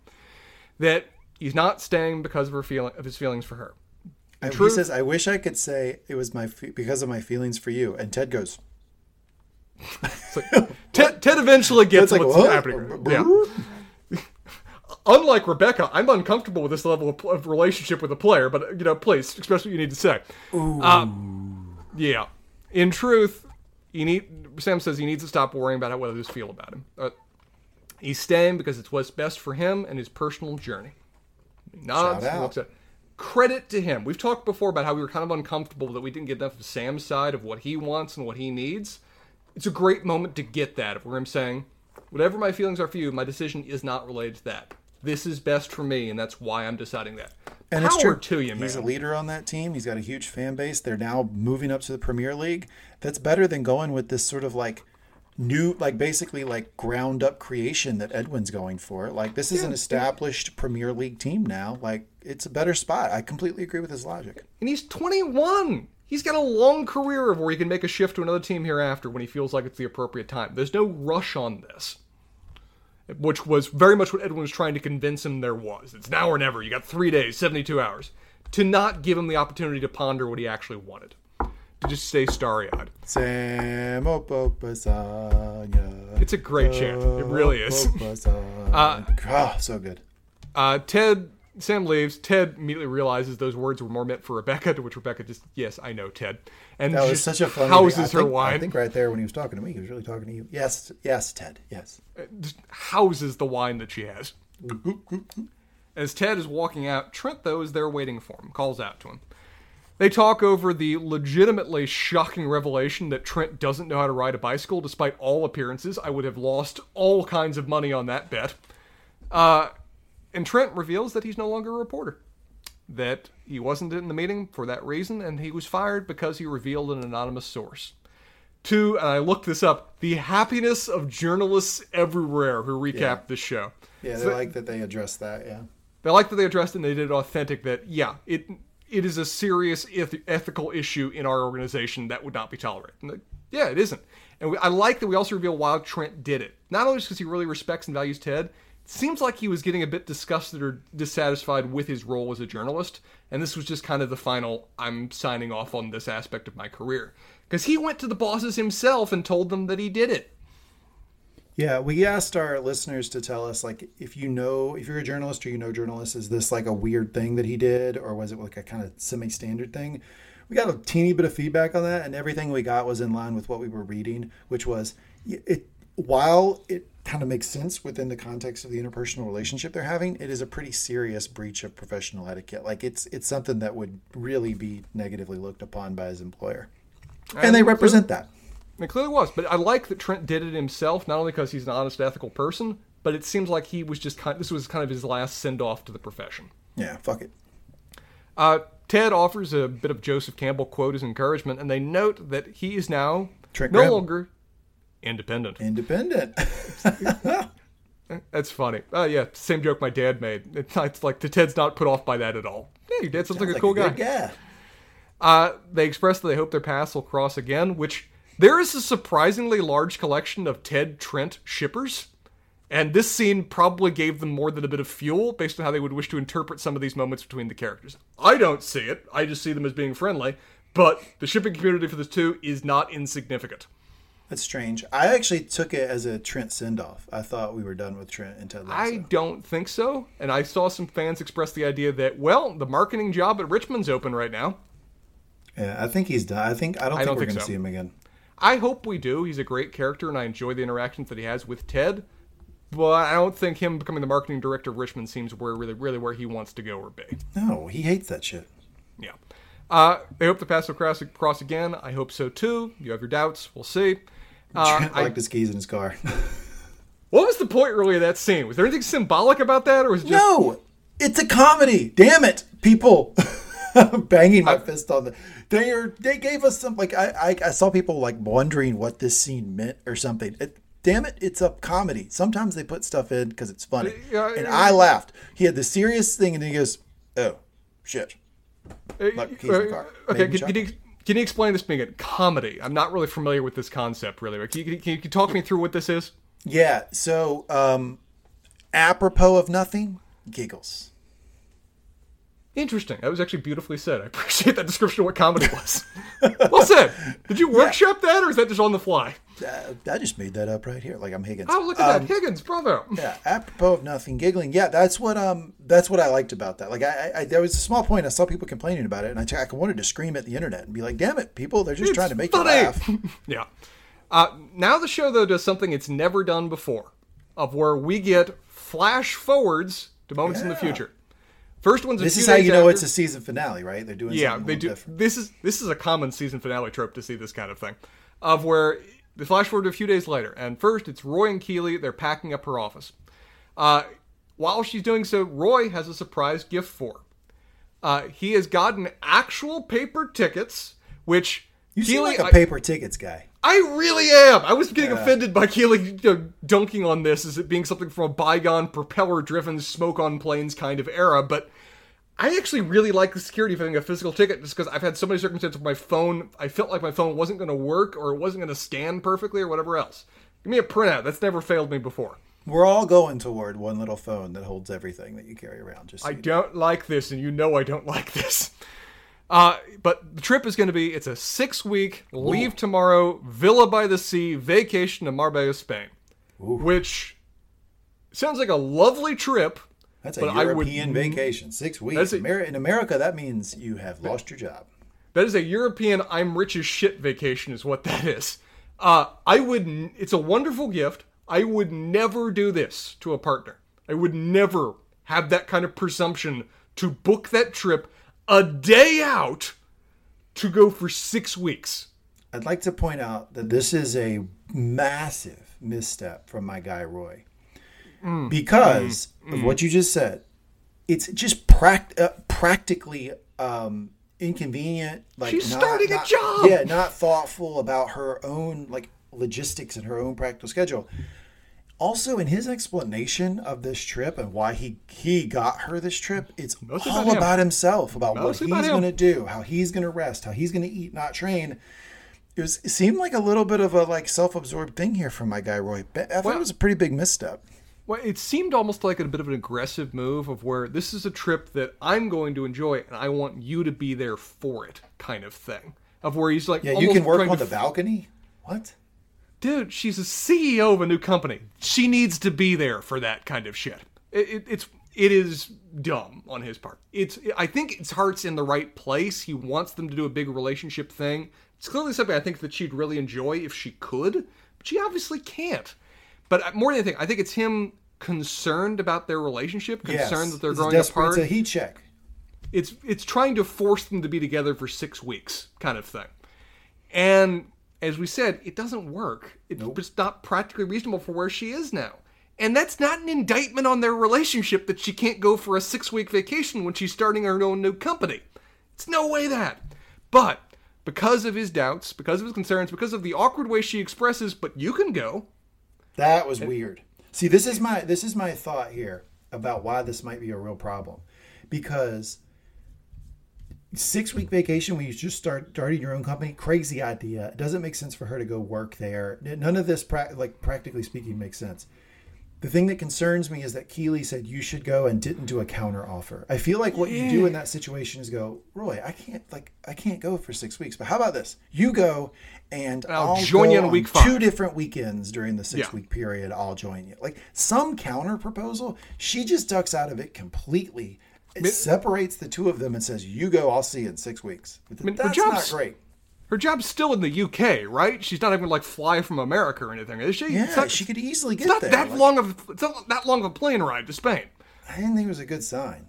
That he's not staying because of her feeling of his feelings for her. And he says, "I wish I could say it was my fe- because of my feelings for you." And Ted goes, like, Ted, Ted eventually gets "It's like what's what? happening. Yeah. Unlike Rebecca, I'm uncomfortable with this level of, of relationship with a player, but you know, please express what you need to say. Uh, yeah. In truth, you need. Sam says he needs to stop worrying about how others feel about him. Uh, he's staying because it's what's best for him and his personal journey. He nods, Shout out. looks at- Credit to him. We've talked before about how we were kind of uncomfortable that we didn't get enough of Sam's side of what he wants and what he needs. It's a great moment to get that of where I'm saying, whatever my feelings are for you, my decision is not related to that. This is best for me, and that's why I'm deciding that. And Power it's true. to you, man. He's a leader on that team. He's got a huge fan base. They're now moving up to the Premier League. That's better than going with this sort of like new, like basically like ground up creation that Edwin's going for. Like this is an established Premier League team now. Like it's a better spot. I completely agree with his logic. And he's 21. He's got a long career of where he can make a shift to another team hereafter when he feels like it's the appropriate time. There's no rush on this. Which was very much what Edwin was trying to convince him there was. It's now or never. You got three days, 72 hours. To not give him the opportunity to ponder what he actually wanted. To just stay starry eyed. Sam Opopasanya. It's a great chant. It really is. Uh, oh, so good. Uh, Ted, Sam leaves. Ted immediately realizes those words were more meant for Rebecca, to which Rebecca just, yes, I know, Ted. And That was such a funny. houses her think, wine. I think right there when he was talking to me, he was really talking to you. Yes, yes, Ted. Yes. just houses the wine that she has. As Ted is walking out, Trent, though, is there waiting for him, calls out to him. They talk over the legitimately shocking revelation that Trent doesn't know how to ride a bicycle despite all appearances. I would have lost all kinds of money on that bet. Uh, and Trent reveals that he's no longer a reporter. That he wasn't in the meeting for that reason, and he was fired because he revealed an anonymous source. To, and I looked this up, the happiness of journalists everywhere who recap Yeah. this show. Yeah, they So- like that they addressed that. Yeah. they like that they addressed it and they did it authentic that yeah it it is a serious eth- ethical issue in our organization that would not be tolerated And like, yeah it isn't and we, i like that we also reveal why trent did it not only because he really respects and values ted seems like he was getting a bit disgusted or dissatisfied with his role as a journalist and this was just kind of the final i'm signing off on this aspect of my career because he went to the bosses himself and told them that he did it Yeah, we asked our listeners to tell us like if you know if you're a journalist or you know journalists, is this like a weird thing that he did, or was it like a kind of semi-standard thing? We got a teeny bit of feedback on that, and everything we got was in line with what we were reading, which was it. While it kind of makes sense within the context of the interpersonal relationship they're having, it is a pretty serious breach of professional etiquette. Like it's it's something that would really be negatively looked upon by his employer, and they represent that. It clearly was, but I like that Trent did it himself, not only because he's an honest, ethical person, but it seems like he was just kind. Of, This was kind of his last send off to the profession. Yeah, fuck it. Uh, Ted offers a bit of Joseph Campbell quote as encouragement, and they note that he is now Trent no Graham. longer independent. Independent. That's funny. Uh, yeah, same joke my dad made. It's, it's like the Ted's not put off by that at all. Yeah, your dad sounds like a cool guy. good guy. Uh, they express that they hope their paths will cross again, which there is a surprisingly large collection of Ted Trent shippers. And this scene probably gave them more than a bit of fuel based on how they would wish to interpret some of these moments between the characters. I don't see it. I just see them as being friendly. But the shipping community for this two is not insignificant. That's strange. I actually took it as a Trent send off. I thought we were done with Trent and Ted Lasso. I don't think so. And I saw some fans express the idea that, well, the marketing job at Richmond's open right now. yeah, I think he's done. I think I don't think don't we're going to so. see him again. I hope we do. He's a great character, and I enjoy the interactions that he has with Ted. But I don't think him becoming the marketing director of Richmond seems where really, really where he wants to go or be. No, he hates that shit. Yeah. Uh, they hope the paths will cross, cross again. I hope so too. You have your doubts. We'll see. Uh, Trent I- locked his keys in his car. what was the point really of that scene? Was there anything symbolic about that, or was it just no, it's a comedy. Damn it, people! Banging my fist on the. They are. They gave us some like I, I. I saw people like wondering what this scene meant or something. It, damn it, it's a comedy. Sometimes they put stuff in because it's funny, Yeah, and yeah. I laughed. He had the serious thing, and he goes, "Oh, shit." Uh, Like, keys in the uh, car. Okay, Made me can, can you can you explain this me again? Comedy. I'm not really familiar with this concept. Really, can you, can you, can you talk me through what this is? Yeah. So, um, apropos of nothing, giggles. Interesting. That was actually beautifully said. I appreciate that description of what comedy was. well said. Did you workshop that, or is that just on the fly? Uh, I just made that up right here. Like I'm Higgins. Oh, look at that, Higgins, bravo. Yeah, apropos of nothing, giggling. Yeah, that's what um, that's what I liked about that. Like, I, I there was a small point. I saw people complaining about it, and I, t- I wanted to scream at the internet and be like, "Damn it, people! They're just trying to make funny. you laugh." yeah. Uh, now the show though does something it's never done before, of where we get flash forwards to moments in the future. First one's a This is how you know after- it's a season finale, right? They're doing yeah something they do different. this is this is a common season finale trope to see this kind of thing of where the flash forward a few days later and first it's roy and keeley they're packing up her office uh, while she's doing so roy has a surprise gift for her uh, he has gotten actual paper tickets which You seem like a paper tickets guy. I really am. I was getting offended by Keeley know, dunking on this as it being something from a bygone, propeller-driven, smoke-on planes kind of era, but I actually really like the security of having a physical ticket just because I've had so many circumstances where my phone, I felt like my phone wasn't going to work or it wasn't going to scan perfectly or whatever else. Give me a printout. That's never failed me before. We're all going toward one little phone that holds everything that you carry around. Just so I don't like this, and you know I don't like this. Uh, but the trip is going to be it's a six week leave tomorrow, villa by the sea, vacation to Marbella, Spain. Which sounds like a lovely trip. That's a but I would- European vacation, six weeks. A- in America, that means you have lost your job. That is a European I'm rich as shit vacation, is what that is. Uh, I would. It's a wonderful gift. I would never do this to a partner. I would never have that kind of presumption to book that trip a day out to go for six weeks. I'd like to point out that this is a massive misstep from my guy Roy, Mm. because of what you just said. It's just pract- uh, practically um, inconvenient. Like She's not- starting a job! Yeah, not thoughtful about her own like logistics and her own practical schedule. Also, in his explanation of this trip and why he he got her this trip, it's Mostly all about him. about himself, about Mostly what he's going to do, how he's going to rest, how he's going to eat, not train. It was it seemed like a little bit of a like self-absorbed thing here from my guy Roy. I thought Well- it was a pretty big misstep. Well, it seemed almost like a bit of an aggressive move of where this is a trip that I'm going to enjoy and I want you to be there for it, kind of thing. Of where he's like, Yeah, you can work on the balcony. What? Dude, she's a CEO of a new company. She needs to be there for that kind of shit. It, it, it's it is dumb on his part. It's I think his heart's in the right place. He wants them to do a big relationship thing. It's clearly something I think that she'd really enjoy if she could, but she obviously can't. But more than anything, I think it's him concerned about their relationship, concerned Yes. that they're It's growing apart It's a heat check. it's it's trying to force them to be together for six weeks kind of thing and as we said it doesn't work. It's just not practically reasonable for where she is now. And that's not an indictment on their relationship that she can't go for a six week vacation when she's starting her own new company. It's no way that. But because of his doubts because of his concerns because of the awkward way she expresses but you can go That was weird. See, this is my this is my thought here about why this might be a real problem, because six week vacation when you just start starting your own company crazy idea it doesn't make sense for her to go work there none of this like practically speaking makes sense the thing that concerns me is that Keeley said you should go and didn't do a counter offer. I feel like what you do in that situation is go, Roy, I can't like I can't go for six weeks, but how about this? You go and I'll I'll, join you on week five." two different weekends during the six Yeah. week period. I'll join you. Like some counter proposal, she just ducks out of it completely. It separates the two of them and says, "You go, I'll see you in six weeks." mean, her That's not job's- great. Her job's still in the UK, right? She's not even like fly from America or anything, is she? Yeah, not, she could easily get it's not there. that Like, long of it's not that long of a plane ride to Spain. I didn't think it was a good sign.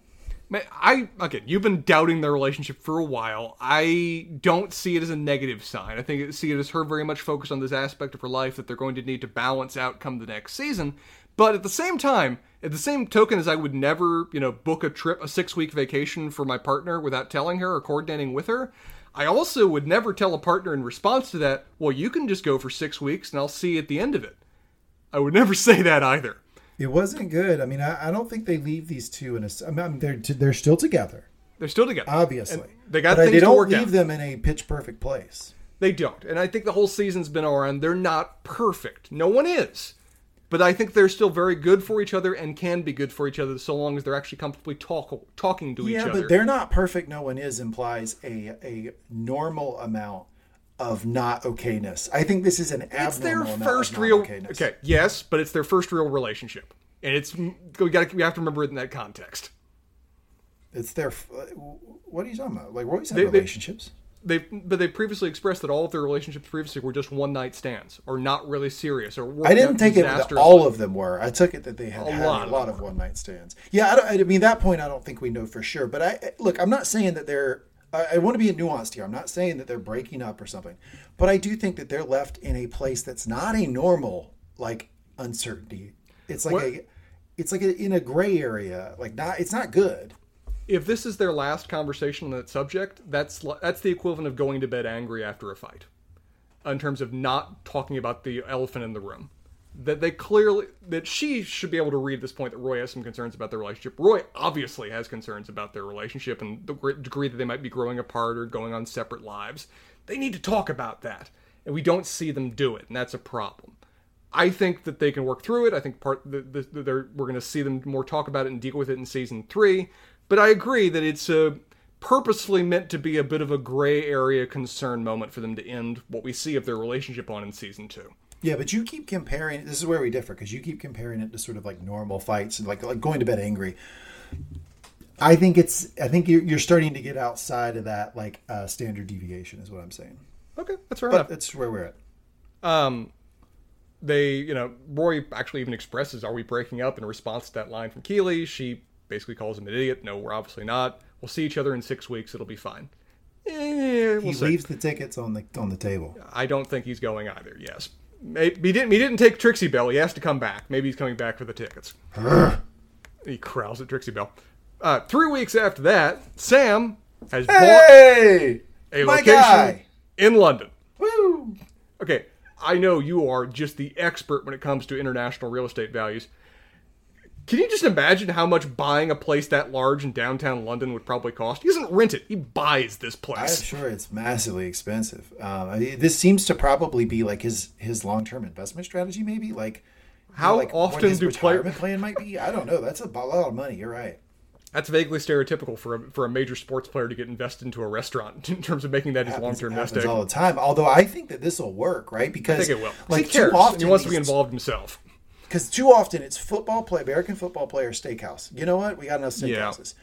Man, I again, you've been doubting their relationship for a while. I don't see it as a negative sign. I think I see it as her very much focused on this aspect of her life that they're going to need to balance out come the next season. But at the same time, at the same token as I would never, you know, book a trip, a six week vacation for my partner without telling her or coordinating with her. I also would never tell a partner in response to that, well, you can just go for six weeks and I'll see you at the end of it. I would never say that either. It wasn't good. I mean, I, I don't think they leave these two in a. I mean, they're they're still together, They're still together. obviously. And they got but things they don't leave out. them in a pitch perfect place. They don't. And I think the whole season's been around. They're not perfect. No one is. But I think they're still very good for each other and can be good for each other so long as they're actually comfortably talk, talking to each other. Yeah, but they're not perfect. No one is implies a a normal amount of not okayness. I think this is an abnormal it's their first of real non-okayness. Okay, yes, but it's their first real relationship. And it's we got we have to remember it in that context. It's their. Uh, what are you talking about? Like Roy's had They- they- relationships. They but they previously expressed that all of their relationships previously were just one night stands or not really serious or I didn't take it that all of them were. I took it that they had A had lot a of lot them of one night stands. Yeah, I, don't, I mean that point. I don't think we know for sure. But I look. I'm not saying that they're. I, I want to be nuanced here. I'm not saying that they're breaking up or something. But I do think that they're left in a place that's not a normal like uncertainty. It's like What- a. It's like a, in a gray area. Like not. It's not good. If this is their last conversation on that subject, that's that's the equivalent of going to bed angry after a fight, in terms of not talking about the elephant in the room. That they clearly that she should be able to read this point that Roy has some concerns about their relationship. Roy obviously has concerns about their relationship and the degree that they might be growing apart or going on separate lives. They need to talk about that, and we don't see them do it, and that's a problem. I think that they can work through it. I think part the, the, the, we're going to see them more talk about it and deal with it in season three. But I agree that it's uh, purposefully meant to be a bit of a gray area concern moment for them to end what we see of their relationship on in season two. Yeah, but you keep comparing. This is where we differ because you keep comparing it to sort of like normal fights and like like going to bed angry. I think it's. I think you're, you're starting to get outside of that like uh, standard deviation is what I'm saying. Okay, that's fair But enough. that's where we're at. Um, they, you know, Roy actually even expresses, "Are we breaking up?" in response to that line from Keeley. She basically calls him an idiot. No, we're obviously not. We'll see each other in six weeks. It'll be fine. Eh, we'll He see. leaves the tickets on the on the table. I don't think he's going either. Yes, Maybe, he didn't. He didn't take Trixie Bell. He has to come back. Maybe he's coming back for the tickets. he growls at Trixie Bell. Uh, three weeks after that, Sam has Hey, bought a location guy. in London. Woo! Okay, I know you are just the expert when it comes to international real estate values. Can you just imagine how much buying a place that large in downtown London would probably cost? He doesn't rent it; he buys this place. I'm sure it's massively expensive. Um, I mean, this seems to probably be like his his long term investment strategy. Maybe like How like what often his do retirement plan might be? I don't know. That's a lot of money. You're right. That's vaguely stereotypical for a, for a major sports player to get invested into a restaurant in terms of making that his long term nest happens egg. all the time. Although I think that this will work, right? Because I think it will. Like he cares. often, he wants to be involved himself. Because too often it's football play, American football player steakhouse. You know what? We got enough Yeah. steakhouses.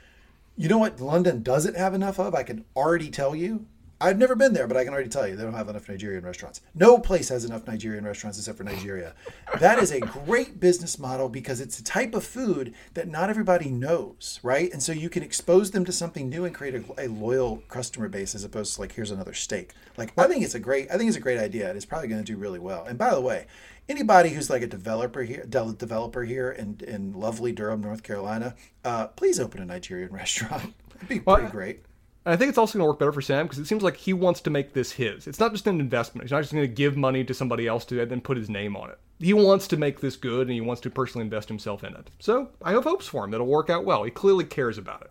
You know what London doesn't have enough of? I can already tell you. I've never been there, but I can already tell you they don't have enough Nigerian restaurants. No place has enough Nigerian restaurants except for Nigeria. That is a great business model because it's a type of food that not everybody knows, right? And so you can expose them to something new and create a, a loyal customer base as opposed to like here's another steak. Like I think it's a great I think it's a great idea. and It's probably going to do really well. And by the way, anybody who's like a developer here, de- developer here in in lovely Durham, North Carolina, uh, please open a Nigerian restaurant. It'd be pretty great. And I think it's also going to work better for Sam because it seems like he wants to make this his. It's not just an investment. He's not just going to give money to somebody else to then put his name on it. He wants to make this good and he wants to personally invest himself in it. So I have hopes for him that it'll work out well. He clearly cares about it.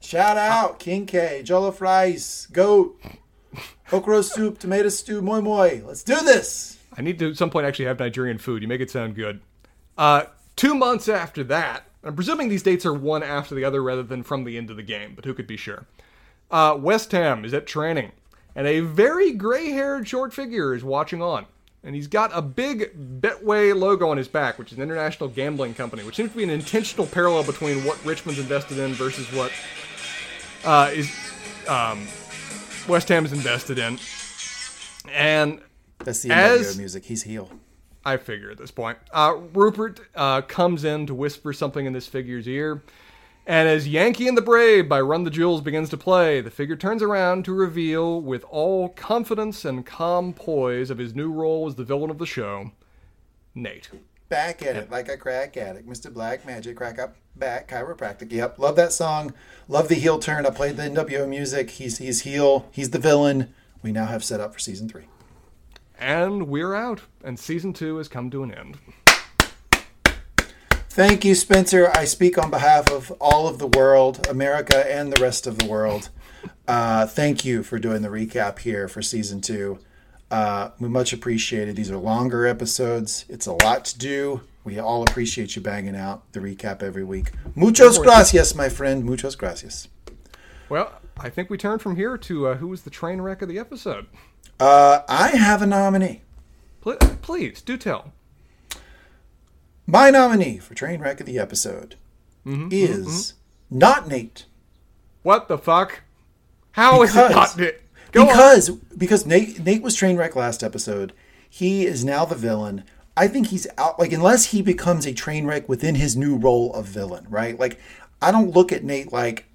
Shout out King K, jollof rice, goat, okra soup, tomato stew, moi moi. Let's do this. I need to at some point actually have Nigerian food. You make it sound good. Uh, two months after that, I'm presuming these dates are one after the other rather than from the end of the game, but who could be sure? Uh, West Ham is at training, and a very gray haired short figure is watching on. And he's got a big Betway logo on his back, which is an international gambling company, which seems to be an intentional parallel between what Richmond's invested in versus what uh, is um, West Ham is invested in. And That's the As- NWO music. He's heel. I figure at this point. Uh, Rupert uh, comes in to whisper something in this figure's ear. And as Yankee and the Brave by Run the Jewels begins to play, the figure turns around to reveal, with all confidence and calm poise of his new role as the villain of the show, Nate. Back at it like a crack addict. Mr. Black Magic, crack up, back, chiropractic. Yep, love that song. Love the heel turn. I played the NWO music. He's he's heel. He's the villain. We now have set up for season three. And we're out, and season two has come to an end. Thank you, Spencer. I speak on behalf of all of the world, America, and the rest of the world. Uh, thank you for doing the recap here for season two. Uh, we much appreciate it. These are longer episodes. It's a lot to do. We all appreciate you banging out the recap every week. Muchos gracias, my friend. Muchos gracias. Well, I think we turn from here to uh, who was the train wreck of the episode. Uh, I have a nominee. Pl- please, do tell. My nominee for train wreck of the episode mm-hmm, is mm-hmm, mm-hmm. not Nate. What the fuck? How is it not Nate? Go on. because because Nate Nate was train wreck last episode. He is now the villain. I think he's out like unless he becomes a train wreck within his new role of villain, right? Like I don't look at Nate like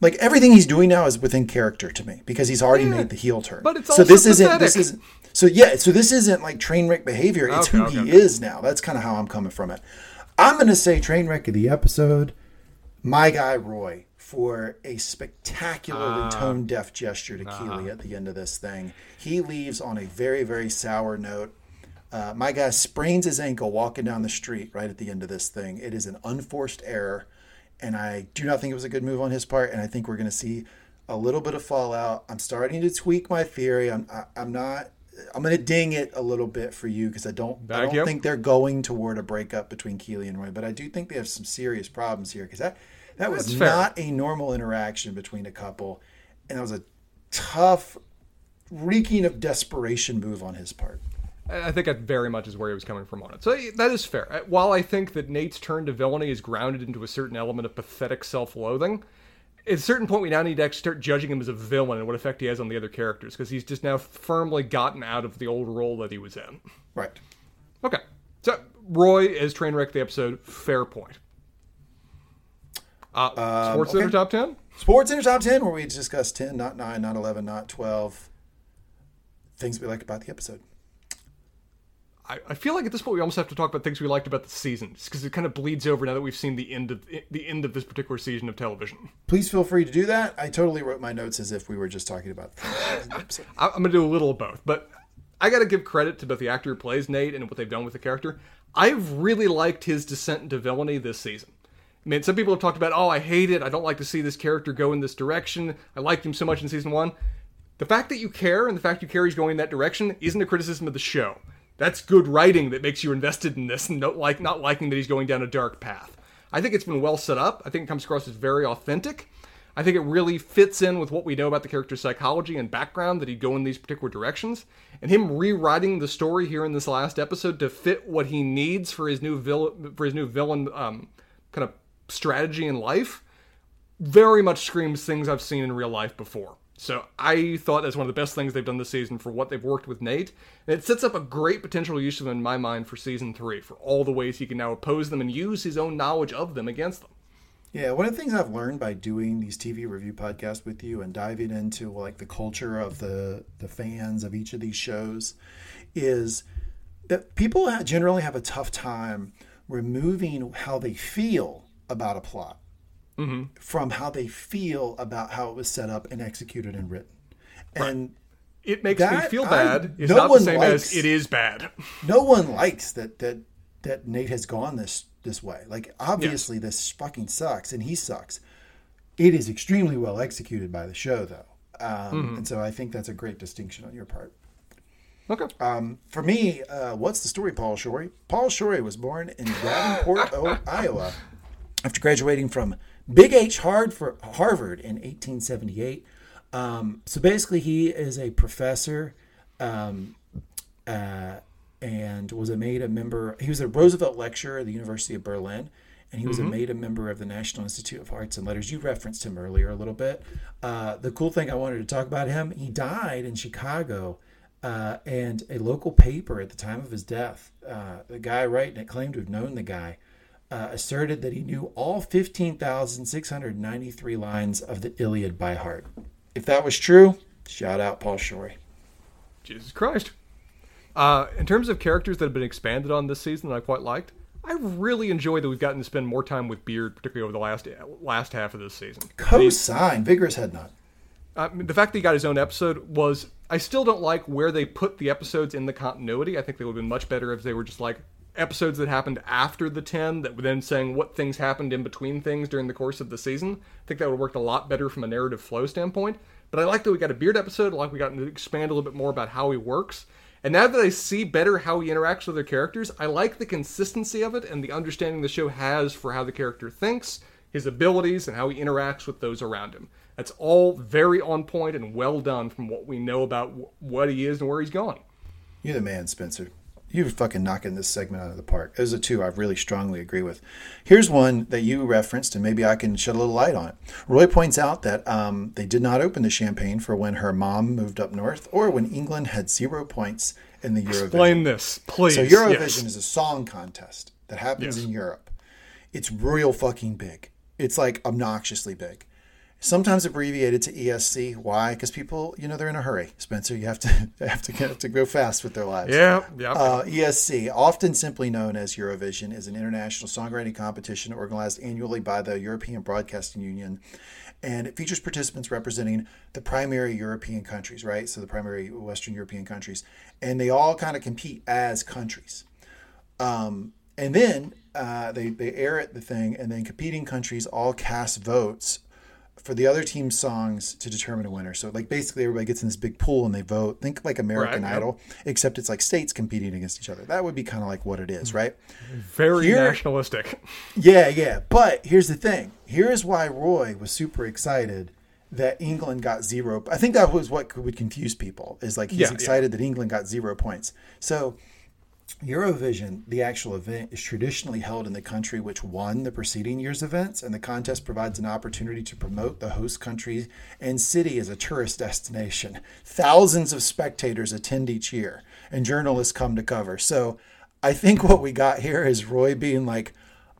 like everything he's doing now is within character to me because he's already Yeah, made the heel turn. but it's so this isn't this isn't so yeah, so this isn't like train wreck behavior. It's Okay, who okay, he is now. That's kind of how I'm coming from it. I'm gonna say train wreck of the episode my guy Roy for a spectacularly tone deaf gesture to Keeley at the end of this thing. He leaves on a very, very sour note. Uh, my guy sprains his ankle walking down the street right at the end of this thing. It is an unforced error, and I do not think it was a good move on his part. And I think we're going to see a little bit of fallout. I'm starting to tweak my theory. I'm, I, I'm not. I'm going to ding it a little bit for you because I don't. I don't think they're going toward a breakup between Keeley and Roy, but I do think they have some serious problems here because that that was That's fair. not a normal interaction between a couple, and that was a tough, reeking of desperation move on his part. I think that very much is where he was coming from on it. So that is fair. Uh, While I think that Nate's turn to villainy is grounded into a certain element of pathetic self-loathing, at a certain point we now need to actually start judging him as a villain and what effect he has on the other characters because he's just now firmly gotten out of the old role that he was in. Right. Okay, so Roy as train wreck the episode. Fair point. Uh, Sports Center okay. top ten. Sports Center Top 10, where we discuss 10, not 9, not 11, not 12. Things we liked about the episode. I, I feel like at this point we almost have to talk about things we liked about the season, because it kind of bleeds over now that we've seen the end of the end of this particular season of television. Please feel free to do that. I totally wrote my notes as if we were just talking about the. I'm gonna do a little of both, but I gotta give credit to both the actor who plays Nate and what they've done with the character. I've really liked his descent into villainy this season. I mean, some people have talked about, oh, I hate it. I don't like to see this character go in this direction. I liked him so much in season one. The fact that you care and the fact you care he's going in that direction isn't a criticism of the show. That's good writing that makes you invested in this and not like not liking that he's going down a dark path. I think it's been well set up. I think it comes across as very authentic. I think it really fits in with what we know about the character's psychology and background that he'd go in these particular directions. And him rewriting the story here in this last episode to fit what he needs for his new villain for his new villain um, kind of strategy in life very much screams things I've seen in real life before. So I thought that's one of the best things they've done this season for what they've worked with Nate. And it sets up a great potential use of them in my mind for season three, for all the ways he can now oppose them and use his own knowledge of them against them. Yeah, one of the things I've learned by doing these TV review podcasts with you and diving into like the culture of the the fans of each of these shows is that people generally have a tough time removing how they feel about a plot from how they feel about how it was set up and executed and written. And It makes me feel I- bad. It's no not the one same likes- as it is bad. no one likes that that that Nate has gone this this way. Like obviously this fucking sucks and he sucks. It is extremely well executed by the show, though. Um, And so I think that's a great distinction on your part. Okay. Um, for me, uh, what's the story, Paul Shorey? Paul Shorey was born in Davenport, O- Iowa, after graduating from Big H Hard for Harvard in 1878. Um, so basically, he is a professor um, uh, and was a made a member. He was a Roosevelt lecturer at the University of Berlin, and he was a made a member of the National Institute of Arts and Letters. You referenced him earlier a little bit. Uh, the cool thing I wanted to talk about him, he died in Chicago, uh, and a local paper at the time of his death, uh, the guy writing it claimed to have known the guy. Uh, asserted that he knew all 15,693 lines of the Iliad by heart. If that was true, shout out Paul Shorey. Jesus Christ. Uh, in terms of characters that have been expanded on this season that I quite liked, I really enjoy that we've gotten to spend more time with Beard, particularly over the last last half of this season. Co-sign, vigorous head nod. Uh, the fact that he got his own episode was. I still don't like where they put the episodes in the continuity. I think they would have been much better if they were just like episodes that happened after the 10 that were then saying what things happened in between things during the course of the season. I think that would have worked a lot better from a narrative flow standpoint. But I like that we got a Beard episode. I like we got to expand a little bit more about how he works. And now that I see better how he interacts with other characters, I like the consistency of it and the understanding the show has for how the character thinks, his abilities, and how he interacts with those around him. That's all very on point and well done from what we know about wh- what he is and where he's going. You're the man, Spencer. You're fucking knocking this segment out of the park. Those are two I really strongly agree with. Here's one that you referenced, and maybe I can shed a little light on it. Roy points out that um, they did not open the champagne for when her mom moved up north or when England had zero points in the Eurovision. Explain this, please. So Eurovision Yes. is a song contest that happens Yes. in Europe. It's real fucking big. It's like obnoxiously big. Sometimes abbreviated to ESC. Why? Because people, you know, they're in a hurry. Spencer, you have to have to get to go fast with their lives. Yeah, yeah. Uh, ESC, often simply known as Eurovision, is an international songwriting competition organized annually by the European Broadcasting Union. And it features participants representing the primary European countries, right? So the primary Western European countries. And they all kind of compete as countries. Um, and then uh, they, they air it, the thing, and then competing countries all cast votes for the other team's songs to determine a winner. So like basically everybody gets in this big pool and they vote. Think like American Right, yeah. Idol, except it's like states competing against each other. That would be kind of like what it is, right? Very here- nationalistic. Yeah, yeah. But here's the thing. Here's why Roy was super excited that England got zero. I think that was what would confuse people. Is like he's Yeah, yeah. excited that England got zero points. So Eurovision, the actual event, is traditionally held in the country which won the preceding year's events, and the contest provides an opportunity to promote the host country and city as a tourist destination. Thousands of spectators attend each year, and journalists come to cover. So I think what we got here is Roy being like,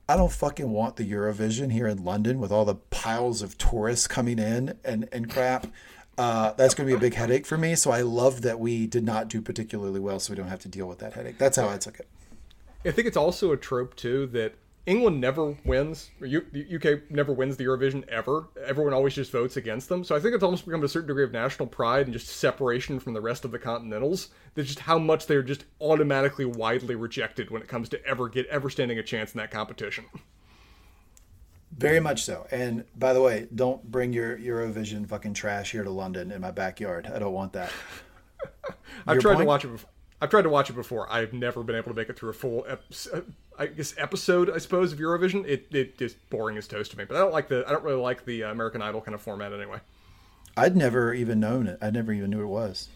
I don't fucking want the Eurovision here in London with all the piles of tourists coming in and, and crap. Uh, that's going to be a big headache for me. So I love that we did not do particularly well, so we don't have to deal with that headache. That's how I took it. I think it's also a trope too that England never wins, or U- the UK never wins the Eurovision ever. Everyone always just votes against them. So I think it's almost become a certain degree of national pride and just separation from the rest of the continentals. That's just how much they're just automatically widely rejected when it comes to ever get ever standing a chance in that competition. Very much so. And by the way, don't bring your Eurovision fucking trash here to London in my backyard. I don't want that. I've Your tried to watch it. Before. I've tried to watch it before. I've never been able to make it through a full, ep- uh, I guess, episode. I suppose of Eurovision. It it is boring as toast to me. But I don't like the. I don't really like the uh, American Idol kind of format anyway. I'd never even known it. I never even knew it was.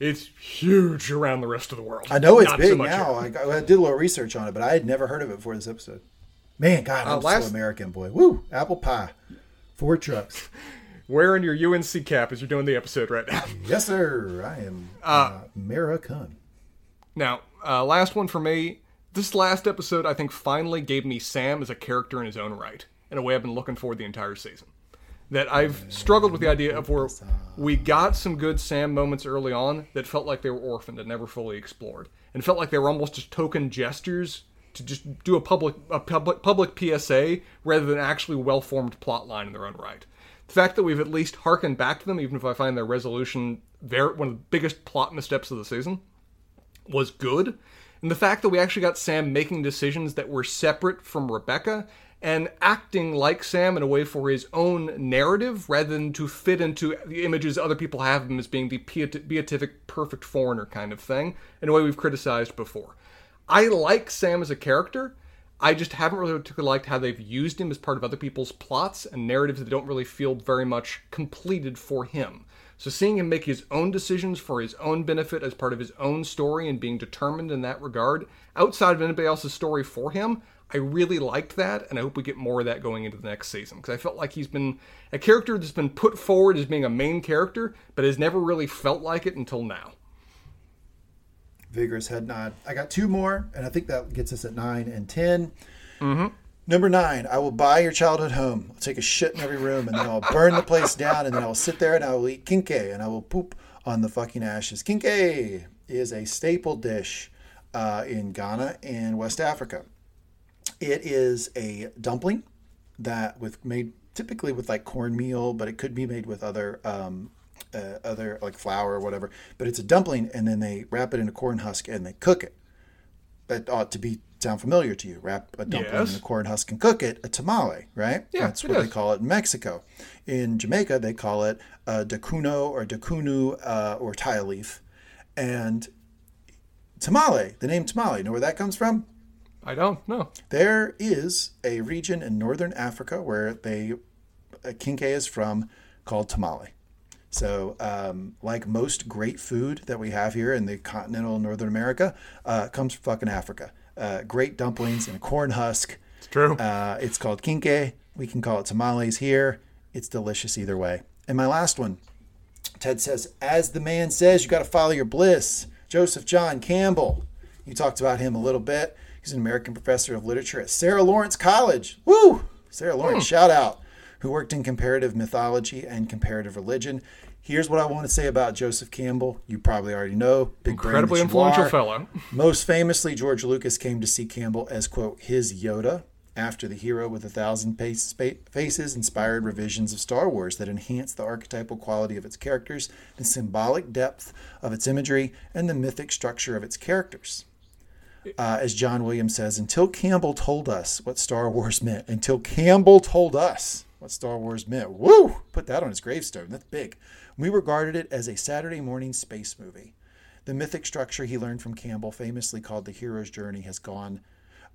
It's huge around the rest of the world. I know it's Not big much now. I, I did a little research on it, but I had never heard of it before this episode. Man, God, I'm Uh, last- so American, boy. Woo! Apple pie. Four trucks. Wearing your UNC cap as you're doing the episode right now. yes, sir. I am uh, American. Now, uh, last one for me. This last episode, I think, finally gave me Sam as a character in his own right, in a way I've been looking for the entire season. That I've struggled with the idea of where we got some good Sam moments early on that felt like they were orphaned and never fully explored, and felt like they were almost just token gestures to just do a public a public public PSA rather than actually well formed plot line in their own right. The fact that we've at least harkened back to them, even if I find their resolution very one of the biggest plot missteps of the season, was good. And the fact that we actually got Sam making decisions that were separate from Rebecca and acting like Sam in a way for his own narrative rather than to fit into the images other people have of him as being the beatific perfect foreigner kind of thing in a way we've criticized before. I like Sam as a character. I just haven't really particularly liked how they've used him as part of other people's plots and narratives that don't really feel very much completed for him. So seeing him make his own decisions for his own benefit as part of his own story and being determined in that regard, outside of anybody else's story for him, I really liked that, and I hope we get more of that going into the next season because I felt like he's been a character that's been put forward as being a main character, but has never really felt like it until now. Vigorous head nod. I got two more, and I think that gets us at nine and 10 mm-hmm. Number nine, I will buy your childhood home. I'll take a shit in every room and then I'll burn the place down and then I will sit there and I will eat kenkey and I will poop on the fucking ashes. Kenkey is a staple dish uh, in Ghana and West Africa. It is a dumpling that with made typically with like cornmeal, but it could be made with other um, uh, other like flour or whatever. But it's a dumpling, and then they wrap it in a corn husk and they cook it. That ought to be sound familiar to you. Wrap a dumpling yes. in a corn husk and cook it, a tamale, right? Yeah, That's what is. they call it in Mexico. In Jamaica, they call it a dakuno or dakunu uh, or tile leaf. And tamale, the name tamale, you know where that comes from? I don't know. There is a region in northern Africa where they, uh, kenkey is from, called tamale. So, um, like most great food that we have here in the continental Northern America, uh, comes from fucking Africa uh, great dumplings and a corn husk. It's true. Uh, it's called kenkey. We can call it tamales here. It's delicious either way. And my last one, Ted says, as the man says, you got to follow your bliss. Joseph John Campbell. You talked about him a little bit. He's an American professor of literature at Sarah Lawrence College. Woo! Sarah Lawrence, mm. shout out. Who worked in comparative mythology and comparative religion. Here's what I want to say about Joseph Campbell. You probably already know. Big Incredibly influential fellow. Most famously, George Lucas came to see Campbell as, quote, his Yoda after the hero with a thousand faces inspired revisions of Star Wars that enhanced the archetypal quality of its characters, the symbolic depth of its imagery, and the mythic structure of its characters. Uh, as John Williams says, until Campbell told us what Star Wars meant, until Campbell told us what Star Wars meant, woo, put that on his gravestone. That's big. We regarded it as a Saturday morning space movie. The mythic structure he learned from Campbell, famously called the hero's journey, has gone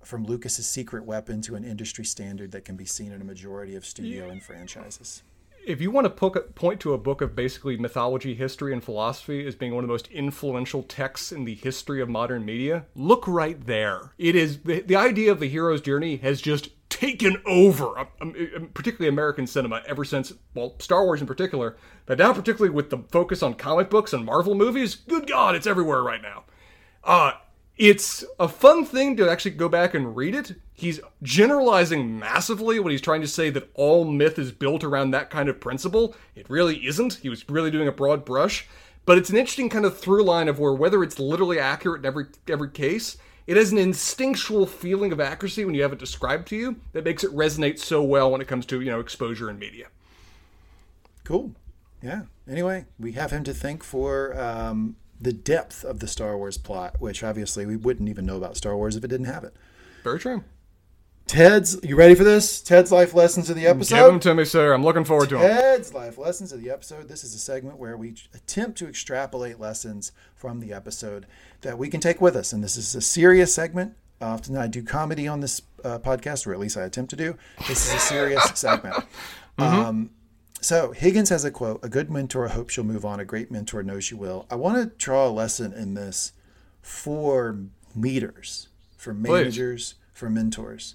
from Lucas's secret weapon to an industry standard that can be seen in a majority of studio and franchises. If you want to point to a book of basically mythology, history, and philosophy as being one of the most influential texts in the history of modern media, look right there. It is the, the idea of the hero's journey has just taken over, um, um, um, particularly American cinema, ever since, well, Star Wars in particular, but now particularly with the focus on comic books and Marvel movies, good God, it's everywhere right now. Uh, it's a fun thing to actually go back and read it. He's generalizing massively when he's trying to say that all myth is built around that kind of principle. It really isn't. He was really doing a broad brush. But it's an interesting kind of through line of where whether it's literally accurate in every every case, it has an instinctual feeling of accuracy when you have it described to you that makes it resonate so well when it comes to, you know, exposure in media. Cool. Yeah. Anyway, we have him to thank for um, the depth of the Star Wars plot, which obviously we wouldn't even know about Star Wars if it didn't have it. Very true. Ted's, you ready for this? Ted's life lessons of the episode. Give them to me, sir. I'm looking forward to them. Ted's life lessons of the episode. This is a segment where we attempt to extrapolate lessons from the episode that we can take with us. And this is a serious segment. Often I do comedy on this uh, podcast, or at least I attempt to do. This is a serious segment. Mm-hmm. Um, so Higgins has a quote: "A good mentor hopes you'll move on. A great mentor knows you will." I want to draw a lesson in this for leaders, for managers, Please. for mentors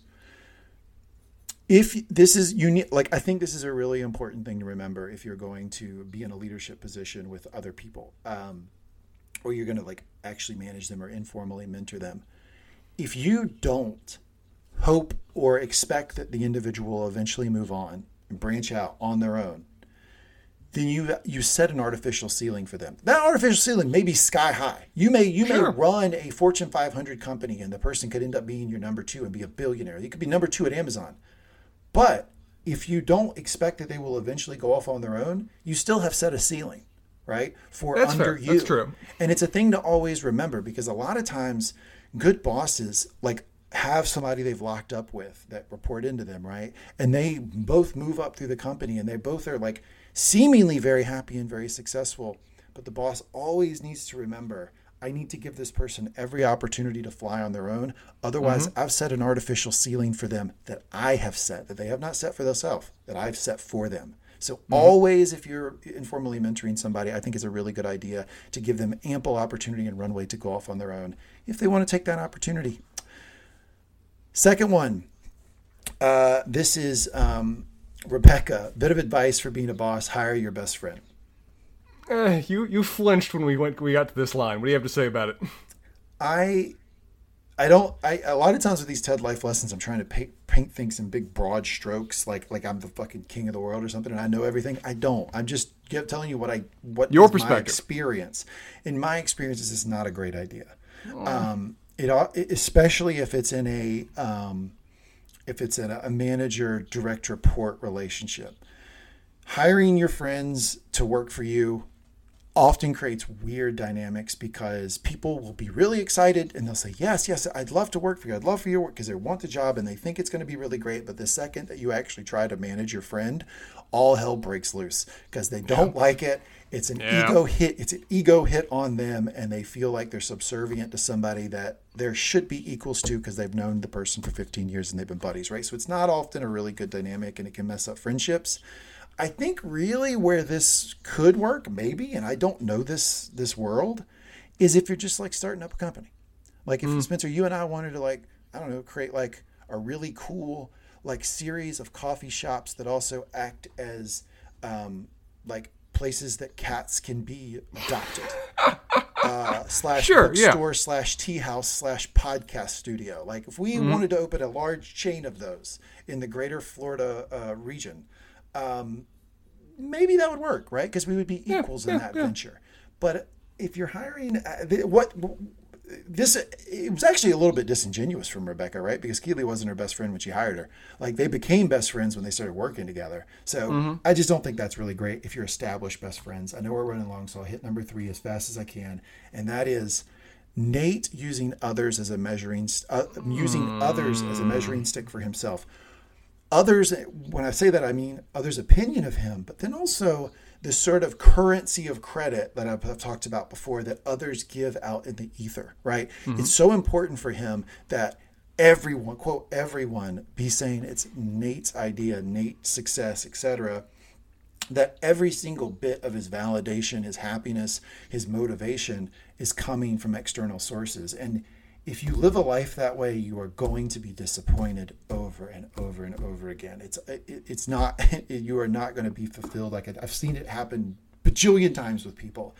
if this is unique like i think this is a really important thing to remember if you're going to be in a leadership position with other people um, or you're going to like actually manage them or informally mentor them if you don't hope or expect that the individual will eventually move on and branch out on their own then you you set an artificial ceiling for them. That artificial ceiling may be sky high. You may you sure. may run a Fortune 500 company and the person could end up being your number 2 and be a billionaire. You could be number 2 at Amazon. But if you don't expect that they will eventually go off on their own, you still have set a ceiling, right? For That's under fair. you. That's true. And it's a thing to always remember because a lot of times good bosses, like have somebody they've locked up with that report into them, right? And they both move up through the company and they both are like seemingly very happy and very successful. But the boss always needs to remember I need to give this person every opportunity to fly on their own. Otherwise, mm-hmm. I've set an artificial ceiling for them that I have set, that they have not set for themselves, that I've set for them. So, always, if you're informally mentoring somebody, I think it's a really good idea to give them ample opportunity and runway to go off on their own if they want to take that opportunity. Second one, uh, this is um, Rebecca. Bit of advice for being a boss: hire your best friend. Eh, you you flinched when we went we got to this line. What do you have to say about it? I I don't I a lot of times with these TED life lessons I'm trying to paint, paint things in big broad strokes like like I'm the fucking king of the world or something and I know everything. I don't. I'm just give, telling you what I what Your is my perspective. experience. In my experience this is not a great idea. Um it especially if it's in a um if it's in a, a manager direct report relationship. Hiring your friends to work for you often creates weird dynamics because people will be really excited and they'll say, Yes, yes, I'd love to work for you. I'd love for your work because they want the job and they think it's going to be really great. But the second that you actually try to manage your friend, all hell breaks loose because they don't like it. It's an Yeah. ego hit. It's an ego hit on them, and they feel like they're subservient to somebody that there should be equals to because they've known the person for 15 years and they've been buddies, right? So it's not often a really good dynamic, and it can mess up friendships. I think really where this could work, maybe, and I don't know this this world, is if you're just like starting up a company. Like if Spencer, you and I wanted to like, I don't know, create like a really cool like series of coffee shops that also act as um, like places that cats can be adopted. Uh, slash Sure, yeah. slash tea house slash podcast studio. Like if we wanted to open a large chain of those in the greater Florida uh, region, um, maybe that would work, right? Because we would be equals in that venture. But if you're hiring, uh, what this it was actually a little bit disingenuous from Rebecca, right? Because Keeley wasn't her best friend when she hired her. Like they became best friends when they started working together. So I just don't think that's really great if you're established best friends. I know we're running long, so I'll hit number three as fast as I can, and that is. Nate using others as a measuring, uh, using others as a measuring stick for himself others when i say that i mean others opinion of him but then also the sort of currency of credit that I've, I've talked about before that others give out in the ether right mm-hmm. it's so important for him that everyone quote everyone be saying it's nate's idea nate's success etc that every single bit of his validation, his happiness, his motivation is coming from external sources. And if you live a life that way, you are going to be disappointed over and over and over again. It's it, it's not you are not going to be fulfilled. Like I've seen it happen bajillion times with people.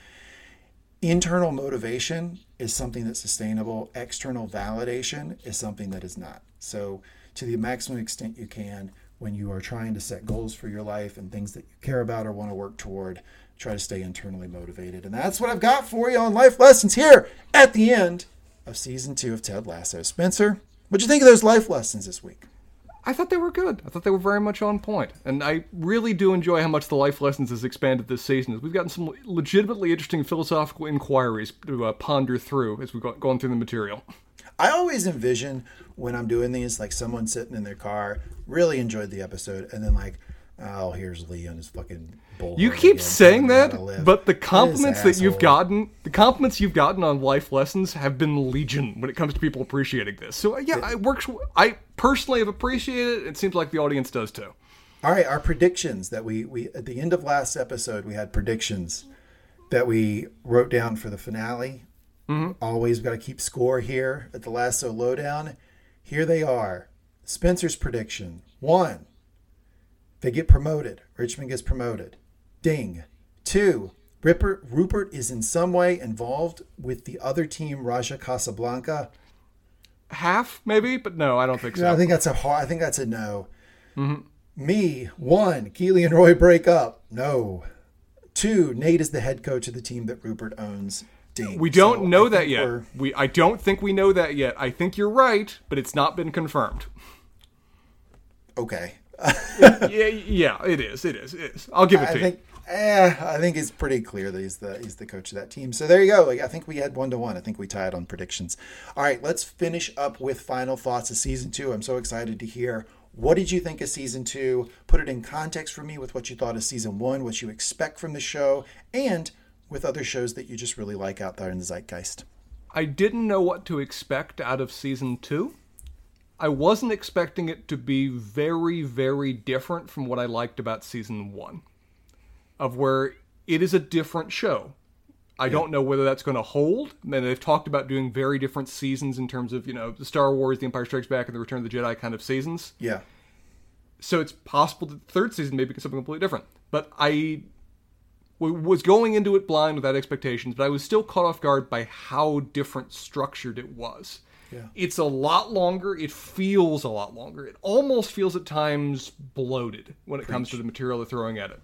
Internal motivation is something that's sustainable. External validation is something that is not. So, to the maximum extent you can, when you are trying to set goals for your life and things that you care about or want to work toward, try to stay internally motivated. And that's what I've got for you on life lessons here at the end of season two of Ted Lasso. Spencer, what'd you think of those life lessons this week? I thought they were good. I thought they were very much on point, and I really do enjoy how much the life lessons has expanded this season. We've gotten some legitimately interesting philosophical inquiries to uh, ponder through as we've gone through the material. I always envision when I'm doing these, like someone sitting in their car, really enjoyed the episode, and then like, oh, here's Lee on his fucking bull. You keep again, saying telling me how that, but the compliments that you've gotten, the compliments you've gotten on life lessons have been legion when it comes to people appreciating this. So yeah, it works. I personally have appreciated it. It seems like the audience does too. All right, our predictions that we we at the end of last episode we had predictions that we wrote down for the finale. Mm-hmm. Always got to keep score here at the Lasso Lowdown. Here they are. Spencer's prediction: one, they get promoted. Richmond gets promoted. Ding. Two, Rupert Rupert is in some way involved with the other team, Raja Casablanca. Half maybe, but no, I don't think so. I think that's a hard, I think that's a no. Mm-hmm. Me, one, Keeley and Roy break up. No. Two, Nate is the head coach of the team that Rupert owns. Ding. We don't So know that yet. we're- We I don't think we know that yet. I think you're right, but it's not been confirmed. Okay. Yeah, yeah, it is. It is. It is. I'll give it I to think Eh, I think it's pretty clear that he's the he's the coach of that team. So there you go. I think we had one to one. I think we tied on predictions. All right, let's finish up with final thoughts of season two. I'm so excited to hear what did you think of season two? Put it in context for me with what you thought of season one, what you expect from the show, and with other shows that you just really like out there in the zeitgeist. I didn't know what to expect out of season two. I wasn't expecting it to be very, very different from what I liked about season one, of where it is a different show. I yeah. don't know whether that's going to hold. And they've talked about doing very different seasons in terms of, you know, the Star Wars, The Empire Strikes Back, and The Return of the Jedi kind of seasons. Yeah. So it's possible that the third season may be something completely different. But I was going into it blind without expectations, but I was still caught off guard by how different structured it was. Yeah. It's a lot longer. It feels a lot longer. It almost feels at times bloated when it Preach. comes to the material they're throwing at it.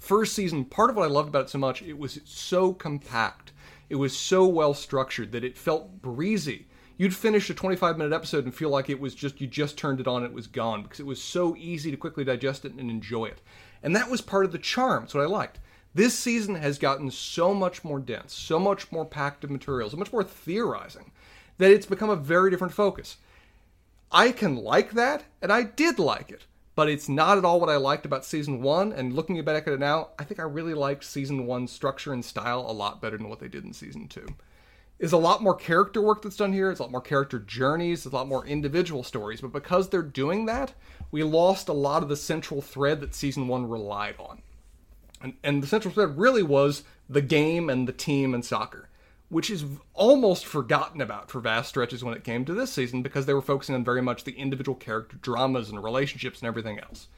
First season, part of what I loved about it so much, it was so compact. It was so well structured that it felt breezy. You'd finish a 25 minute episode and feel like it was just, you just turned it on and it was gone because it was so easy to quickly digest it and enjoy it. And that was part of the charm. It's what I liked. This season has gotten so much more dense, so much more packed of material, so much more theorizing that it's become a very different focus. I can like that, and I did like it, but it's not at all what I liked about season one. And looking back at it now, I think I really liked season one's structure and style a lot better than what they did in season two. Is a lot more character work that's done here. It's a lot more character journeys. It's a lot more individual stories. But because they're doing that, we lost a lot of the central thread that season one relied on. And, and the central thread really was the game and the team and soccer which is almost forgotten about for vast stretches when it came to this season because they were focusing on very much the individual character dramas and relationships and everything else.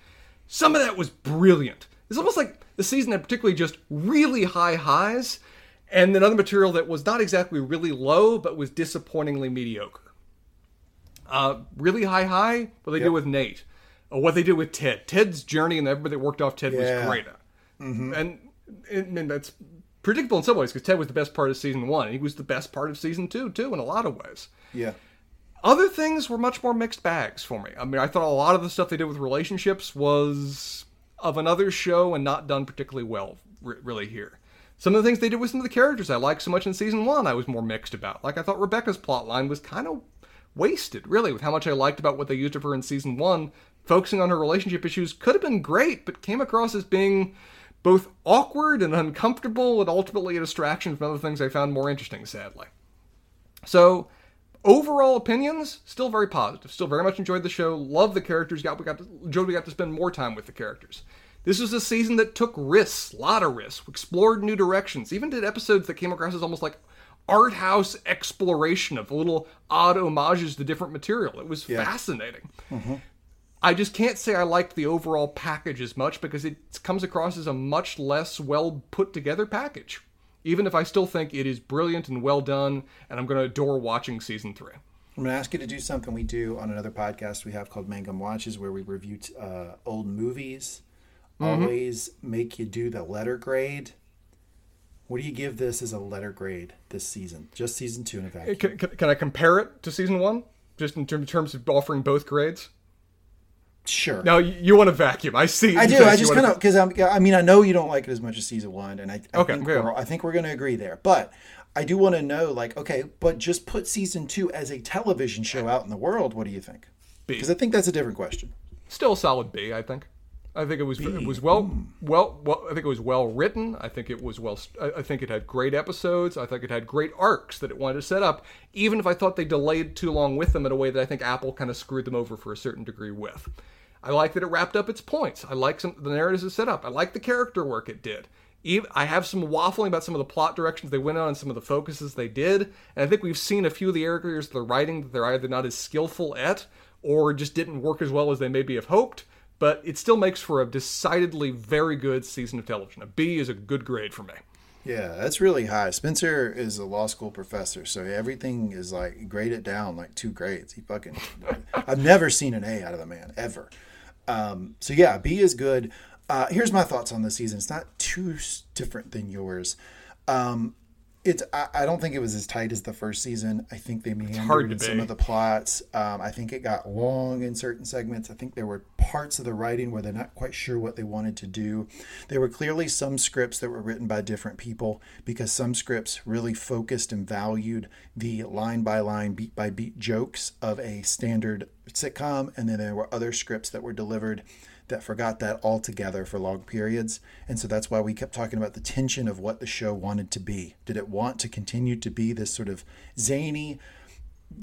Some of that was brilliant. It's almost like the season had particularly just really high highs, and then other material that was not exactly really low, but was disappointingly mediocre. Uh, really high high, what they yep. did with Nate, or what they did with Ted. Ted's journey and everybody that worked off Ted yeah. was great. Mm-hmm. And, and that's predictable in some ways because Ted was the best part of season one. He was the best part of season two too, in a lot of ways. Yeah. Other things were much more mixed bags for me. I mean, I thought a lot of the stuff they did with relationships was of another show and not done particularly well, really here. Some of the things they did with some of the characters I liked so much in season one, I was more mixed about. Like I thought Rebecca's plotline was kind of wasted, really, with how much I liked about what they used of her in season one. Focusing on her relationship issues could have been great, but came across as being both awkward and uncomfortable and ultimately a distraction from other things I found more interesting, sadly. So, overall opinions, still very positive. Still very much enjoyed the show. Love the characters. Got we got to, enjoyed we got to spend more time with the characters. This was a season that took risks, a lot of risks, explored new directions, even did episodes that came across as almost like art house exploration of little odd homages to different material. It was yeah. fascinating. Mm-hmm. I just can't say I liked the overall package as much because it comes across as a much less well put together package. Even if I still think it is brilliant and well done, and I'm going to adore watching season three. I'm going to ask you to do something we do on another podcast we have called Mangum Watches, where we review uh, old movies. Mm-hmm. Always make you do the letter grade. What do you give this as a letter grade this season? Just season two in a vacuum. Can, can, can I compare it to season one? Just in terms of offering both grades? Sure. Now you want to vacuum. I see. I do. I just kind of because I'm. I mean, I know you don't like it as much as season one, and I, I okay, think we're, I think we're going to agree there. But I do want to know, like, okay, but just put season two as a television show out in the world. What do you think? Because I think that's a different question. Still a solid B. I think. I think it was B. it was well mm. well well. I think it was well written. I think it was well. I think it had great episodes. I think it had great arcs that it wanted to set up. Even if I thought they delayed too long with them in a way that I think Apple kind of screwed them over for a certain degree with. I like that it wrapped up its points. I like some the narratives it set up. I like the character work it did. Even, I have some waffling about some of the plot directions they went on and some of the focuses they did. And I think we've seen a few of the areas of the writing that they're either not as skillful at or just didn't work as well as they maybe have hoped. But it still makes for a decidedly very good season of television. A B is a good grade for me. Yeah, that's really high. Spencer is a law school professor, so everything is like graded down like two grades. He fucking I've never seen an A out of the man ever. Um, so yeah, B is good. Uh, here's my thoughts on the season. It's not too different than yours. Um, it's I, I don't think it was as tight as the first season. I think they meandered in some of the plots. Um, I think it got long in certain segments. I think there were parts of the writing where they're not quite sure what they wanted to do. There were clearly some scripts that were written by different people because some scripts really focused and valued the line by line, beat by beat jokes of a standard sitcom, and then there were other scripts that were delivered that forgot that altogether for long periods. And so that's why we kept talking about the tension of what the show wanted to be. Did it want to continue to be this sort of zany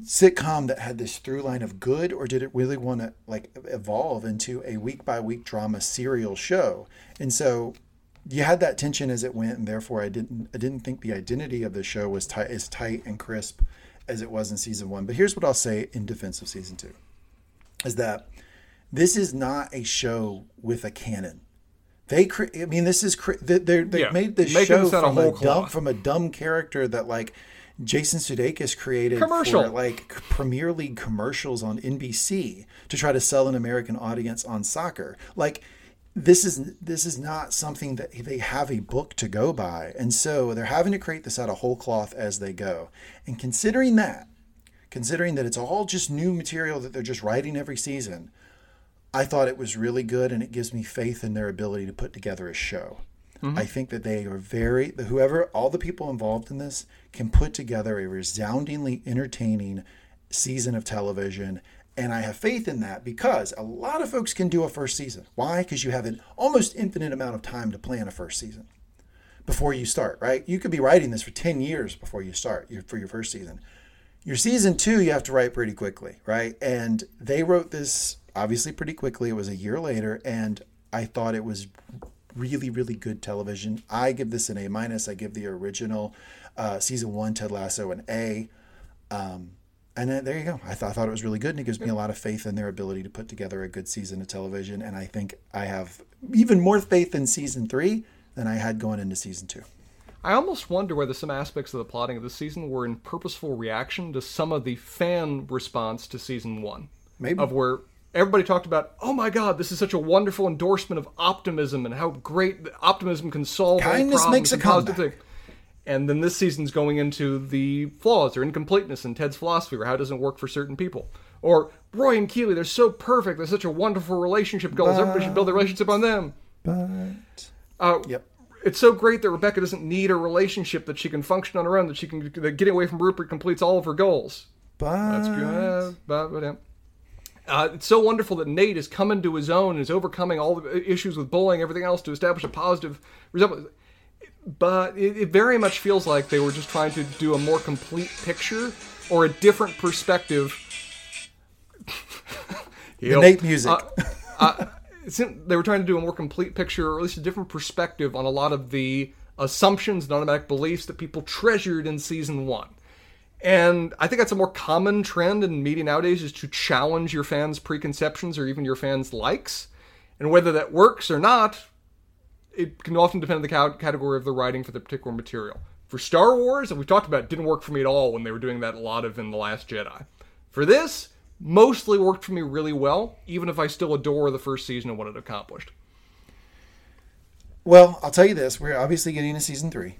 sitcom that had this through line of good, or did it really want to like evolve into a week by week drama serial show? And so you had that tension as it went, and therefore I didn't I didn't think the identity of the show was tight as tight and crisp as it was in season one. But here's what I'll say in defense of season two is that this is not a show with a canon. They, cre- I mean, this is cre- they they Yeah, made this making show this out of from a whole dumb from a dumb character that like Jason Sudeikis created Commercial. for like Premier League commercials on NBC to try to sell an American audience on soccer. Like this is this is not something that they have a book to go by, and so they're having to create this out of whole cloth as they go. And considering that, considering that it's all just new material that they're just writing every season, I thought it was really good, and it gives me faith in their ability to put together a show. Mm-hmm. I think that they are very whoever all the people involved in this can put together a resoundingly entertaining season of television. And I have faith in that because a lot of folks can do a first season. Why? Because you have an almost infinite amount of time to plan a first season before you start, right? You could be writing this for 10 years before you start your, for your first season. Your season two, you have to write pretty quickly, right? And they wrote this obviously pretty quickly. It was a year later, and I thought it was really, really good television. I give this an A minus. I give the original uh, season one Ted Lasso an A. Um, and then, there you go. I, th- I thought it was really good, and it gives me a lot of faith in their ability to put together a good season of television. And I think I have even more faith in season three than I had going into season two. I almost wonder whether some aspects of the plotting of this season were in purposeful reaction to some of the fan response to season one. Maybe. Of where everybody talked about, oh my god, this is such a wonderful endorsement of optimism and how great optimism can solve all Kindness problems makes a positive comeback. things. And then this season's going into the flaws or incompleteness in Ted's philosophy or how it doesn't work for certain people. Or Roy and Keeley, they're so perfect. They're such a wonderful relationship goals. Everybody should build their relationship on them. But Uh, Yep. It's so great that Rebecca doesn't need a relationship that she can function on her own. That she can that getting away from Rupert completes all of her goals. but That's good. But, but, yeah. Uh, it's so wonderful that Nate is coming to his own and is overcoming all the issues with bullying, everything else, to establish a positive resemblance. But it, it very much feels like they were just trying to do a more complete picture or a different perspective. the Nate music. it seemed they were trying to do a more complete picture, or at least a different perspective on a lot of the assumptions and automatic beliefs that people treasured in season one. And I think that's a more common trend in media nowadays is to challenge your fans' preconceptions or even your fans' likes. And whether that works or not, it can often depend on the category of the writing for the particular material. For Star Wars, and we've talked about, it didn't work for me at all when they were doing that a lot of in The Last Jedi. For this, mostly worked for me really well, even if I still adore the first season and what it accomplished. well, I'll tell you this: we're obviously getting a season three.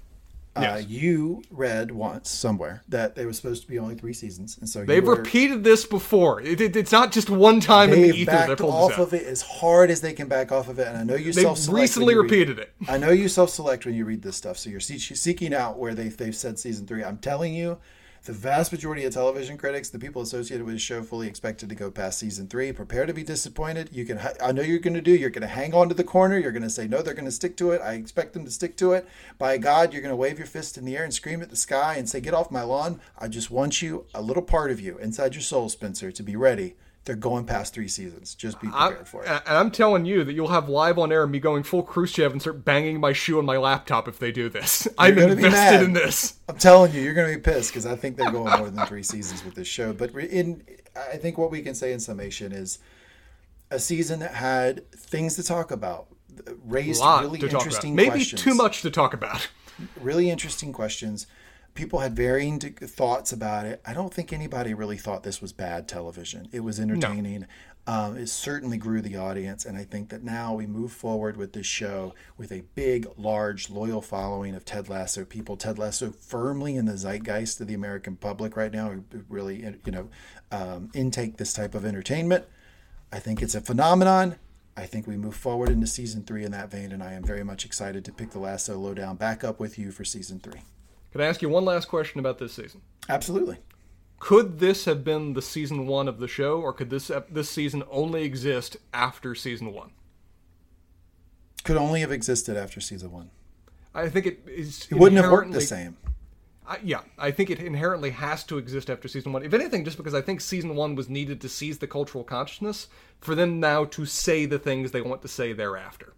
Uh, you read once somewhere that there was supposed to be only three seasons, and so They've were, repeated this before. It, it- it's not just one time in the ether they backed off of it as hard as they can back off of it. And I know you when recently you read- it. I know you self-select when you read this stuff, so you're see- seeking out where they they've said season three. I'm telling you, the vast majority of television critics, the people associated with the show, fully expected to go past season three. Prepare to be disappointed. You can, I know you're going to do. You're going to hang on to the corner. You're going to say no. They're going to stick to it. I expect them to stick to it. By God, you're going to wave your fist in the air and scream at the sky and say, "Get off my lawn!" I just want you, a little part of you inside your soul, Spencer, to be ready. They're going past three seasons. Just be I'm, prepared for it. and I'm telling you that you'll have live on air me going full Khrushchev and start banging my shoe on my laptop if they do this. I'm invested in this. I'm telling you, you're going to be pissed because I think they're going more than three seasons with this show. But in, I think what we can say in summation is a season that had things to talk about, raised really interesting Maybe questions, too much to talk about. really interesting questions, people had varying thoughts about it. I don't think anybody really thought this was bad television. It was entertaining. No. Um, it certainly grew the audience, and I think that now we move forward with this show with a big, large, loyal following of Ted Lasso people. Ted Lasso firmly in the zeitgeist of the American public right now, really, you know, um, intake this type of entertainment. I think it's a phenomenon. I think we move forward into season three in that vein, and I am very much excited to pick the Lasso lowdown back up with you for season three. Can I ask you one last question about this season? Absolutely could this have been the season one of the show, or could this this season only exist after season one? Could only have existed after season one. I think it is. It wouldn't have worked the same. I, yeah, I think it inherently has to exist after season one. If anything, just because I think season one was needed to seize the cultural consciousness for them now to say the things they want to say thereafter.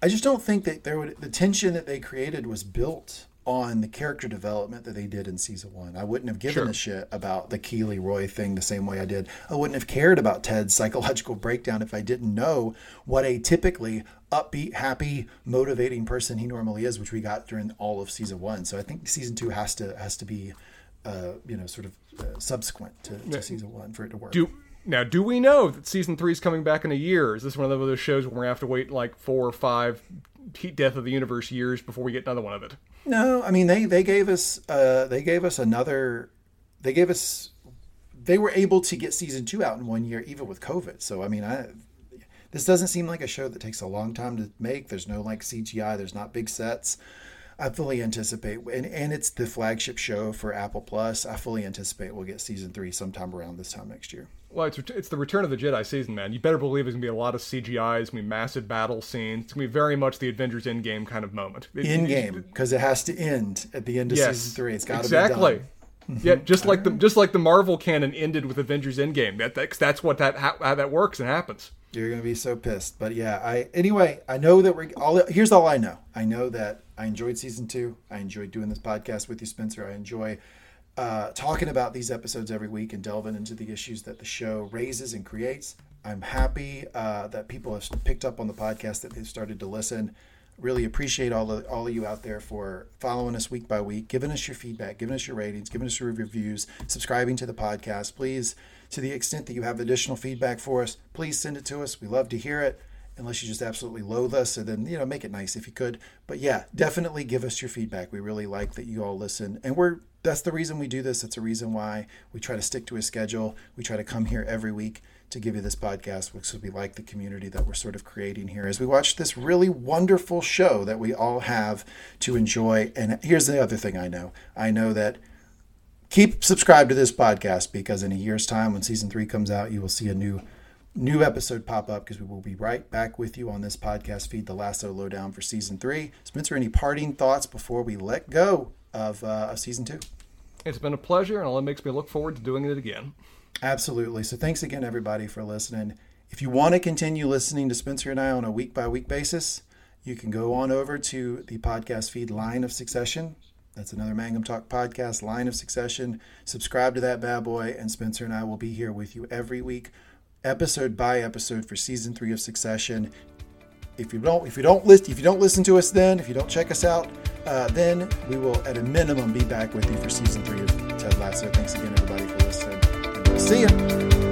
I just don't think that there would the tension that they created was built on the character development that they did in season one. I wouldn't have given sure. a shit about the Keeley Roy thing the same way I did. I wouldn't have cared about Ted's psychological breakdown if I didn't know what a typically upbeat, happy, motivating person he normally is, which we got during all of season one. So I think season two has to has to be, uh, you know, sort of uh, subsequent to, to season one for it to work. Do now, do we know that season three is coming back in a year? Is this one of those shows where we have to wait like four or five heat death of the universe years before we get another one of it? No, I mean they they gave us uh, they gave us another they gave us they were able to get season two out in one year even with COVID. So I mean I this doesn't seem like a show that takes a long time to make. There's no like CGI. There's not big sets. I fully anticipate, and, and it's the flagship show for Apple Plus. I fully anticipate we'll get season three sometime around this time next year. Well, it's it's the Return of the Jedi season, man. You better believe there's gonna be a lot of CGI. It's gonna be massive battle scenes. It's gonna be very much the Avengers Endgame kind of moment. Endgame, because it has to end at the end of yes, season three. It's got to exactly. be done. Yeah, just like the just like the Marvel canon ended with Avengers Endgame. That that's, that's what that how, how that works and happens. You're gonna be so pissed, but yeah. I anyway. I know that we're all. Here's all I know. I know that I enjoyed season two. I enjoyed doing this podcast with you, Spencer. I enjoy uh, talking about these episodes every week and delving into the issues that the show raises and creates. I'm happy uh, that people have picked up on the podcast, that they've started to listen. Really appreciate all of, all of you out there for following us week by week, giving us your feedback, giving us your ratings, giving us your reviews, subscribing to the podcast. Please, to the extent that you have additional feedback for us, please send it to us. We love to hear it unless you just absolutely loathe us, and then you know make it nice if you could. But yeah, definitely give us your feedback. We really like that you all listen, and we're that's the reason we do this. It's a reason why we try to stick to a schedule. We try to come here every week to give you this podcast which because we like the community that we're sort of creating here as we watch this really wonderful show that we all have to enjoy. And here's the other thing I know I know that keep subscribed to this podcast because in a year's time, when season three comes out, you will see a new new episode pop up because we will be right back with you on this podcast feed, The Lasso Lowdown for season three. Spencer, any parting thoughts before we let go of, uh, of season two? It's been a pleasure, and it makes me look forward to doing it again. Absolutely. So thanks again, everybody, for listening. If you want to continue listening to Spencer and I on a week by week basis, you can go on over to the podcast feed Line of Succession. That's another Mangum Talk podcast, Line of Succession. Subscribe to that bad boy, and Spencer and I will be here with you every week episode by episode for season three of Succession. If you don't, if you don't list, if you don't listen to us, then if you don't check us out, uh, then we will, at a minimum, be back with you for season three of Ted Lasso. Thanks again, everybody, for listening. And we'll see you.